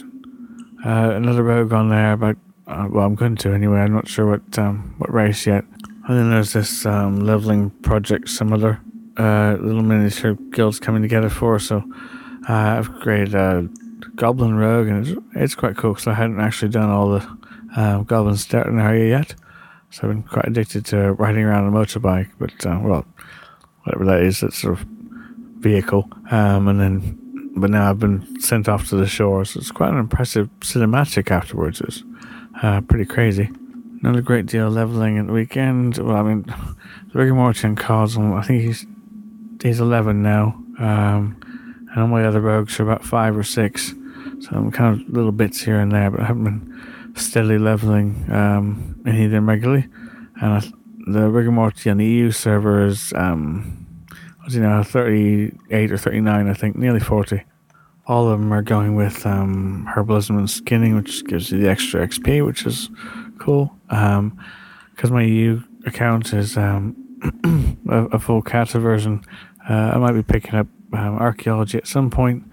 uh, another rogue on there. But uh, well, I'm going to anyway. I'm not sure what um, what race yet. And then there's this um, leveling project, some other uh, little miniature guilds coming together for. So uh, I've created a Goblin Rogue, and it's, it's quite cool because I hadn't actually done all the um, Goblin starting area yet. So I've been quite addicted to riding around a motorbike, but uh, well, whatever that is, that sort of vehicle. Um, and then, but now I've been sent off to the shore, so it's quite an impressive cinematic afterwards. It's uh, pretty crazy. Not a great deal of leveling at the weekend. Well, I mean, the Rick and and I think he's he's 11 now. Um, and all my other rogues are about five or six. So I'm kind of little bits here and there, but I haven't been steadily leveling um, any of them regularly. And I, the and Morty on the EU server is, um, what's he now, 38 or 39, I think, nearly 40. All of them are going with um, herbalism and skinning, which gives you the extra XP, which is cool. Because my EU account is um, a, a full Cata version, uh, I might be picking up um, archaeology at some point,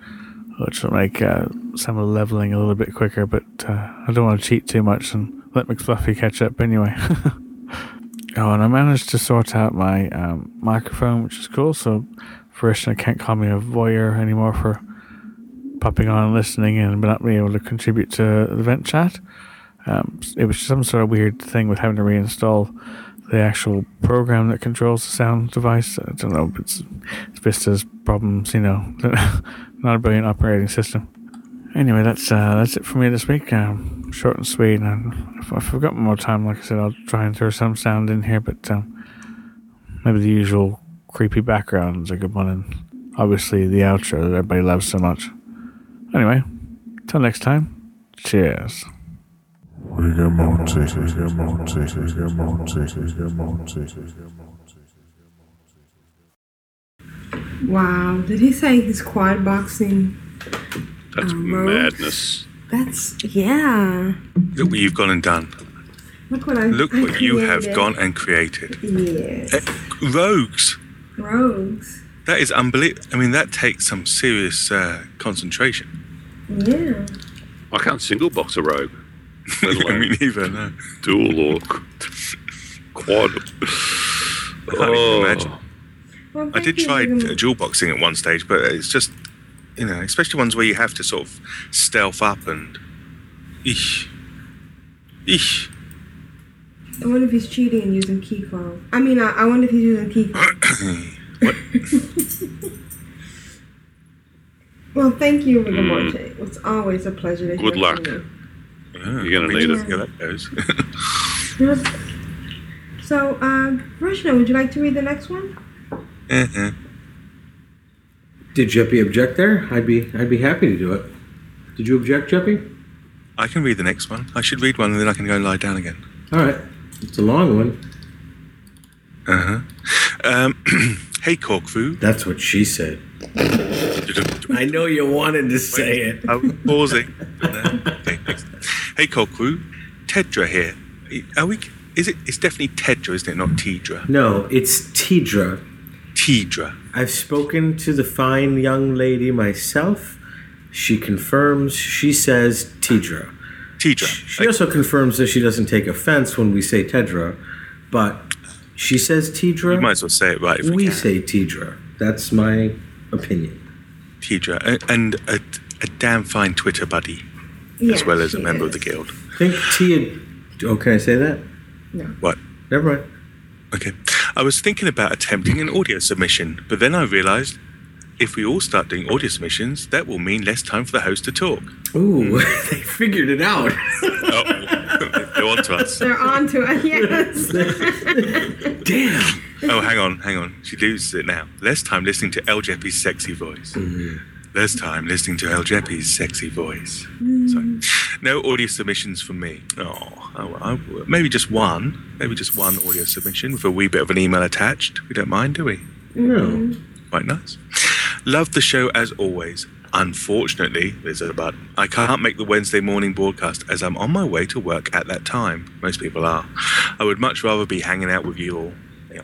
which will make uh, some of the leveling a little bit quicker. But uh, I don't want to cheat too much and let McFluffy catch up anyway. oh, and I managed to sort out my um, microphone, which is cool. So Vrishna can't call me a voyeur anymore for popping on and listening and not being able to contribute to the event chat. Um, it was some sort of weird thing with having to reinstall the actual program that controls the sound device. I don't know. It's, it's Vista's problems, you know. Not a brilliant operating system. Anyway, that's uh, that's it for me this week. Um, short and sweet. And if, I've got more time, like I said, I'll try and throw some sound in here. But um, maybe the usual creepy background is a good one, and obviously the outro that everybody loves so much. Anyway, till next time. Cheers. Wow, did he say he's quad boxing? That's um, madness. That's yeah. Look what you've gone and done. Look what I Look I what you have gone and created. Yes, Eh, rogues. rogues. That is unbelievable. I mean, that takes some serious uh, concentration. Yeah. I can't single box a rogue. Let alone Me neither, no. dual or quad. I can't even Oh. imagine. Well, I did try William. uh, dual boxing at one stage, but it's just, you know, especially ones where you have to sort of stealth up and. Eesh. Eesh. I wonder if he's cheating and using KeyClone. I mean, I, I wonder if he's using KeyClone. well, thank you, Rigamorte. It's always a pleasure to Good hear luck. from You're going to need Yeah. it. Yeah, that goes. you. So, uh, Vrishna, would you like to read the next one? uh-huh. Did Jeppy object there? I'd be I'd be happy to do it. Did you object, Jeppy? I can read the next one. I should read one and then I can go lie down again. All right. It's a long one. Uh huh. Um, hey, Corkfu. That's what she said. I know you wanted to say it. I was pausing. No. Okay, thanks. Hey, Corkfu. Tedra here. Are we? Is it? It's definitely Tedra, isn't it? Not Tidra. No, it's Tidra. Tidra. I've spoken to the fine young lady myself. She confirms. She says Tidra. Tidra. She also confirms that she doesn't take offense when we say Tedra, but she says Tidra. You might as well say it right if we, we say Tidra. That's my opinion. Tidra, and a, a damn fine Twitter buddy, Yeah, as well as a she member of is. the guild. I think Tia. Oh, can I say that? No. What? Never mind. Okay. I was thinking about attempting an audio submission, but then I realised if we all start doing audio submissions, that will mean less time for the host to talk. Ooh, they figured it out. Oh, go on to us. They're on to us. yes. Damn. Oh, hang on, hang on. She loses it now. Less time listening to El Jeppy's sexy voice. Mm-hmm. Less time listening to El Jeppy's sexy voice. Sorry. No audio submissions from me. Oh, oh, I- maybe just one. Maybe just one audio submission with a wee bit of an email attached. We don't mind, do we? No. Mm-hmm. Quite nice. Love the show as always. Unfortunately, there's a but. I can't make the Wednesday morning broadcast as I'm on my way to work at that time. Most people are. I would much rather be hanging out with you all. Yeah.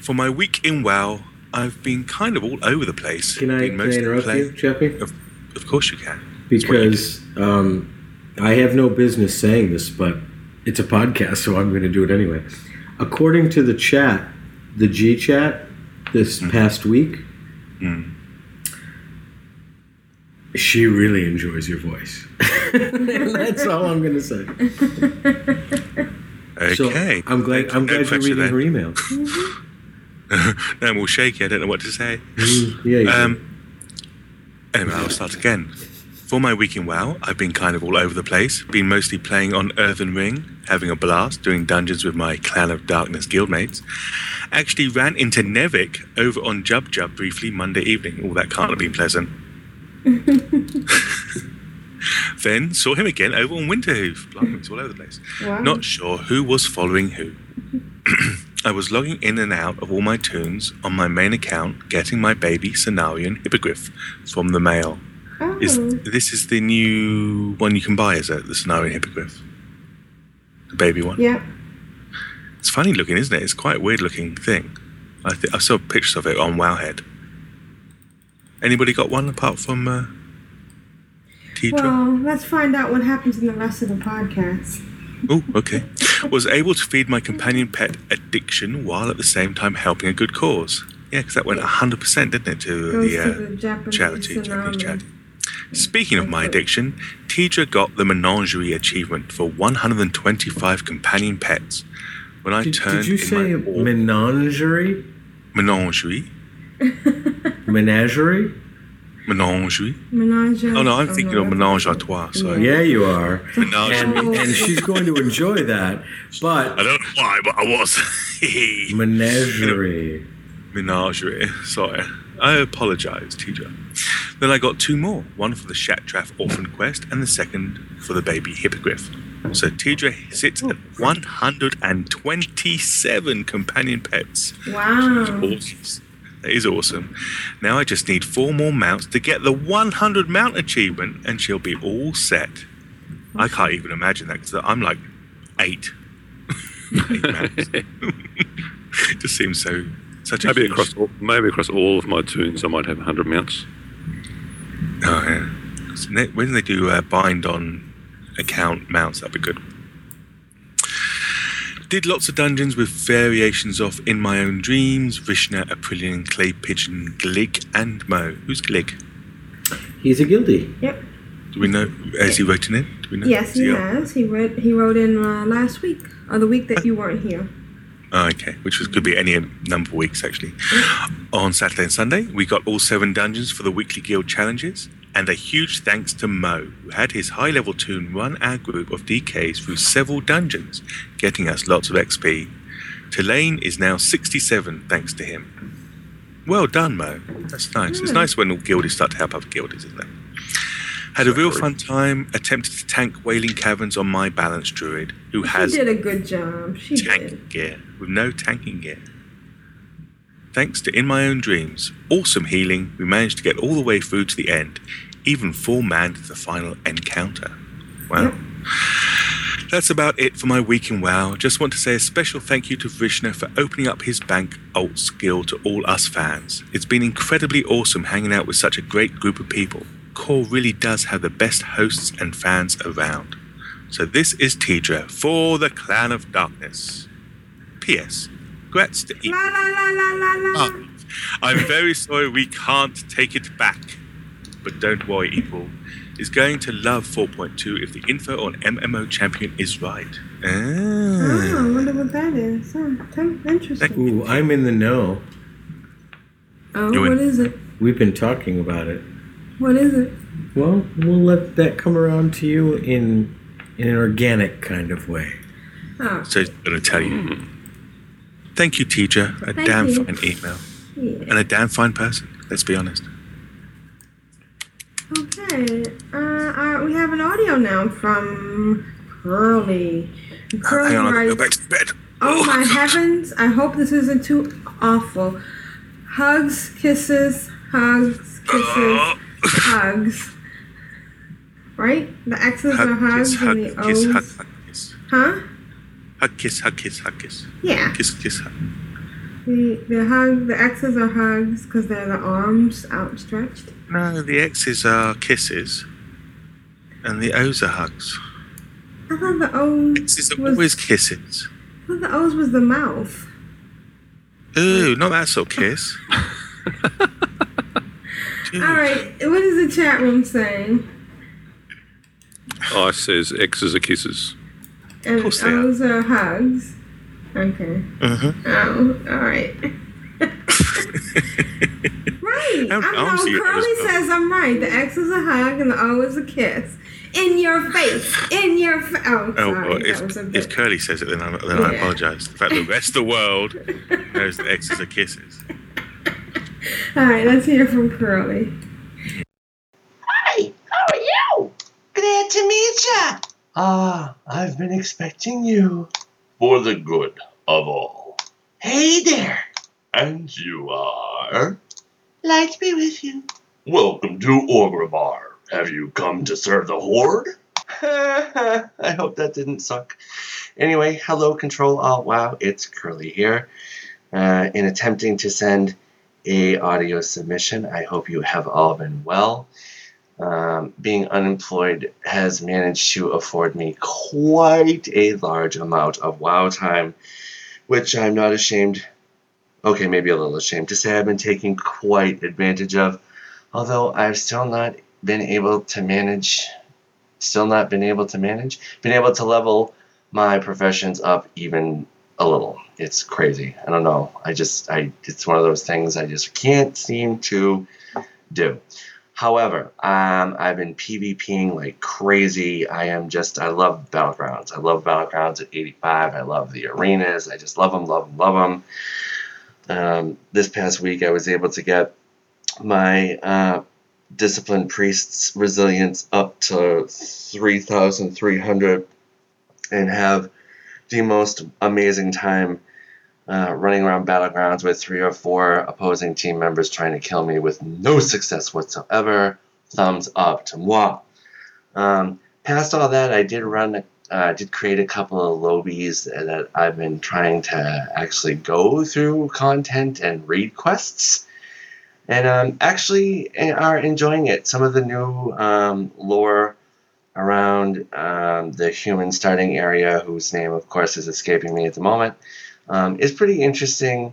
For my week in WoW, I've been kind of all over the place. Can I, can I interrupt playing- you, Jeppy? Of, of course you can. Because um, I have no business saying this, but it's a podcast, so I'm going to do it anyway. According to the chat, the G chat this past week, she really enjoys your voice. That's all I'm going to say. So, Okay. I'm glad. I'm No glad you're reading then. her email. no, I'm all shaky. I don't know what to say. Mm, yeah. Um, anyway, I'll start again. For my week in WoW, I've been kind of all over the place. Been mostly playing on Earthen Ring, having a blast, doing dungeons with my Clan of Darkness guildmates. Actually ran into Nevik over on Jub Jub briefly Monday evening. All that can't have been pleasant. then saw him again over on Winterhoof. Blimey, it's all over the place. Wow. Not sure who was following who. I was logging in and out of all my toons on my main account, getting my baby Cenarian Hippogriff from the mail. Oh. Is this is the new one you can buy? Is it the Cenarian Hippogriff? The baby one. yeah. It's funny looking, isn't it? It's quite a weird looking thing. I th- I saw pictures of it on Wowhead. Anybody got one apart from uh, Tidra? Well, let's find out what happens in the rest of the podcast. Oh, okay. Was able to feed my companion pet addiction while at the same time helping a good cause. Yeah, because that went 100%, didn't it, to Goes the, uh, to the Japanese charity, tsunami. Japanese charity. Speaking of my addiction, Tidra got the menagerie achievement for 125 companion pets. When I Did, turned did you in say my all- menagerie? menagerie, Menagerie? menagerie. Menage. Oh no, I'm thinking of that's- menage à trois. Sorry, Yeah, you are. Menagerie. And, and she's going to enjoy that. But I don't know why, but I was. menagerie. Menagerie. Sorry. I apologise, Tidra. Then I got two more one for the Shattrath Orphan Quest and the second for the baby Hippogriff. So Tidra sits at 127 companion pets. Wow. Awesome. That is awesome. Now I just need four more mounts to get the 100 mount achievement, and she'll be all set. I can't even imagine that because I'm like eight. eight mounts. it just seems so such Maybe huge- across all, maybe across all of my toons, I might have 100 mounts. Oh yeah. When they do uh, bind on account mounts, that'd be good. Did lots of dungeons with variations of In My Own Dreams, Vrishna, Aprillian, Clay Pigeon, Glig, and Mo. Who's Glig? He's a guildie. Yep. Do we know? Has he written in? Do we know? Yes, he Is has. He read. He wrote in uh, last week, or the week that you weren't here. Oh, okay, which was, could be any number of weeks actually. On Saturday and Sunday, we got all seven dungeons for the weekly guild challenges, and a huge thanks to Mo, who had his high level toon run our group of DKs through several dungeons, getting us lots of XP. Tulane is now 67 thanks to him. Well done, Mo. That's nice. It's Mm. nice when all guildies start to help other guildies, isn't it? Had a real fun time attempting to tank Wailing Caverns on my balance druid, who has she did a good job. She did. tanking gear with no tanking gear. Thanks to In My Own Dreams, awesome healing, we managed to get all the way through to the end, even four man the final encounter. Wow. That's about it for my week in WoW. Just want to say a special thank you to Vrishna for opening up his bank alt skill to all us fans. It's been incredibly awesome hanging out with such a great group of people. Core really does have the best hosts and fans around. So this is Tidra for the Clan of Darkness. P.S. Grats to La la la la la la. Oh, I'm very sorry we can't take it back. But don't worry, Equal is going to love 4.2 if the info on MMO Champion is right. Oh, Ah. I ah. wonder what that is. Oh, interesting. Ooh, I'm in the know. Oh, You what in- is it? We've been talking about it. What is it? Well, we'll let that come around to you in in an organic kind of way. Oh, So I'm going to tell you. Mm. Thank you, teacher. A Thank damn you. fine email. yeah. And a damn fine person, let's be honest. Okay. Uh, uh, we have an audio now from Curly. Curly I'll writes, go back to bed. Oh my heavens! I hope this isn't too awful. Hugs, kisses, hugs, kisses, hugs. Right? The X's are hugs kiss, hug, and the kiss, O's. hug, hug, kiss. Huh? Hug, kiss, hug, kiss, hug, kiss. Yeah. Kiss, kiss, hug. The the hug the X's are hugs because they're the arms outstretched. No, the X's are kisses. And the O's are hugs. I thought the O's X's are was always kisses. I thought the O's was the mouth. Ooh, not that sort of kiss. All right, what is the chat room saying? I says X's are kisses. And course they are. O's are hugs. Okay. Mm-hmm. Oh, all right. right. How I know. clumsy you Curly says I'm right. The X is a hug and the O is a kiss. In your face. In your face. Oh, Oh, sorry. well, that if, was a if. Curly says it, then I, then I apologise. In fact, the rest of the world knows that X's are kisses. All right, let's hear from Curly. Hi, how are you? Glad to meet ya. Ah, I've been expecting you. For the good of all. Hey there. And you are? Like to be with you. Welcome to Orgrimmar. Have you come to serve the Horde? I hope that didn't suck. Anyway, hello, Ctrl Alt WoW. It's Curly here. Uh, in attempting to send a audio submission, I hope you have all been well. Um, being unemployed has managed to afford me quite a large amount of WoW time, which I'm not ashamed, okay, maybe a little ashamed to say I've been taking quite advantage of. Although I've still not been able to manage, still not been able to manage, been able to level my professions up even a little. It's crazy. I don't know. I just, I, it's one of those things I just can't seem to do. However, um, I've been PvPing like crazy. I am just, I love Battlegrounds. I love Battlegrounds at 85. I love the arenas. I just love them, love them, love them. Um, this past week, I was able to get my uh, Disciplined Priest's resilience up to 3,300 and have the most amazing time uh, running around battlegrounds with three or four opposing team members trying to kill me with no success whatsoever. Thumbs up to moi. Um, past all that, I did run, uh, did create a couple of lowbies that I've been trying to actually go through content and read quests, and um, actually are enjoying it. Some of the new um, lore around um, the human starting area, whose name, of course, is escaping me at the moment, um, is pretty interesting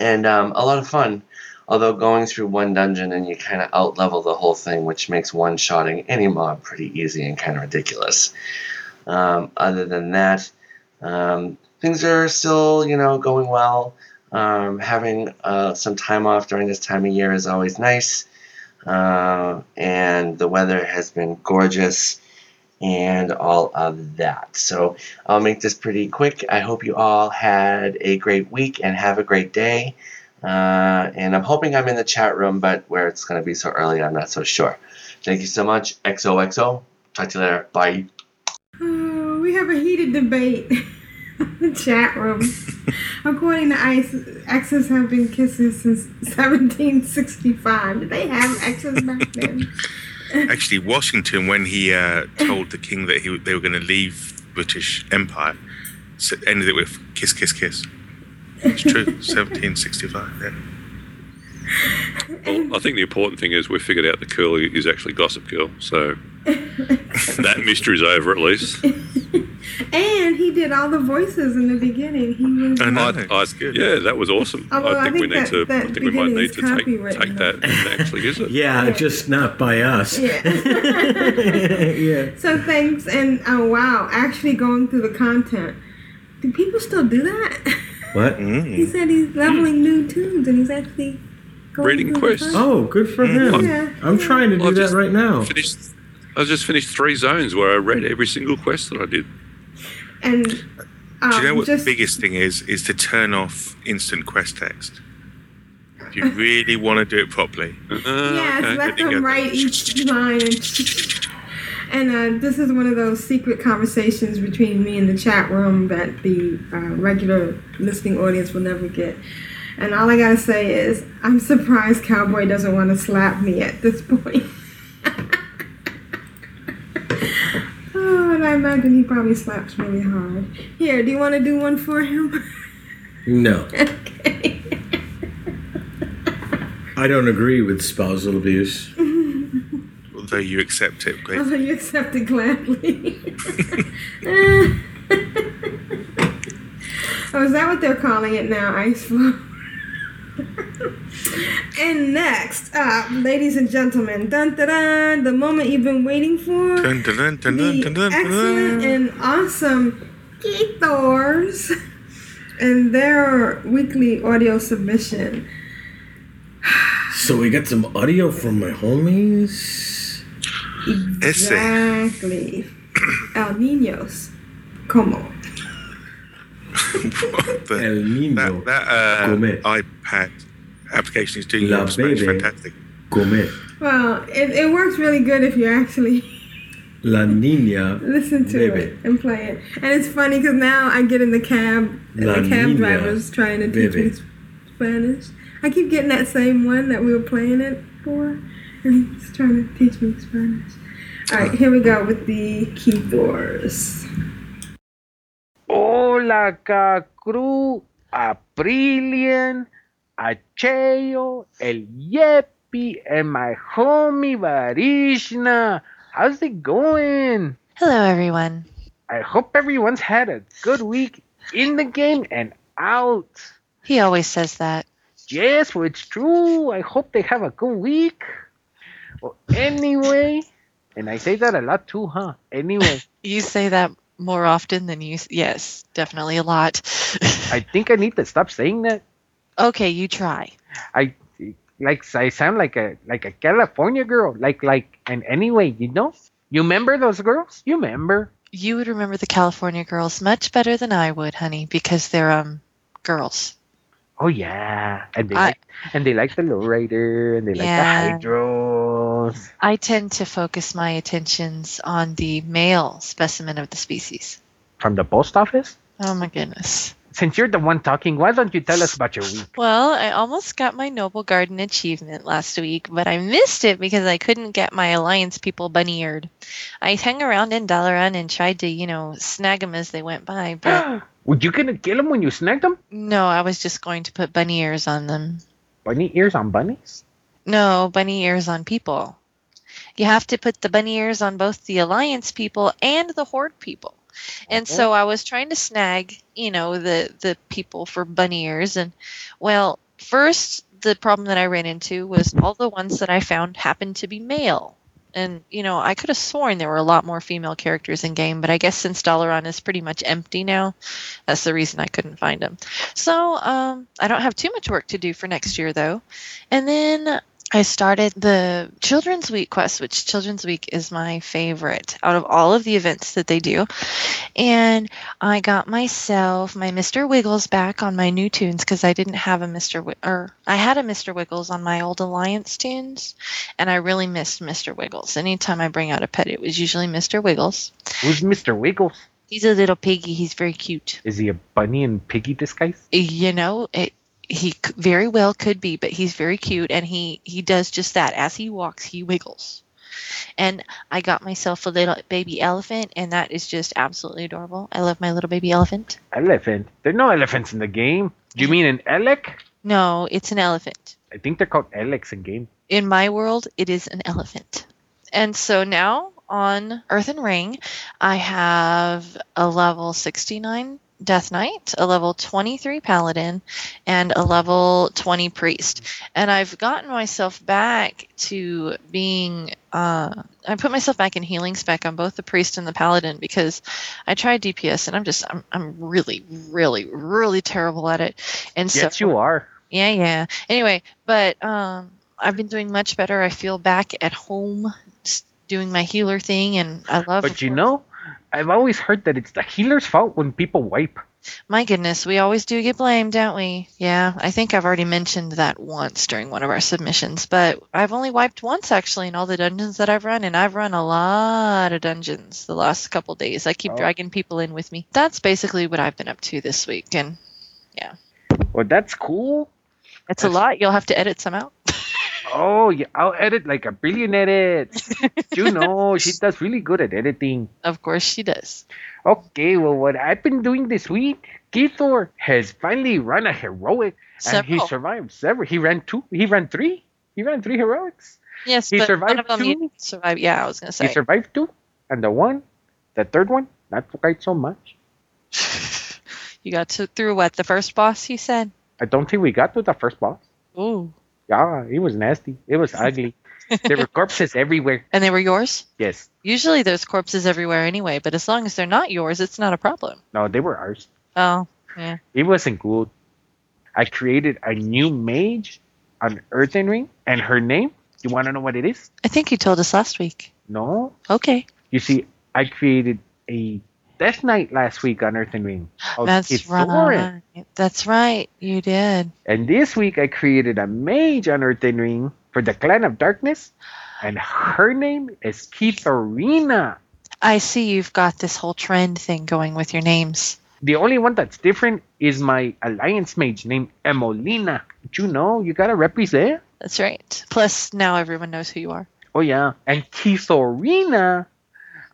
and um, a lot of fun. Although going through one dungeon and you kind of out level the whole thing, which makes one shotting any mob pretty easy and kind of ridiculous. Um, other than that, um, things are still, you know, going well. Um, having uh, some time off during this time of year is always nice. Uh, and the weather has been gorgeous and all of that. So I'll make this pretty quick. I hope you all had a great week and have a great day. Uh, and I'm hoping I'm in the chat room, but where it's going to be so early, I'm not so sure. Thank you so much. XOXO. Talk to you later. Bye. Oh, we have a heated debate in the chat room. According to ICE, exes have been kissing since 1765. Did they have exes back then? Actually, Washington, when he uh, told the king that he, they were going to leave British Empire, ended it with kiss, kiss, kiss. It's true. 1765. Yeah. Well, I think the important thing is we've figured out the Curly is actually Gossip Girl, so that mystery's over at least. And he did all the voices in the beginning. He was. Oh, I, I, yeah, that was awesome. Although I think, I we think need to. I think we might need to take, copywritten, take that and actually use it. Yeah, just not by us. Yeah. yeah. So thanks, and oh wow, actually going through the content. Do people still do that? What? He said he's leveling new toons, and he's actually going Reading through quests. Oh, good for Mm. him. Yeah. I'm trying to do I've that just right now. Finished. I just finished three zones where I read every single quest that I did. And um, Do you know what just the biggest thing is? Is to turn off instant quest text. If you really want to do it properly. yes, let them write each line. And, and uh, this is one of those secret conversations between me and the chat room that the uh, regular listening audience will never get. And all I gotta say is, I'm surprised Cowboy doesn't want to slap me at this point. oh, and I imagine he probably slaps really hard. Here, do you want to do one for him? No. Okay. I don't agree with spousal abuse. Although you accept it, great. Although you accept it gladly. oh, is that what they're calling it now? Ice flow. and next up, ladies and gentlemen, dun dun dun, the moment you've been waiting for. Dun, dun, dun, dun, dun, the dun, dun, excellent and awesome Keithors and their weekly audio submission. So we got some audio from my homies. Exactly. El Niños. Como. The- that that uh, iPad application is doing La your Spanish fantastic. Come. Well, it, it works really good if you actually La niña. listen to Baby. it and play it. And it's funny because now I get in the cab, and La the cab niña. driver's trying to teach me Spanish. I keep getting that same one that we were playing it for, and he's trying to teach me Spanish. All right, here we go with the Keithors. Hola, Cacru, Aprillian, Acheo, El Yepi, and my homie Varishna. How's it going? Hello, everyone. I hope everyone's had a good week in the game and out. He always says that. Yes, well, it's true. I hope they have a good week. Well, anyway, and I say that a lot too, huh? Anyway, You say that more often than you. Yes, definitely a lot. I think I need to stop saying that. Okay, you try. I like I sound like a like a California girl. Like like and anyway, you know? You remember those girls? You remember? You would remember the California girls much better than I would, honey, because they're um girls. Oh yeah. And they I- like and they like the lowrider and they Yeah. like the hydros. I tend to focus my attentions on the male specimen of the species. From the post office? Oh my goodness. Since you're the one talking, why don't you tell us about your week? Well, I almost got my Noblegarden achievement last week, but I missed it because I couldn't get my Alliance people bunny eared. I hung around in Dalaran and tried to, you know, snag them as they went by, but Were you gonna kill them when you snagged them? no, I was just going to put bunny ears on them. Bunny ears on bunnies? No, bunny ears on people. You have to put the bunny ears on both the Alliance people and the Horde people. And so I was trying to snag, you know, the the people for bunny ears and well, first the problem that I ran into was all the ones that I found happened to be male. And, you know, I could have sworn there were a lot more female characters in game, but I guess since Dalaran is pretty much empty now, that's the reason I couldn't find them. So, um, I don't have too much work to do for next year, though. And then I started the Children's Week quest, which Children's Week is my favorite out of all of the events that they do. And I got myself my Mr. Wiggles back on my new toons because I didn't have a Mr. Wi- or I had a Mr. Wiggles on my old Alliance toons, and I really missed Mr. Wiggles. Anytime I bring out a pet, it was usually Mr. Wiggles. Who's Mr. Wiggles? He's a little piggy. He's very cute. Is he a bunny in piggy disguise? You know, it, he very well could be, but he's very cute, and he he does just that. As he walks, he wiggles. And I got myself a little baby elephant, and that is just absolutely adorable. I love my little baby elephant. Elephant. There are no elephants in the game. Do you mean an elekk? No, it's an elephant. I think they're called elekks in game. In my world, it is an elephant. And so now on Earthen Ring, I have a level 69 Death Knight, a level 23 Paladin, and a level 20 Priest. And I've gotten myself back to being. Uh, I put myself back in healing spec on both the Priest and the Paladin because I tried DPS and I'm just. I'm, I'm really, really, really terrible at it. And so. yes, you are. Yeah, yeah. Anyway, but um, I've been doing much better. I feel back at home doing my healer thing, and I love. But you know, I've always heard that it's the healer's fault when people wipe. My goodness, we always do get blamed, don't we? Yeah, I think I've already mentioned that once during one of our submissions, but I've only wiped once actually in all the dungeons that I've run, and I've run a lot of dungeons the last couple days. I keep Oh. dragging people in with me. That's basically what I've been up to this week, and yeah, Well, that's cool. it's a lot. You'll have to edit some out. Oh, yeah, I'll edit like a billion edits. you know, she does really good at editing. Of course she does. Okay, well, what I've been doing this week, Keithor has finally run a heroic, and he survived several. He ran two. He ran three. He ran three heroics. Yes, He but survived one of them two? you. Yeah, I was gonna say. He survived two, and the one, the third one, not quite so much. You got to, through what the first boss? You said. I don't think we got to the first boss. Ooh. Yeah, it was nasty. It was ugly. there were corpses everywhere. And they were yours. Yes. Usually there's corpses everywhere anyway, but as long as they're not yours, it's not a problem. No, they were ours. Oh, yeah. It wasn't good. I created a new mage on Earthen Ring, and her name. You want to know what it is? I think you told us last week. No. Okay. You see, I created a Death Knight last week on Earthen Ring. of That's right. That's right. You did. And this week I created a mage on Earthen Ring for the Clan of Darkness, and her name is Keithorina. I see you've got this whole trend thing going with your names. The only one that's different is my alliance mage named Emolina. Do You know, you gotta represent. That's right. Plus, now everyone knows who you are. Oh yeah, and Keithorina,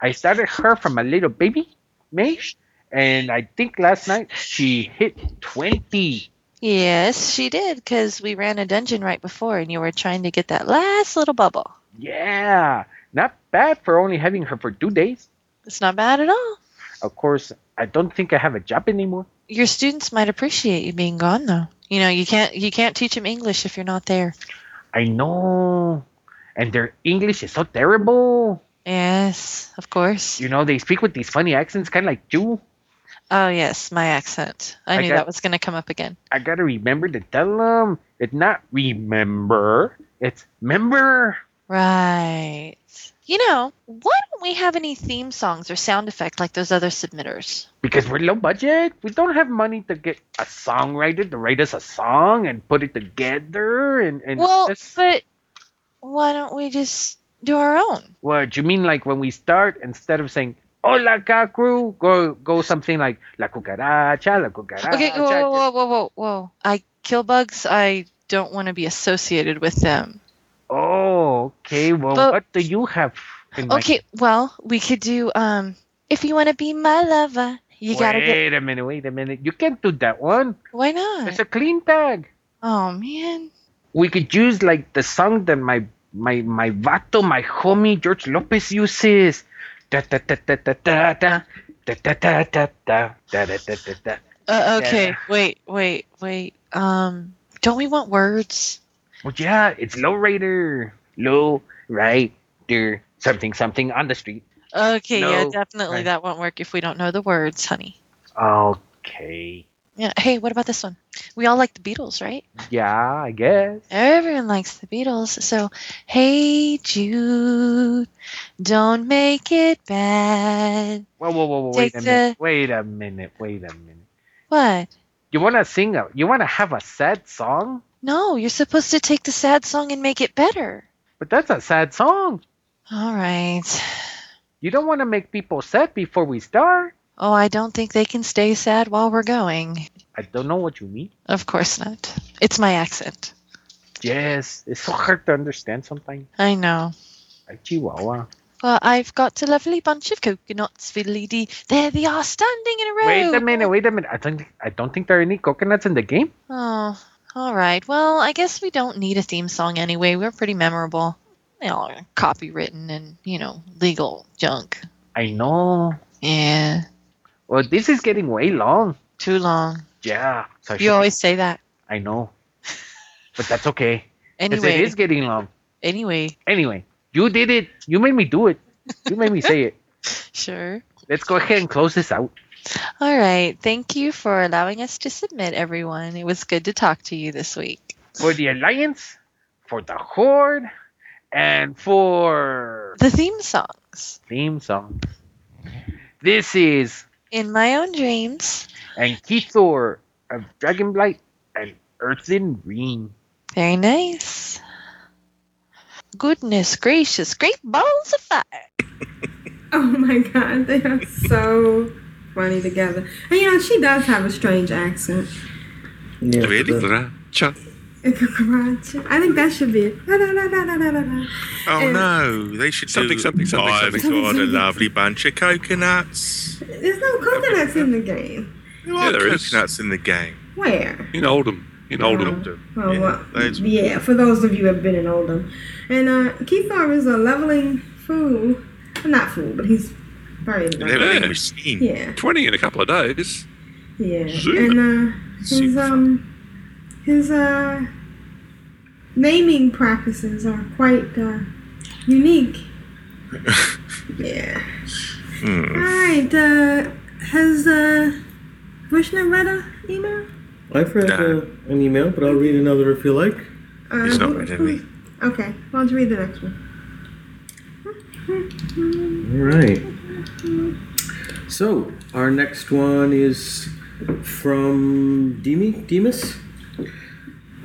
I started her from a little baby mage, and I think last night she hit twenty. Yes, she did, because we ran a dungeon right before, and you were trying to get that last little bubble. Yeah, not bad for only having her for two days. It's not bad at all. Of course, I don't think I have a job anymore. Your students might appreciate you being gone, though. You know, you can't you can't teach them English if you're not there. I know, and their English is so terrible. Yes, of course. You know, they speak with these funny accents, kind of like you. Oh yes, my accent. I, I knew got- that was going to come up again. I gotta remember to tell them it's not remember, it's member. Right. You know, why don't we have any theme songs or sound effect like those other submitters? Because we're low budget. We don't have money to get a songwriter to write us a song and put it together. And, and well, that's- but why don't we just do our own? what do you mean? Like when we start, instead of saying "Hola, crew," go go something like "La cucaracha, la cucaracha." Okay, whoa, whoa, whoa, whoa, whoa, whoa. I kill bugs. I don't want to be associated with them. Oh, okay. Well, But- what do you have? Okay, well, we could do um if you want to be my lover, you wait gotta get. a minute. Wait a minute. You can't do that one. Why not? It's a clean tag. Oh man. we could use like the song that my my my vato, my homie George Lopez uses. Da da da da da da da da da da da da da da da da da. Uh, okay, wait, wait, wait. Um, Don't we want words? Well, yeah, it's low rider. Low rider. Something, something on the street. Okay, yeah, definitely Right. that won't work if we don't know the words, honey. Okay. Yeah. Hey, what about this one? We all like the Beatles, right? Yeah, I guess. Everyone likes the Beatles. So, hey Jude, don't make it bad. Whoa, whoa, whoa, whoa wait a the- minute. Wait a minute. Wait a minute. What? You wanna sing a? You wanna have a sad song? No, you're supposed to take the sad song and make it better. But that's a sad song. All right. You don't want to make people sad before we start. Oh, I don't think they can stay sad while we're going. I don't know what you mean. Of course not. It's my accent. Yes, it's so hard to understand sometimes. I know. Like Chihuahua. Well, I've got a lovely bunch of coconuts, fiddly dee. There they are, standing in a row. Wait a minute. Wait a minute. I don't. I don't think there are any coconuts in the game. Oh, all right. Well, I guess we don't need a theme song anyway. We're pretty memorable. They all are copywritten and, you know, legal junk. I know. Yeah. Well, this is getting way long. Too long. Yeah. So You always say that. I know. But that's okay. Anyway. it is getting long. Anyway. Anyway, you did it. You made me do it. You made me say it. Sure. Let's go ahead and close this out. All right. Thank you for allowing us to submit, everyone. It was good to talk to you this week. For the Alliance, for the Horde, and for The theme songs. theme songs. This is In my own dreams. and Kithor of Dragonblight and Earthen Ring. Very nice. Goodness gracious, great balls of fire. Oh my god, they are so funny together. And you know, she does have a strange accent. Yeah, Really? the- I think that should be it. Oh And no, they should Something, do. something, something, I've something. got a lovely bunch of coconuts. There's no coconuts in the game. There Yeah, are there is. coconuts in the game. Where? In Uldum. In Uldum. Oh, Yeah, well, those- yeah, for those of you who have been in Uldum. And uh, Keithar is a leveling fool. Not fool, but he's very Leveling Yeah. machine. Yeah, 20 in a couple of days. yeah. Super. And uh, his Super um his uh naming practices are quite uh, unique. yeah. Hmm. All right. Uh, has uh, Vishnu read a email? I've read Nah. uh, an email, but I'll read another if you like. Uh, He's not who- read any. Okay, well, let's read the next one. All right. So our next one is from Demi Demas.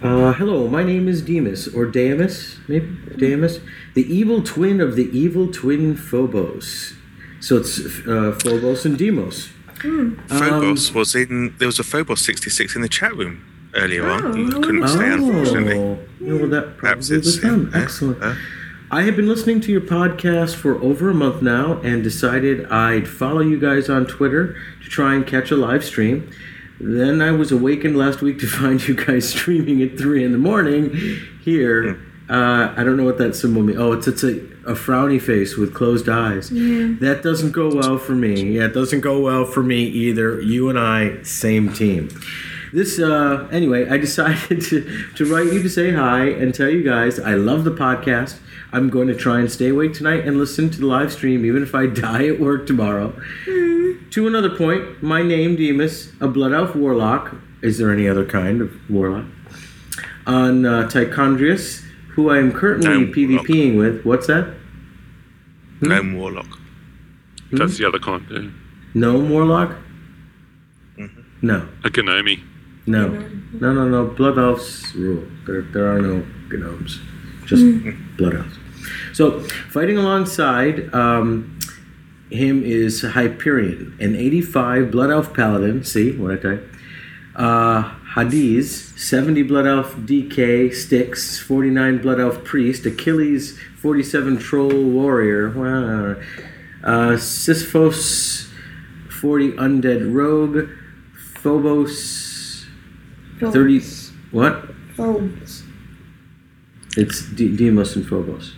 Uh, hello, my name is Demas or Demas, maybe Demas, the evil twin of the evil twin Phobos. So it's uh, Phobos and Demos. Hmm. Phobos was in. There was a Phobos 66 in the chat room earlier on. Oh, You couldn't stay, unfortunately. Oh, you that probably it's was them. uh, Excellent. uh, I have been listening to your podcast for over a month now and decided I'd follow you guys on Twitter to try and catch a live stream. Then I was awakened last week to find you guys streaming at 3 in the morning here. Uh, I don't know what that symbol means. Oh, it's, it's a, a frowny face with closed eyes. Yeah. That doesn't go well for me. Yeah, it doesn't go well for me either. You and I, same team. This, uh, anyway, I decided to, to write you to say hi and tell you guys I love the podcast. I'm going to try and stay awake tonight and listen to the live stream, even if I die at work tomorrow. To another point, my name, Demas, a Blood Elf Warlock. Is there any other kind of Warlock? On uh, Tichondrius, who I am currently No, PvPing with. What's that? Gnome Warlock. That's the other kind. Yeah. Gnome Warlock? Mm-hmm. No. A Gnome. No, no, no, no. Blood elves rule. There, there are no gnomes, just blood elves. So, fighting alongside um, him is Hyperion, an 85 blood elf paladin. See what I type? Uh, Hades, 70 blood elf DK, Styx, 49 blood elf priest, Achilles, 47 troll warrior, wow. uh, Sisyphos, 40 undead rogue, Phobos, 30. What? Phobos. It's D- Demos and Phobos.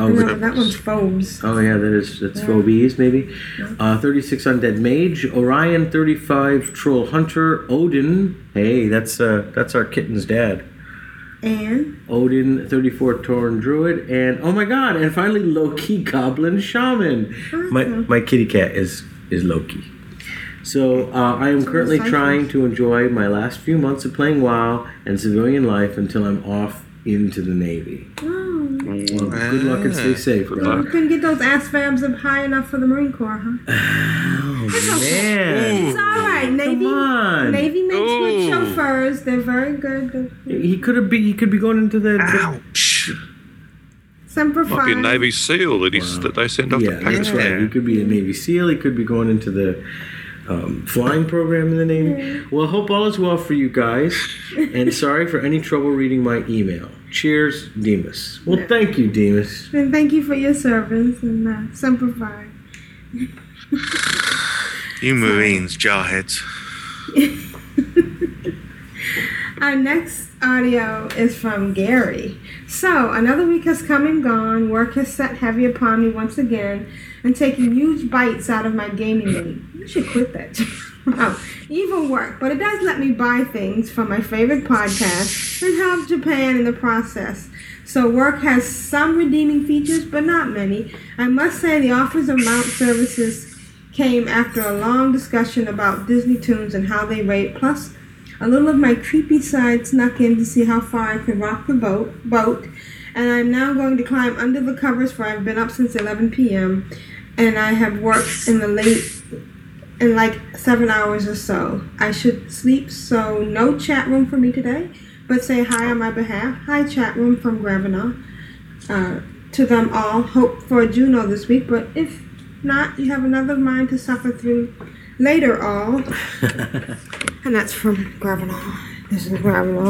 Oh, no, that one's Phobes. Oh yeah, that is that's Yeah. Phobies maybe. Uh, Thirty-six Undead Mage, Orion, thirty-five Troll Hunter, Odin. Hey, that's uh that's our kitten's dad. And Odin, thirty-four Tauren Druid, and oh my god, and finally Loki Goblin Shaman. My my kitty cat is is Loki. So uh, I am currently trying to enjoy my last few months of playing WoW and civilian life until I'm off into the Navy. oh, Well, good luck and stay safe, you bro. couldn't get those ASVABs up high enough for the Marine Corps, huh? Oh man. It's all right. Navy, on. Navy makes good chauffeurs. They're very good. He could have be. He could be going into the. Ouch! Semper Might be a Navy SEAL that he's that they send off yeah, to that's Pakistan. right. He could be a Navy SEAL. He could be going into the um, flying program in the Navy. Well, hope all is well for you guys. and sorry for any trouble reading my email. Cheers, Demas. Well, thank you, Demas. And thank you for your service and uh, Semper Fi. You Marines, jarheads. Our next audio is from Gary. So, another week has come and gone. Work has set heavy upon me once again and taking huge bites out of my gaming week. You should quit that. wow. Evil work, but it does let me buy things from my favorite podcast and help Japan in the process. So, work has some redeeming features, but not many. I must say, the offers of Mount services came after a long discussion about Disney tunes and how they rate, plus a little of my creepy side snuck in to see how far I could rock the boat, boat. And I'm now going to climb under the covers for I've been up since 11 p.m. and I have worked in the late, in like seven hours or so. I should sleep, so no chat room for me today, but say hi on my behalf. Hi, chat room from Gravina. Uh, to them all, hope for a Juno this week, but if not, you have another mind to suffer through later all. And that's from Gravina. This is Gravina.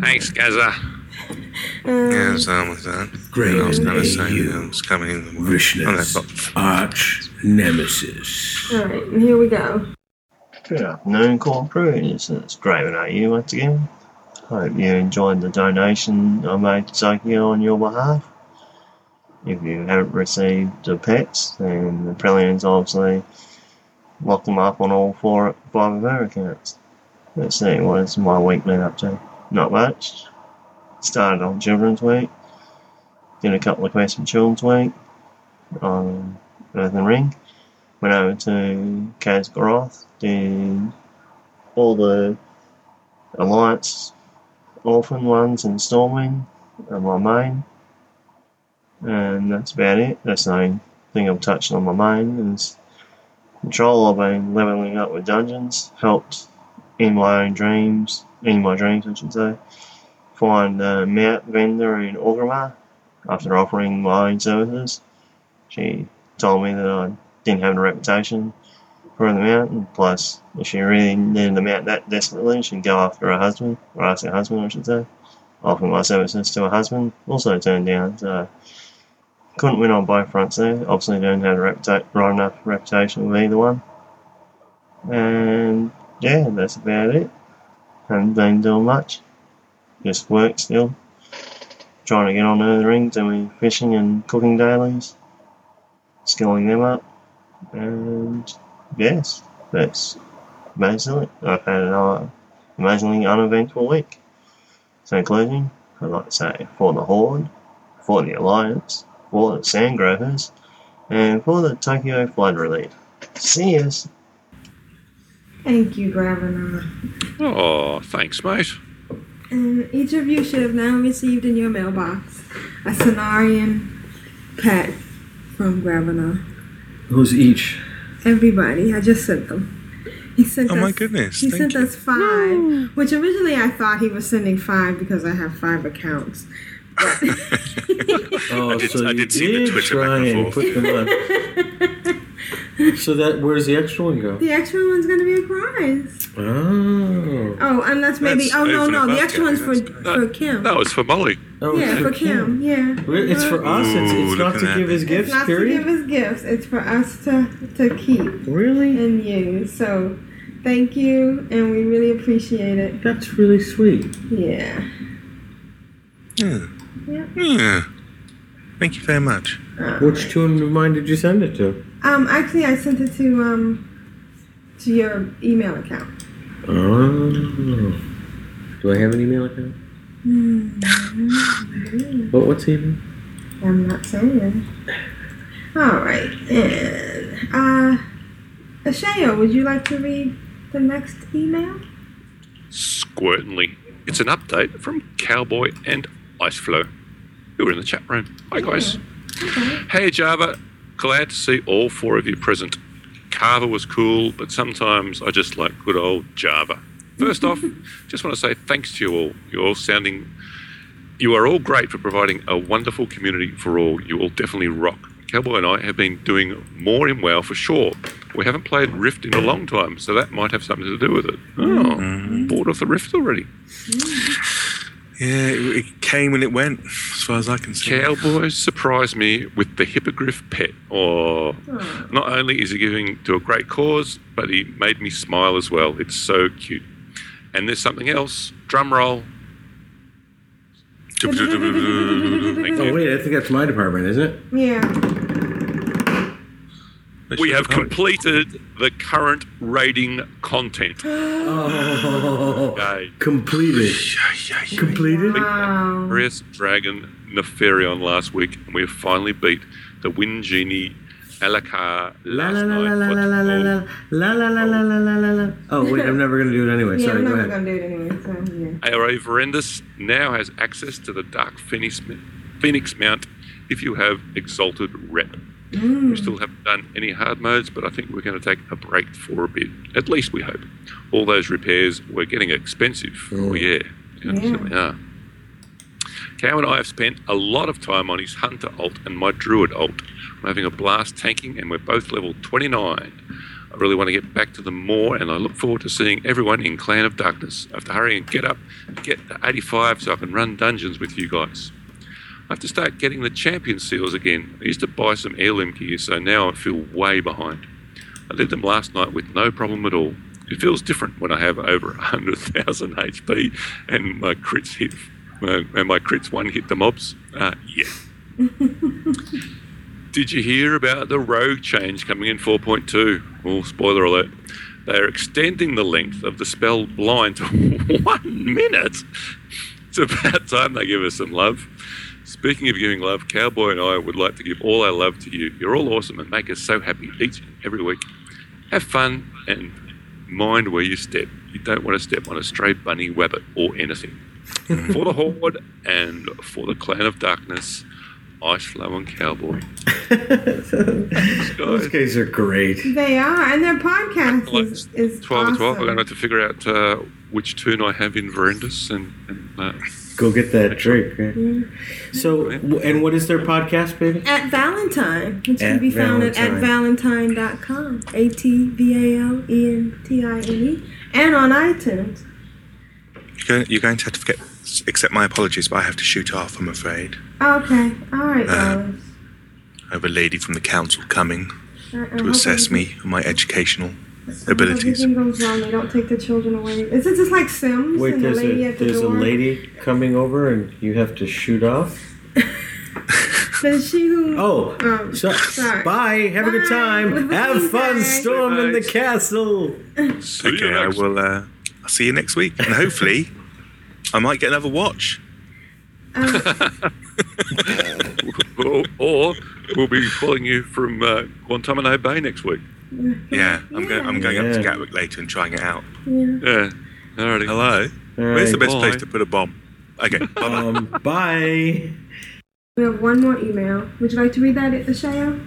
Thanks, Gaza. Um, yeah, it's almost that. Great I was going to day, say you. that I was coming in the world. Vrishna's Oh, no, arch nemesis. Alright, and here we go. Good afternoon, corporates. It's great to you once again. Hope you enjoyed the donation I made to Tokyo on your behalf. If you haven't received the pets, then the Brilliants obviously locked them up on all four five of her accounts. Let's see, what has my week been up to? Not much. Started on Children's Week. Did a couple of quests for Children's Week on Earthen Ring. Went over to Khaz'goroth, did all the Alliance Orphan ones in Stormwind on my main. And that's about it. That's the only thing I've touched on my main is control. I've been leveling up with dungeons, helped in my own dreams, in my dreams I should say, find uh, a mount vendor in Orgrimmar after offering my services. She told me that I didn't have a reputation for the mountain. Plus, if she really needed the mount that desperately, she'd go after her husband, or ask her husband, I should say. Offer my services to her husband, also turned down. So, couldn't win on both fronts there. Obviously, don't have a reputa- right enough reputation with either one. And yeah, that's about it. Haven't been doing much. Just work still. Trying to get on the ring, doing fishing and cooking dailies. Skilling them up. And yes, that's basically it. I've had an uh, amazingly uneventful week. So in closing, I'd like to say for the Horde, for the Alliance, for the Sandgropers, and for the Tokyo Flood Relief. See us. Thank you, Gravina. Oh, thanks, mate. And each of you should have now received in your mailbox a Cenarion pet from Gravina. Who's each? Everybody, I just sent them. He sent Oh us, my goodness, He thank sent us five, which originally I thought he was sending five because I have five accounts. Oh, I did- so I you did see the Twitter try back and and forth. put them on. so that where's the extra one go? The extra one's gonna be a prize. Oh. Oh, unless maybe. That's oh no, over no, the above extra one's for for Kim. No, it's for Molly. Oh, yeah, for Kim. Yeah. Really? It's for us. It's, Ooh, it's not look to at give that. as gifts. It's not period. to give as gifts. It's for us to to keep. Really? And use. So, thank you, and we really appreciate it. That's really sweet. Yeah. Yeah. Yeah. Yeah. Thank you very much. Which toon of mine did you send it to? Um, actually, I sent it to um to your email account. Oh. Do I have an email account? Mm-hmm. What, what's email? I'm not saying. All right, and uh, Ashayo, would you like to read the next email? Squirtly. It's an update from Cowboy and Iceflow, who are in the chat room. Hi, guys. Hey, Java. Glad to see all four of you present. Carver was cool, but sometimes I just like good old Java. First off, just want to say thanks to you all. You're all sounding. You are all great for providing a wonderful community for all. You all definitely rock. Cowboy and I have been doing more in WoW for sure. We haven't played Rift in a long time, so that might have something to do with it. Hmm. Oh, bored of the Rift already. Hmm. Yeah, it, it came and it went, as far as I can see. Cowboy surprised me with the hippogriff pet. Or not only is he giving to a great cause, but he made me smile as well. It's so cute. And there's something else. Drum roll. Oh, wait, I think that's my department, isn't it? Yeah. We have completed the current raiding content. Oh, Okay. completed. Completed? Wow. Glorious Dragon Nefarian last week, and we have finally beat the Wind Genie Al'Akir last la la night. la la la la la la la la la la la la la. Oh wait, I'm never gonna do it anyway. yeah, Sorry, I'm go never ahead. gonna do it anyway. So yeah. ARA Verendus now has access to the Dark Phoenix, Phoenix Mount if you have Exalted Rep. Mm. We still haven't done any hard modes, but I think we're going to take a break for a bit. At least we hope. All those repairs were getting expensive. Oh, yeah. Yeah, Yeah. they are. Cow and I have spent a lot of time on his Hunter alt and my Druid alt. I'm having a blast tanking, and we're both level 29. I really want to get back to them more, and I look forward to seeing everyone in Clan of Darkness. I have to hurry and get up get to 85 so I can run dungeons with you guys. I have to start getting the champion seals again. I used to buy some heirloom gear, so now I feel way behind. I did them last night with no problem at all. It feels different when I have over 100,000 HP and my crits hit, uh, and my crits one hit the mobs. Uh, yeah. Did you hear about the rogue change coming in 4.2? Oh, spoiler alert. They are extending the length of the spell blind to one minute. It's about time they give us some love. Speaking of giving love, Cowboy and I would like to give all our love to you. You're all awesome and make us so happy each and every week. Have fun and mind where you step. You don't want to step on a stray bunny, wabbit, or anything. for the Horde and for the Clan of Darkness, Ice Flow and Cowboy. Those guys are great. They are, and their podcast is, is 12 and 12. I'm awesome. going to have to figure out uh, which toon I have in Verendus and, and uh, Go get that drink. right? Mm-hmm. So, and what is their podcast, baby? At Valentine, which At can be found at, at Valentine. valentine.com. A T V A L E N T I N E. And on iTunes. You're going, to have to forget, accept my apologies, but I have to shoot off, I'm afraid. Okay. All right, Uh. I have a lady from the council coming I- I to assess me and my educational I hope abilities. Everything goes wrong. They don't take the children away. Is it just like Sims Wait, and the there's lady a at the there's a lady coming over, and you have to shoot off. Does she who? Oh, um, so, sorry. bye. Have a good time. Have fun storming the castle. okay, I will. Uh, I'll see you next week, and hopefully, I might get another watch. or, or we'll be calling you from uh, Guantanamo Bay next week. Yeah, I'm going. I'm going up to Gatwick later and trying it out. Yeah. Yeah. Alrighty. Hello. Where's the right. best place to put a bomb? Okay. Bye. Um, bye. We have one more email. Would you like to read that, Ashaya?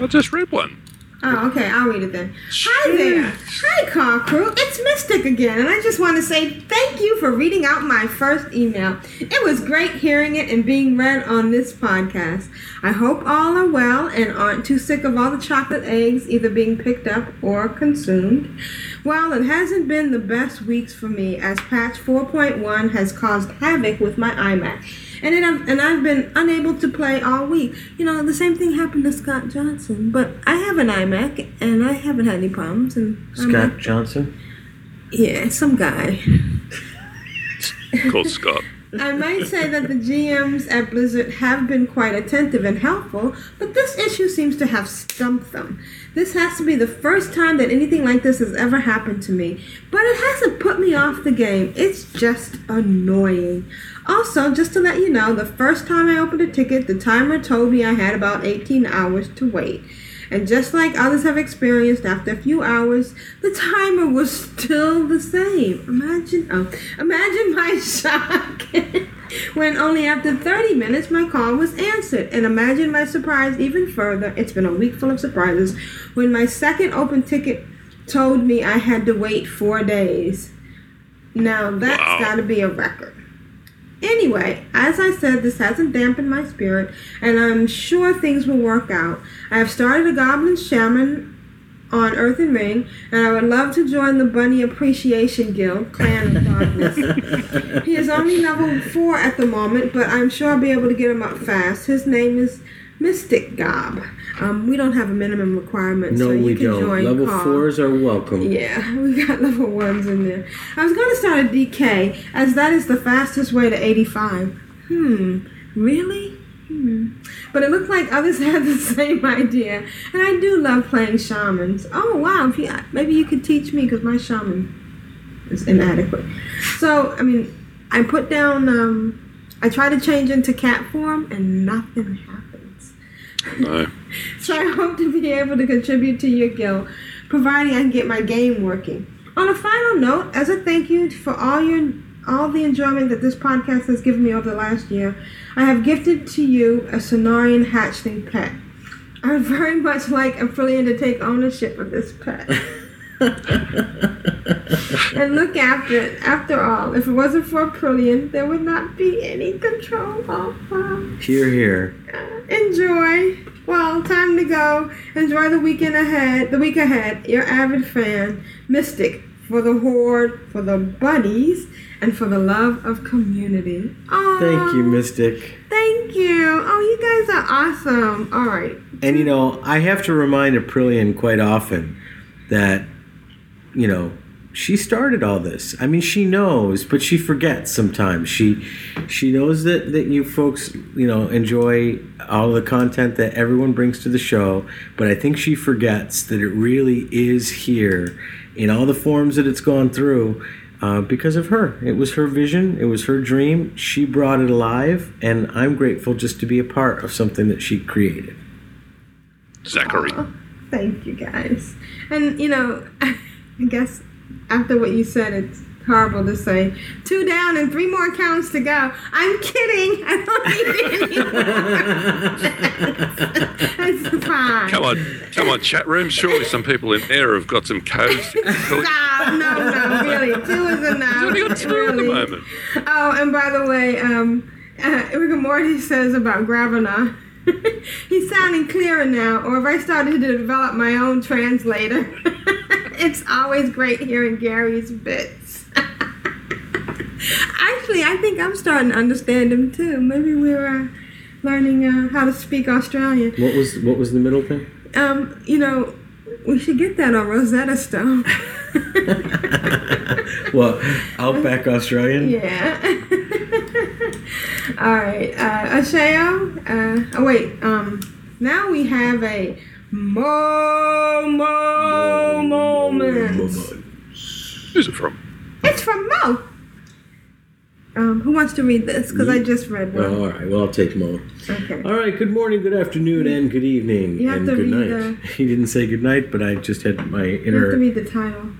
I'll just read one. Oh, okay. I'll read it then. Hi there. Hi, Car Crew. It's Mystic again, and I just want to say thank you for reading out my first email. It was great hearing it and being read on this podcast. I hope all are well and aren't too sick of all the chocolate eggs either being picked up or consumed. Well, it hasn't been the best weeks for me as patch 4.1 has caused havoc with my iMac. And it, and I've been unable to play all week. You know, the same thing happened to Scott Johnson. But I have an iMac and I haven't had any problems. And I'm Scott Johnson. yeah, some guy. Called Scott. I might say that the GMs at Blizzard have been quite attentive and helpful, but this issue seems to have stumped them. This has to be the first time that anything like this has ever happened to me, but it hasn't put me off the game. It's just annoying. Also, just to let you know, the first time I opened a ticket, the timer told me I had about 18 hours to wait. And just like others have experienced, after a few hours, the timer was still the same. Imagine, oh, imagine my shock when only after 30 minutes my call was answered. And imagine my surprise even further. It's been a week full of surprises when my second open ticket told me I had to wait four days. Now that's Wow. got to be a record. Anyway, as I said, this hasn't dampened my spirit, and I'm sure things will work out. I have started a Goblin Shaman on Earthen Ring, and I would love to join the Bunny Appreciation Guild, Clan of Darkness. he is only level 4 at the moment, but I'm sure I'll be able to get him up fast. His name is Mystic Gob. Um, we don't have a minimum requirement, No, so you we can don't. join Level Carl. fours are welcome. Yeah, we got level ones in there. I was going to start a DK, as that is the fastest way to 85. Hmm, really? Hmm. But it looked like others had the same idea, and I do love playing shamans. Oh wow, if you, maybe you could teach me because my shaman is inadequate. So I mean, I put down. Um, I try to change into cat form, and nothing happens. No. So I hope to be able to contribute to your guild, providing I can get my game working. On a final note, as a thank you for all your all the enjoyment that this podcast has given me over the last year, I have gifted to you a Sonarian hatchling pet. I would very much like Aprillian to take ownership of this pet. and look after it. After all, if it wasn't for Aprillian, there would not be any control um, Here, here. Enjoy. Well, time to go. Enjoy the weekend ahead. The week ahead. Your avid fan, Mystic, for the horde, for the buddies, and for the love of community. Aw, Thank you, Mystic. Thank you. Oh, you guys are awesome. All right. And you know, I have to remind Aprillian quite often that, you know, she started all this. I mean, she knows, but she forgets sometimes. She she knows that that you folks, you know, enjoy all the content that everyone brings to the show, but I think she forgets that it really is here in all the forms that it's gone through. Uh, because of her. It was her vision, it was her dream. She brought it alive, and I'm grateful just to be a part of something that she created. Zachary. Thank you guys. And you know, I guess after what you said, it's horrible to say two down and three more counts to go. I'm kidding. I don't need any more. It's fine. Come on, come on, chat room. Surely some people in there have got some codes. Stop. No, no, really. Two is enough. only got two at the moment. Oh, and by the way, um, uh, Rick and Morty says about Gravina. He's sounding clearer now, or if I started to develop my own translator. it's always great hearing Gary's bits. Actually, I think I'm starting to understand him too. Maybe we're uh, learning uh, how to speak Australian. What was what was the middle thing? Um, you know, we should get that on Rosetta Stone. What Outback Australian? Yeah. All right, uh, Ashayo. Uh, oh wait. Um, now we have a mo mo moment. Who's it from? It's from Mo. Um, who wants to read this? Because I just read one. Oh, all right. Well, I'll take Mo. Okay. All right. Good morning, good afternoon, and good evening, You have and to good read night. He didn't say good night, but I just had my inner. You have to read the title.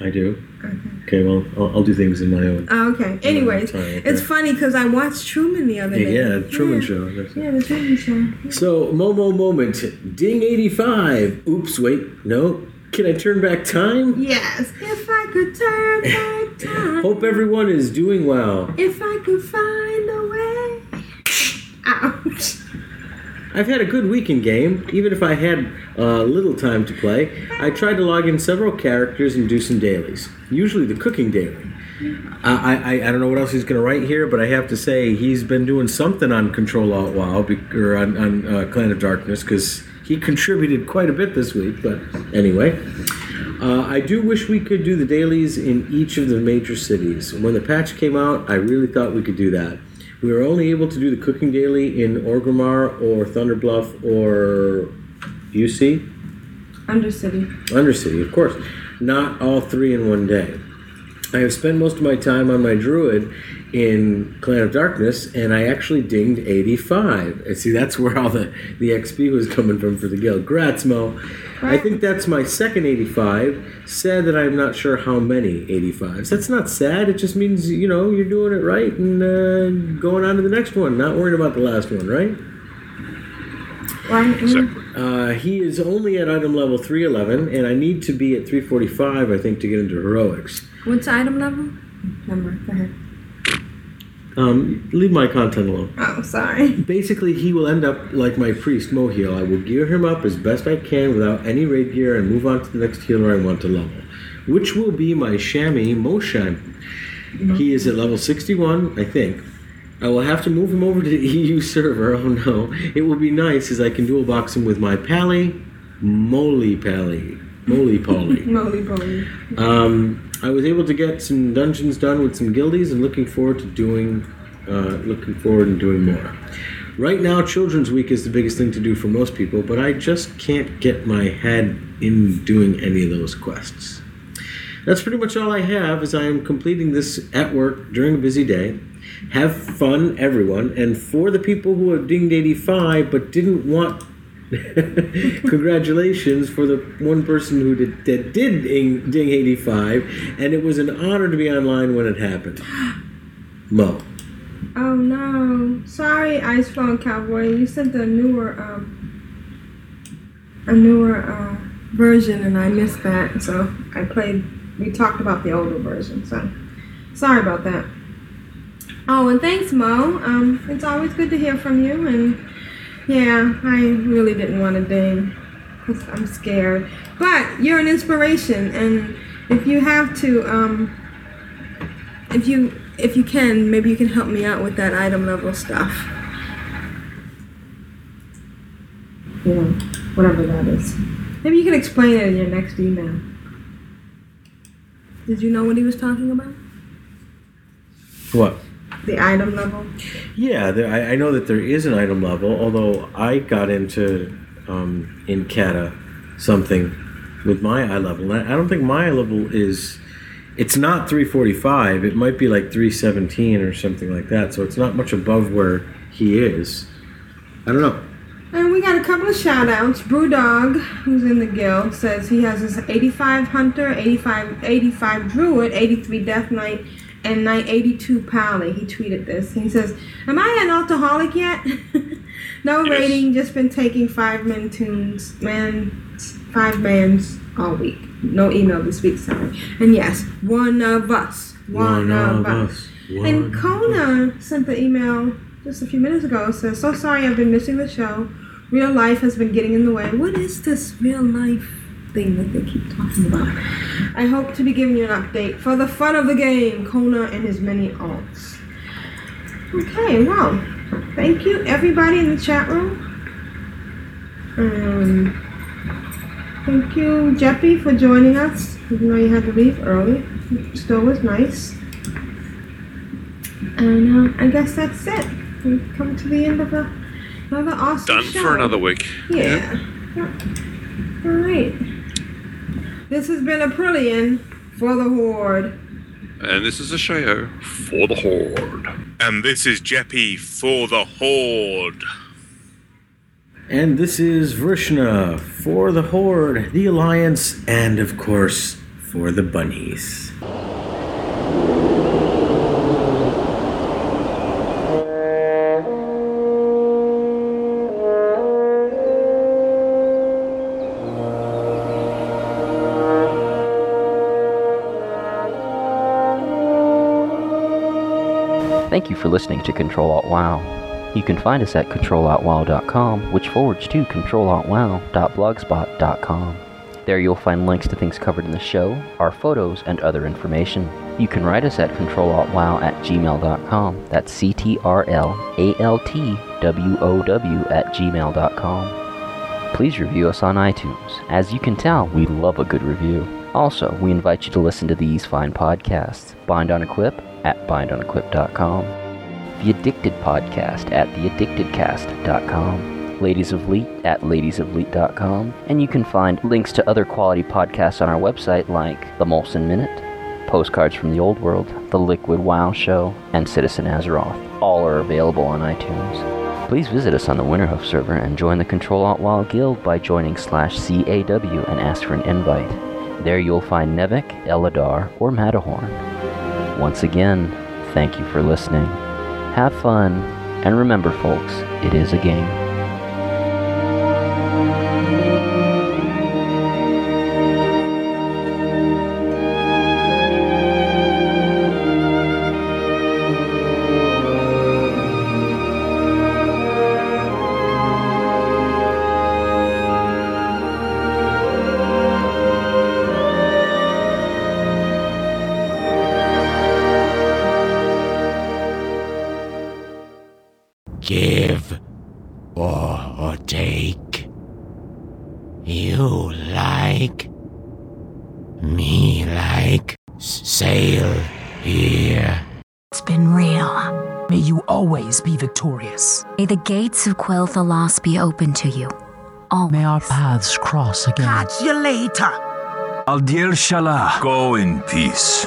I do. Okay. Okay. Well, I'll, I'll do things in my own. Oh, okay. Anyways, okay. it's funny because I watched Truman the other day. Yeah, yeah, Truman Yeah. Show. Yeah, the Truman Show. So, Momo moment. Ding 85. Oops, wait. No. Can I turn back time? Yes. If I could turn back time. Hope everyone is doing well. If I could find a way. Ouch. I've had a good weekend game, even if I had uh, little time to play. I tried to log in several characters and do some dailies, usually the cooking daily. I, I, I don't know what else he's going to write here, but I have to say he's been doing something on Ctrl Alt WoW or on, on uh, Clan of Darkness because he contributed quite a bit this week. But anyway, Uh, I do wish we could do the dailies in each of the major cities. When the patch came out, I really thought we could do that. We were only able to do the cooking daily in Orgrimmar or Thunder Bluff or UC. Undercity. Undercity, of course. Not all three in one day. I have spent most of my time on my druid in Clan of Darkness, and I actually dinged 85. And see, that's where all the, the XP was coming from for the guild. Grats, Mo. I think that's my second 85. Sad that I'm not sure how many 85s. That's not sad. It just means, you know, you're doing it right and uh, going on to the next one, not worrying about the last one, right? Uh, he is only at item level 311, and I need to be at 345, I think, to get into heroics. What's item level? Number. Go ahead. Um, leave my content alone. Oh, sorry. Basically, he will end up like my priest, Mohil. I will gear him up as best I can without any raid gear and move on to the next healer I want to level, which will be my Shami Moshan. He is at level 61, I think. I will have to move him over to the EU server. Oh no. It will be nice as I can dual box him with my Pally, Moly Pally. Moly Polly. Moly poly. Um, I was able to get some dungeons done with some guildies, and looking forward to doing, uh, looking forward and doing more. Right now, Children's Week is the biggest thing to do for most people, but I just can't get my head in doing any of those quests. That's pretty much all I have, as I am completing this at work during a busy day. Have fun, everyone, and for the people who have dinged 85 but didn't want Congratulations for the one person who did, that did ding, ding 85, and it was an honor to be online when it happened. Mo. Oh no. Sorry, Ice Phone Cowboy. You sent a newer um a newer uh, version and I missed that, so I played we talked about the older version, so sorry about that. Oh, and thanks, Mo. Um, it's always good to hear from you, and yeah, I really didn't want to ding because I'm scared. But you're an inspiration, and if you have to, um, if you if you can, maybe you can help me out with that item level stuff. You know, whatever that is. Maybe you can explain it in your next email. Did you know what he was talking about? What? The item level? Yeah, there, I, I know that there is an item level, although I got into um, in Cata something with my eye level. I I don't think my eye level is. It's not 345. It might be like 317 or something like that. So it's not much above where he is. I don't know. And we got a couple of shout outs. Brewdog, who's in the guild, says he has his 85 Hunter, 85, 85 Druid, 83 Death Knight, and Knight 82 Pally. He tweeted this. He says, Am I an altaholic yet? no rating, just been taking five men tunes, man, five bands all week. No email this week, sorry. And yes, one of us. One, of, us. And Kona sent the email just a few minutes ago. Says, "So sorry, I've been missing the show. Real life has been getting in the way. What is this real life thing that they keep talking about? I hope to be giving you an update for the fun of the game. Kona and his many alts. Okay, well, thank you everybody in the chat room. Um, thank you, Jeppy, for joining us. Even though you had to leave early, it still was nice. And uh, I guess that's it. We've come to the end of a, another awesome Done show. for another week. Yeah. All right. This has been Aprillian for the Horde. And this is a show for the Horde. And this is Jeppy for the Horde. And this is Vrishna for the Horde, the Alliance, and of course, for the Bunnies. Thank you for listening to Ctrl Alt WoW. You can find us at controlaltwow.com, which forwards to controlaltwow.blogspot.com. There you'll find links to things covered in the show, our photos, and other information. You can write us at controlaltwow at gmail.com. That's C T R L A L T W O W at gmail.com. Please review us on iTunes. As you can tell, we love a good review. Also, we invite you to listen to these fine podcasts Bind on Equip at bindonequip.com, The Addicted Podcast at theaddictedcast.com, Ladies of Leet at ladiesofleet.com, and you can find links to other quality podcasts on our website like The Molson Minute, Postcards from the Old World, The Liquid Wow Show, and Citizen Azeroth. All are available on iTunes. Please visit us on the Winterhoof server and join the Ctrl Alt WoW Guild by joining slash CAW and ask for an invite. There you'll find Nevik, Eladar, or Matterhorn. Once again, thank you for listening. Have fun, and remember, folks, it is a game. The gates of Quel'Thalas be open to you. Always. May our paths cross again. Catch you later. Aldir Shalah. Go in peace.